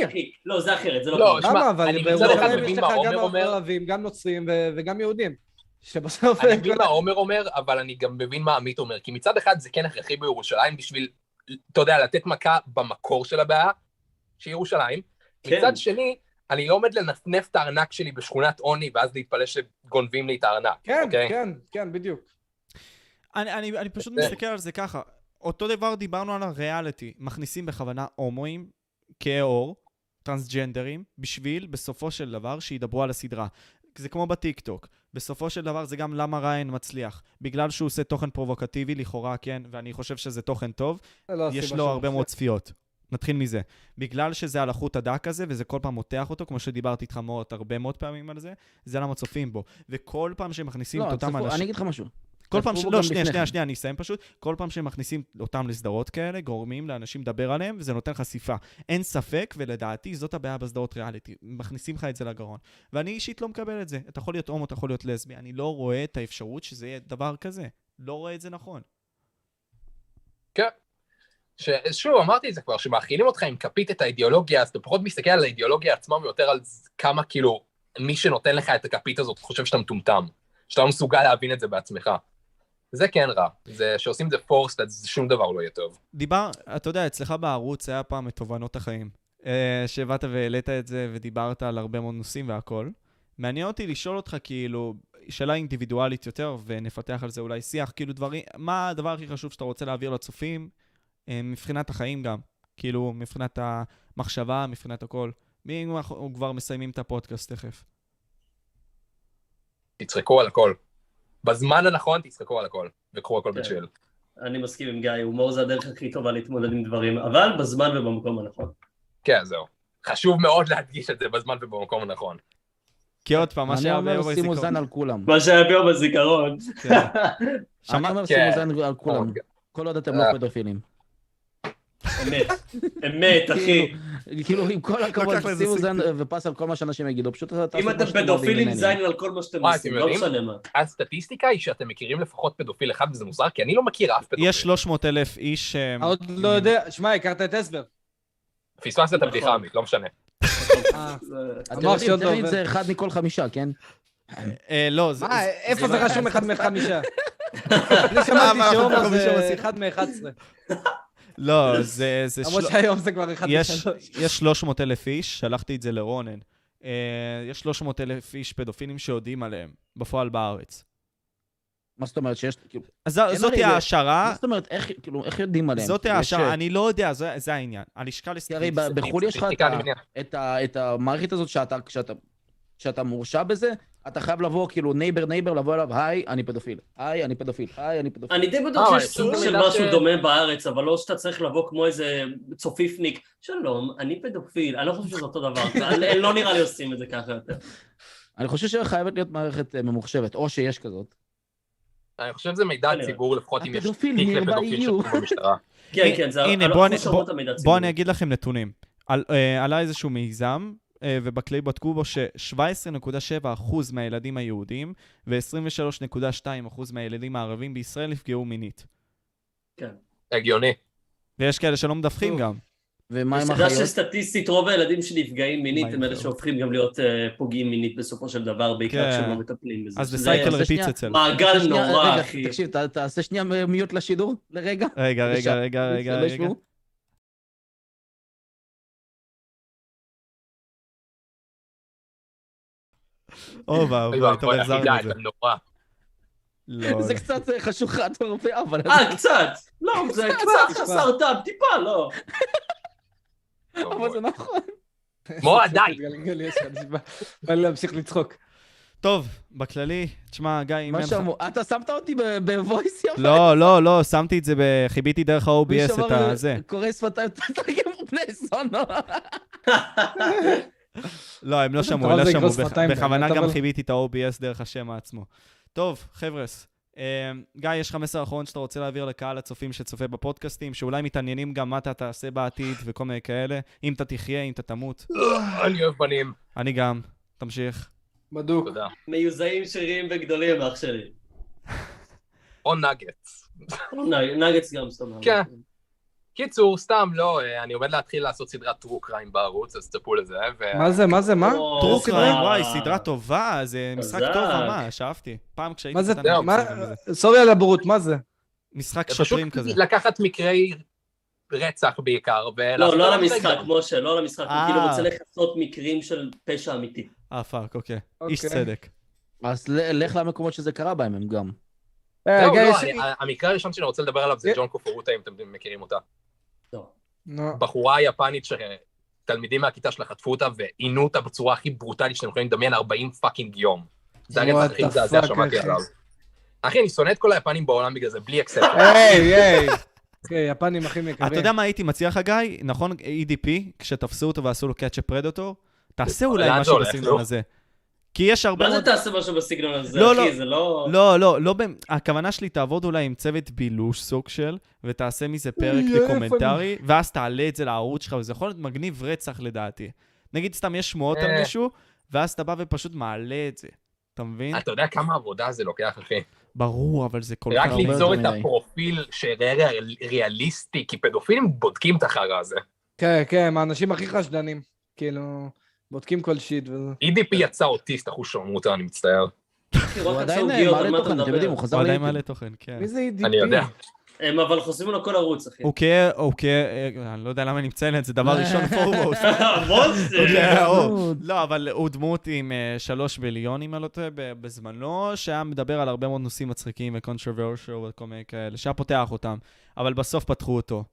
אחי. לא, זה אחרת, זה לא... לא. שמע, למה? אבל אני מצד אחד בירושלים יש לך גם. ערבים, גם נוצרים ו- וגם יהודים. שבסוף... אני מבין מה עומר אומר, אבל אני גם מבין מה עמית אומר, כי מצד אחד זה כן הכרחי בירושלים בשביל, אתה יודע, לתת מכה במקור של הבעיה, שהיא ירושלים. כן. מצד שני, אני לא עומד לנפנף את הארנק שלי בשכונת עוני, ואז להתפלא שגונבים לי את הארנק, כן, אוקיי? כן, כן, בדיוק. אני, אני, אני פשוט כן. מסתכל על זה ככה. אותו דבר דיברנו על הריאליטי. מכניסים בכוונה הומואים, כהי עור, טרנסג'נדרים, בשביל בסופו של דבר שידברו על הסדרה. זה כמו בטיקטוק. בסופו של דבר זה גם למה ריין מצליח. בגלל שהוא עושה תוכן פרובוקטיבי, לכאורה, כן, ואני חושב שזה תוכן טוב, לא יש לו הרבה. מאוד צפיות. נתחיל מזה. בגלל שזה על החוט הדק הזה, וזה כל פעם מותח אותו, כמו שדיברתי איתך מאוד, הרבה מאוד פעמים על זה, זה למה צופים בו. וכל פעם שמכניסים לא, את אותם צפו- אנשים... אני אגיד לך משהו. כל פעם ש... לא, שנייה, לפני שנייה, כן. שנייה, אני אסיים פשוט. כל פעם שהם מכניסים אותם לסדרות כאלה, גורמים לאנשים לדבר עליהם, וזה נותן חשיפה. אין ספק, ולדעתי זאת הבעיה בסדרות ריאליטי. מכניסים לך את זה לגרון. ואני אישית לא מקבל את זה. אתה יכול להיות הומו, אתה יכול להיות לסבי. אני לא רואה את האפשרות שזה יהיה דבר כזה. לא רואה את זה נכון. כן. ששוב, אמרתי את זה כבר, שמאכילים אותך עם כפית את האידיאולוגיה, אז אתה פחות מסתכל על האידיאולוגיה עצמה ויותר על כמה כאילו מי שנותן לך את הכפית הזאת חושב שאתה מטומטם, שאתה לא מסוגל להבין את זה בעצמך. זה כן רע, זה שעושים את זה פורסט, אז שום דבר לא יהיה טוב. דיבר, אתה יודע, אצלך בערוץ היה פעם את תובנות החיים. אה, שבאת והעלית את זה ודיברת על הרבה מאוד נושאים והכל. מעניין אותי לשאול אותך, כאילו, שאלה אינדיבידואלית יותר, ונפתח על זה אולי שיח, כאילו דברים, מה הדבר הכי חשוב שאתה רוצה להעביר לצופים, אה, מבחינת החיים גם, כאילו, מבחינת המחשבה, מבחינת הכל. מי אנחנו כבר מסיימים את הפודקאסט תכף? תצחקו על הכל. בזמן הנכון תצחקו על הכל, וקחו הכל כן. בצ'יל. אני מסכים עם גיא, הומור זה הדרך הכי טובה להתמודד עם דברים, אבל בזמן ובמקום הנכון. כן, זהו. חשוב מאוד להדגיש את זה בזמן ובמקום הנכון. כי עוד פעם, מה אני שהיה אומר ביום שימו הזיכרון. זן על כולם. מה שהיה ביום הזיכרון. כן. אני שמע- אומר כן. שימו זן על כולם. כל עוד אתם לא אה. פדופילים. אמת, אמת, אחי. כאילו, עם כל הכבוד, שימו סיכון. ופס על כל מה שאנשים יגידו, פשוט תעשו אם אתם פדופילים. זין על כל מה שאתם עושים, לא? משנה מה. הסטטיסטיקה היא שאתם מכירים לפחות פדופיל אחד, וזה מוזר, כי אני לא מכיר אף פדופיל. יש 300 אלף איש... אה, עוד לא יודע, שמע, הכרת את אסבר. פספסת את נכון. הבדיחה, עמית, לא משנה. אה, זה- אתם לא. זה אחד מכל חמישה, כן? אה, לא, זה... איפה זה לא- רשום אחד מחמישה? אני שמעתי אנחנו זה חמישה אחד מאחד עשרה. לא, זה... זה למרות שהיום זה כבר אחד יש, משלוש. יש 300 אלף איש, שלחתי את זה לרונן. אה, יש 300 אלף איש פדופילים שיודעים עליהם, בפועל בארץ. מה זאת אומרת שיש, כאילו, אז זאת ההשערה, מה זאת אומרת, איך, כאילו, איך יודעים עליהם? זאת כאילו, ההשערה, אני לא יודע, זה זה העניין. הלשכה כי הרי לסטטיסטיקה. בחו"ל יש לך את המערכת הזאת שאתה, כשאתה, כשאתה מורשע בזה, אתה חייב לבוא, כאילו, neighbor neighbor, לבוא אליו, היי, אני פדופיל, היי, אני פדופיל, היי, אני פדופיל. אני די בטוח אה, שיש סוג זה של משהו דומה בארץ, אבל לא שאתה צריך לבוא כמו איזה צופיפניק. שלום, אני פדופיל, אני לא חושב שזה אותו דבר. לא נראה לי עושים את זה ככה יותר. אני חושב שחייבת להיות מערכת אה, ממוחשבת, או שיש כזאת. אני חושב שזה מידע כנראה. ציבורי, לפחות אם יש תיק לפדופיל. שכתוב במשטרה. כן, כן, זה... הנה, בואו הציבורי. אני אגיד לכם נתונים. על- אה, עלה איזשהו מיזם אה, ובכללי בדקו בו ש-17.7% מהילדים היהודים ו-23.2% מהילדים הערבים בישראל נפגעו מינית. כן. הגיוני. ויש כאלה שלא מדווחים. גם. ומה עם החיות? שסטטיסטית רוב הילדים שנפגעים מינית הם אלה. שהופכים גם להיות אה, פוגעים מינית בסופו של דבר, בעיקר כן. כשהם לא מטפלים בזה. אז זה שזה סייקל זה רפיץ שנייה. אצל. מעגל נורא, אחי. תקשיב, תעשה שנייה מיוט לשידור לרגע. רגע, רגע. רגע, רגע, אוי ואבוי, טוב, אחי, החזרנו את זה. אתה נורא. לא, זה לא. קצת אה, חשוכת מרפא, אבל... אה, קצת. לא, זה קצת, טיפה. חסר טעם, טיפה, לא. אבל זה נכון. מורה, די. בא לי להמשיך לצחוק. טוב, בכללי, תשמע, גיא, אם אין לך... שאמרו, אתה שמת אותי בוויס יפה. לא, לא, לא, שמתי את זה, חיביתי דרך ה-OBS את הזה. קורא שפתיים, תתרגם בני זונו. לא, הם לא שמעו, מטורף לא שמעו. בכוונה גם חיביתי את ה-OBS דרך השם עצמו. טוב, חבר'ס, אה, גיא, יש לך מסר אחרון שאתה רוצה להעביר לקהל הצופים שצופה בפודקאסטים, שאולי מתעניינים גם מה אתה תעשה בעתיד וכל מיני כאלה, אם אתה תחיה, אם אתה תמות. אני אוהב בנים. אני גם. תמשיך. בדוק. תודה. מיוזעים שרירים וגדולים, אח שלי. או נגטס. נ- נגץ גם סתם. כן. קיצור, סתם, לא, אה, אני עומד להתחיל לעשות סדרת טרו קריים בערוץ, אז תצפו לזה. ו- מה זה, מה זה, מה? או, טרו. קריים, וואי, סדרה טובה, זה משחק. טוב ממש, אהבתי. פעם כשהייתי מה זה, קטן. סורי על הבורות, מה זה? משחק זה פשוט שוטרים כזה. לקחת מקרי רצח בעיקר, ולעשות לא, לא על המשחק. משה, לא על המשחק, הוא אה. כאילו רוצה לכסות מקרים של פשע אמיתי. אה, fuck, אוקיי. איש אוקיי. צדק. אז לך למקומות שזה קרה בהם, הם גם. אה, לא, יש- אני- המקרה הראשון שאני רוצה לדבר עליו זה אה. ג'ונקו פורוטה, אם אתם מכירים אותה. נו, בחורה יפנית שתלמידים מהכיתה שלה חטפו אותה ועינו אותה בצורה הכי ברוטלית שאתם יכולים לדמיין 40 fucking יום. זה הרצח הכי מזעזע שמעתי. עליו. אחי, אני שונא את כל היפנים בעולם בגלל זה, בלי except. היי, היי. אוקיי, יפנים הכי יקרים. אתה יודע מה הייתי מציע לך, גיא? נכון, EDP, כשתפסו אותו ועשו לו catch a predator, תעשה אולי משהו בסגנון נו? הזה. כי יש הרבה מה זה. תעשה משהו בסגנון הזה, לא, אחי? לא. זה לא... לא, לא, לא, הכוונה שלי, תעבוד אולי עם צוות בילוש סוג של, ותעשה מזה פרק דוקומנטרי, ואז תעלה את זה לערוץ שלך, וזה יכול להיות מגניב רצח לדעתי. נגיד סתם יש שמועות על אה. מישהו, ואז אתה בא ופשוט מעלה את זה. אתה מבין? אתה יודע כמה עבודה זה לוקח, אחי? ברור, אבל זה כל רק כך... הרבה ליצור את יותר מדי. הפרופיל שיראה ריאליסטי, כי פדופילים בודקים את החרא הזה. כן, כן, האנשים הכי חשדנים. כאילו, בודקים כל שיט וזה. EDP יצא אוטיסט, אחוז שרמוטה, אני מצטער. הוא עדיין מעלה תוכן, אתם יודעים, הוא? חזר הוא עדיין. מעלה תוכן, כן. מי זה EDP? אני יודע. הם אבל חוסמים לו כל ערוץ, אחי. הוא כ... הוא כ... אני לא יודע למה אני מציין את זה, דבר ראשון פורמוסט. משה! הוא- לא, אבל הוא דמות עם אה, שלוש ביליון, אם אני לא טועה, בזמנו, שהיה מדבר על הרבה מאוד נושאים מצחיקים ו-controversial וכל מיני כאלה, שהיה פותח אותם, אבל בסוף פתחו אותו.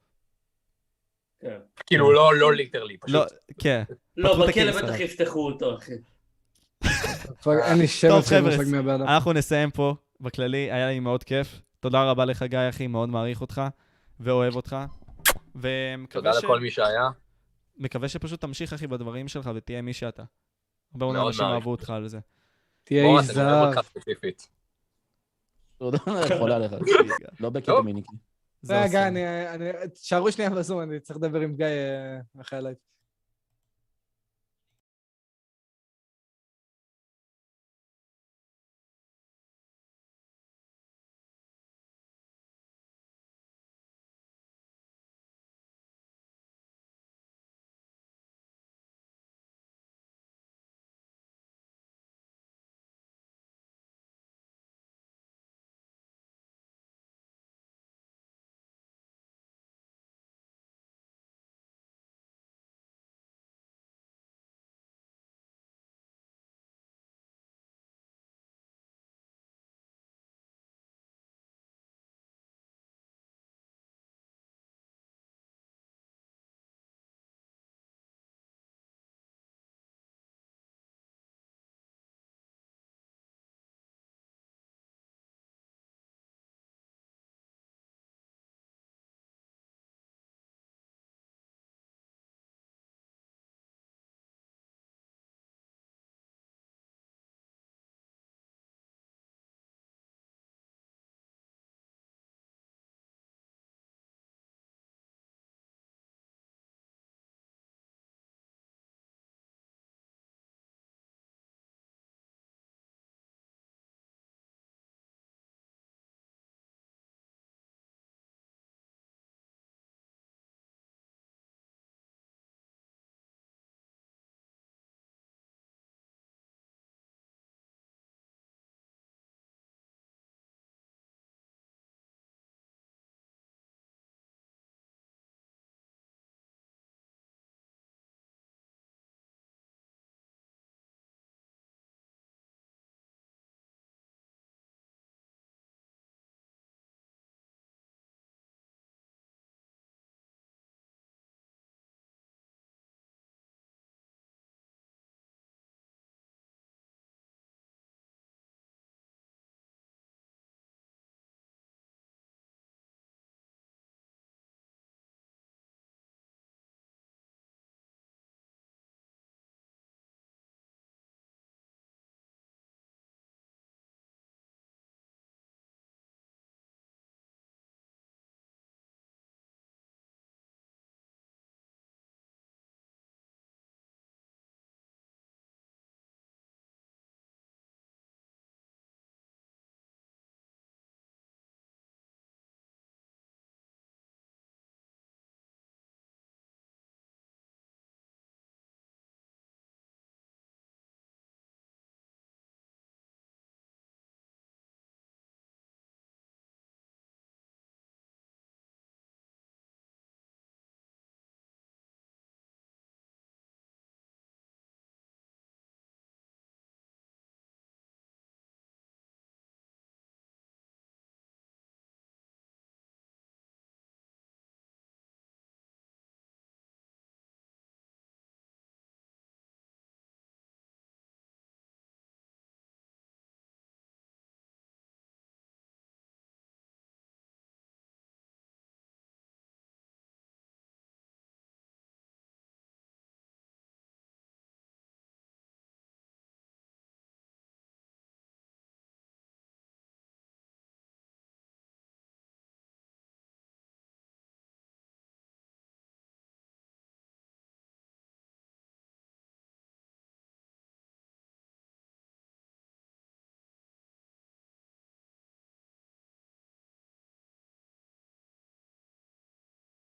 כן. כאילו, לא לא ליטרלי, לא, פשוט. כן. לא, פתחו את בכלא בטח. יפתחו אותו, אחי. אין לי טוב, שמץ של מושג מי הבן אדם. אנחנו נסיים פה, בכללי, היה לי מאוד כיף. תודה רבה לך, גיא, אחי, מאוד מעריך אותך, ואוהב אותך. תודה. לכל מי שהיה. מקווה שפשוט תמשיך, אחי, בדברים שלך ותהיה מי שאתה. הרבה מאוד אנשים. אהבו אותך על זה. תהיה איש אני אוהב זהב. אותך ספציפית. תודה, חולה עליך. לא בקטע. מיניקי. רגע. אני- תשארו שנייה בזום, אני צריך לדבר עם גיא אה, אחרי ה live.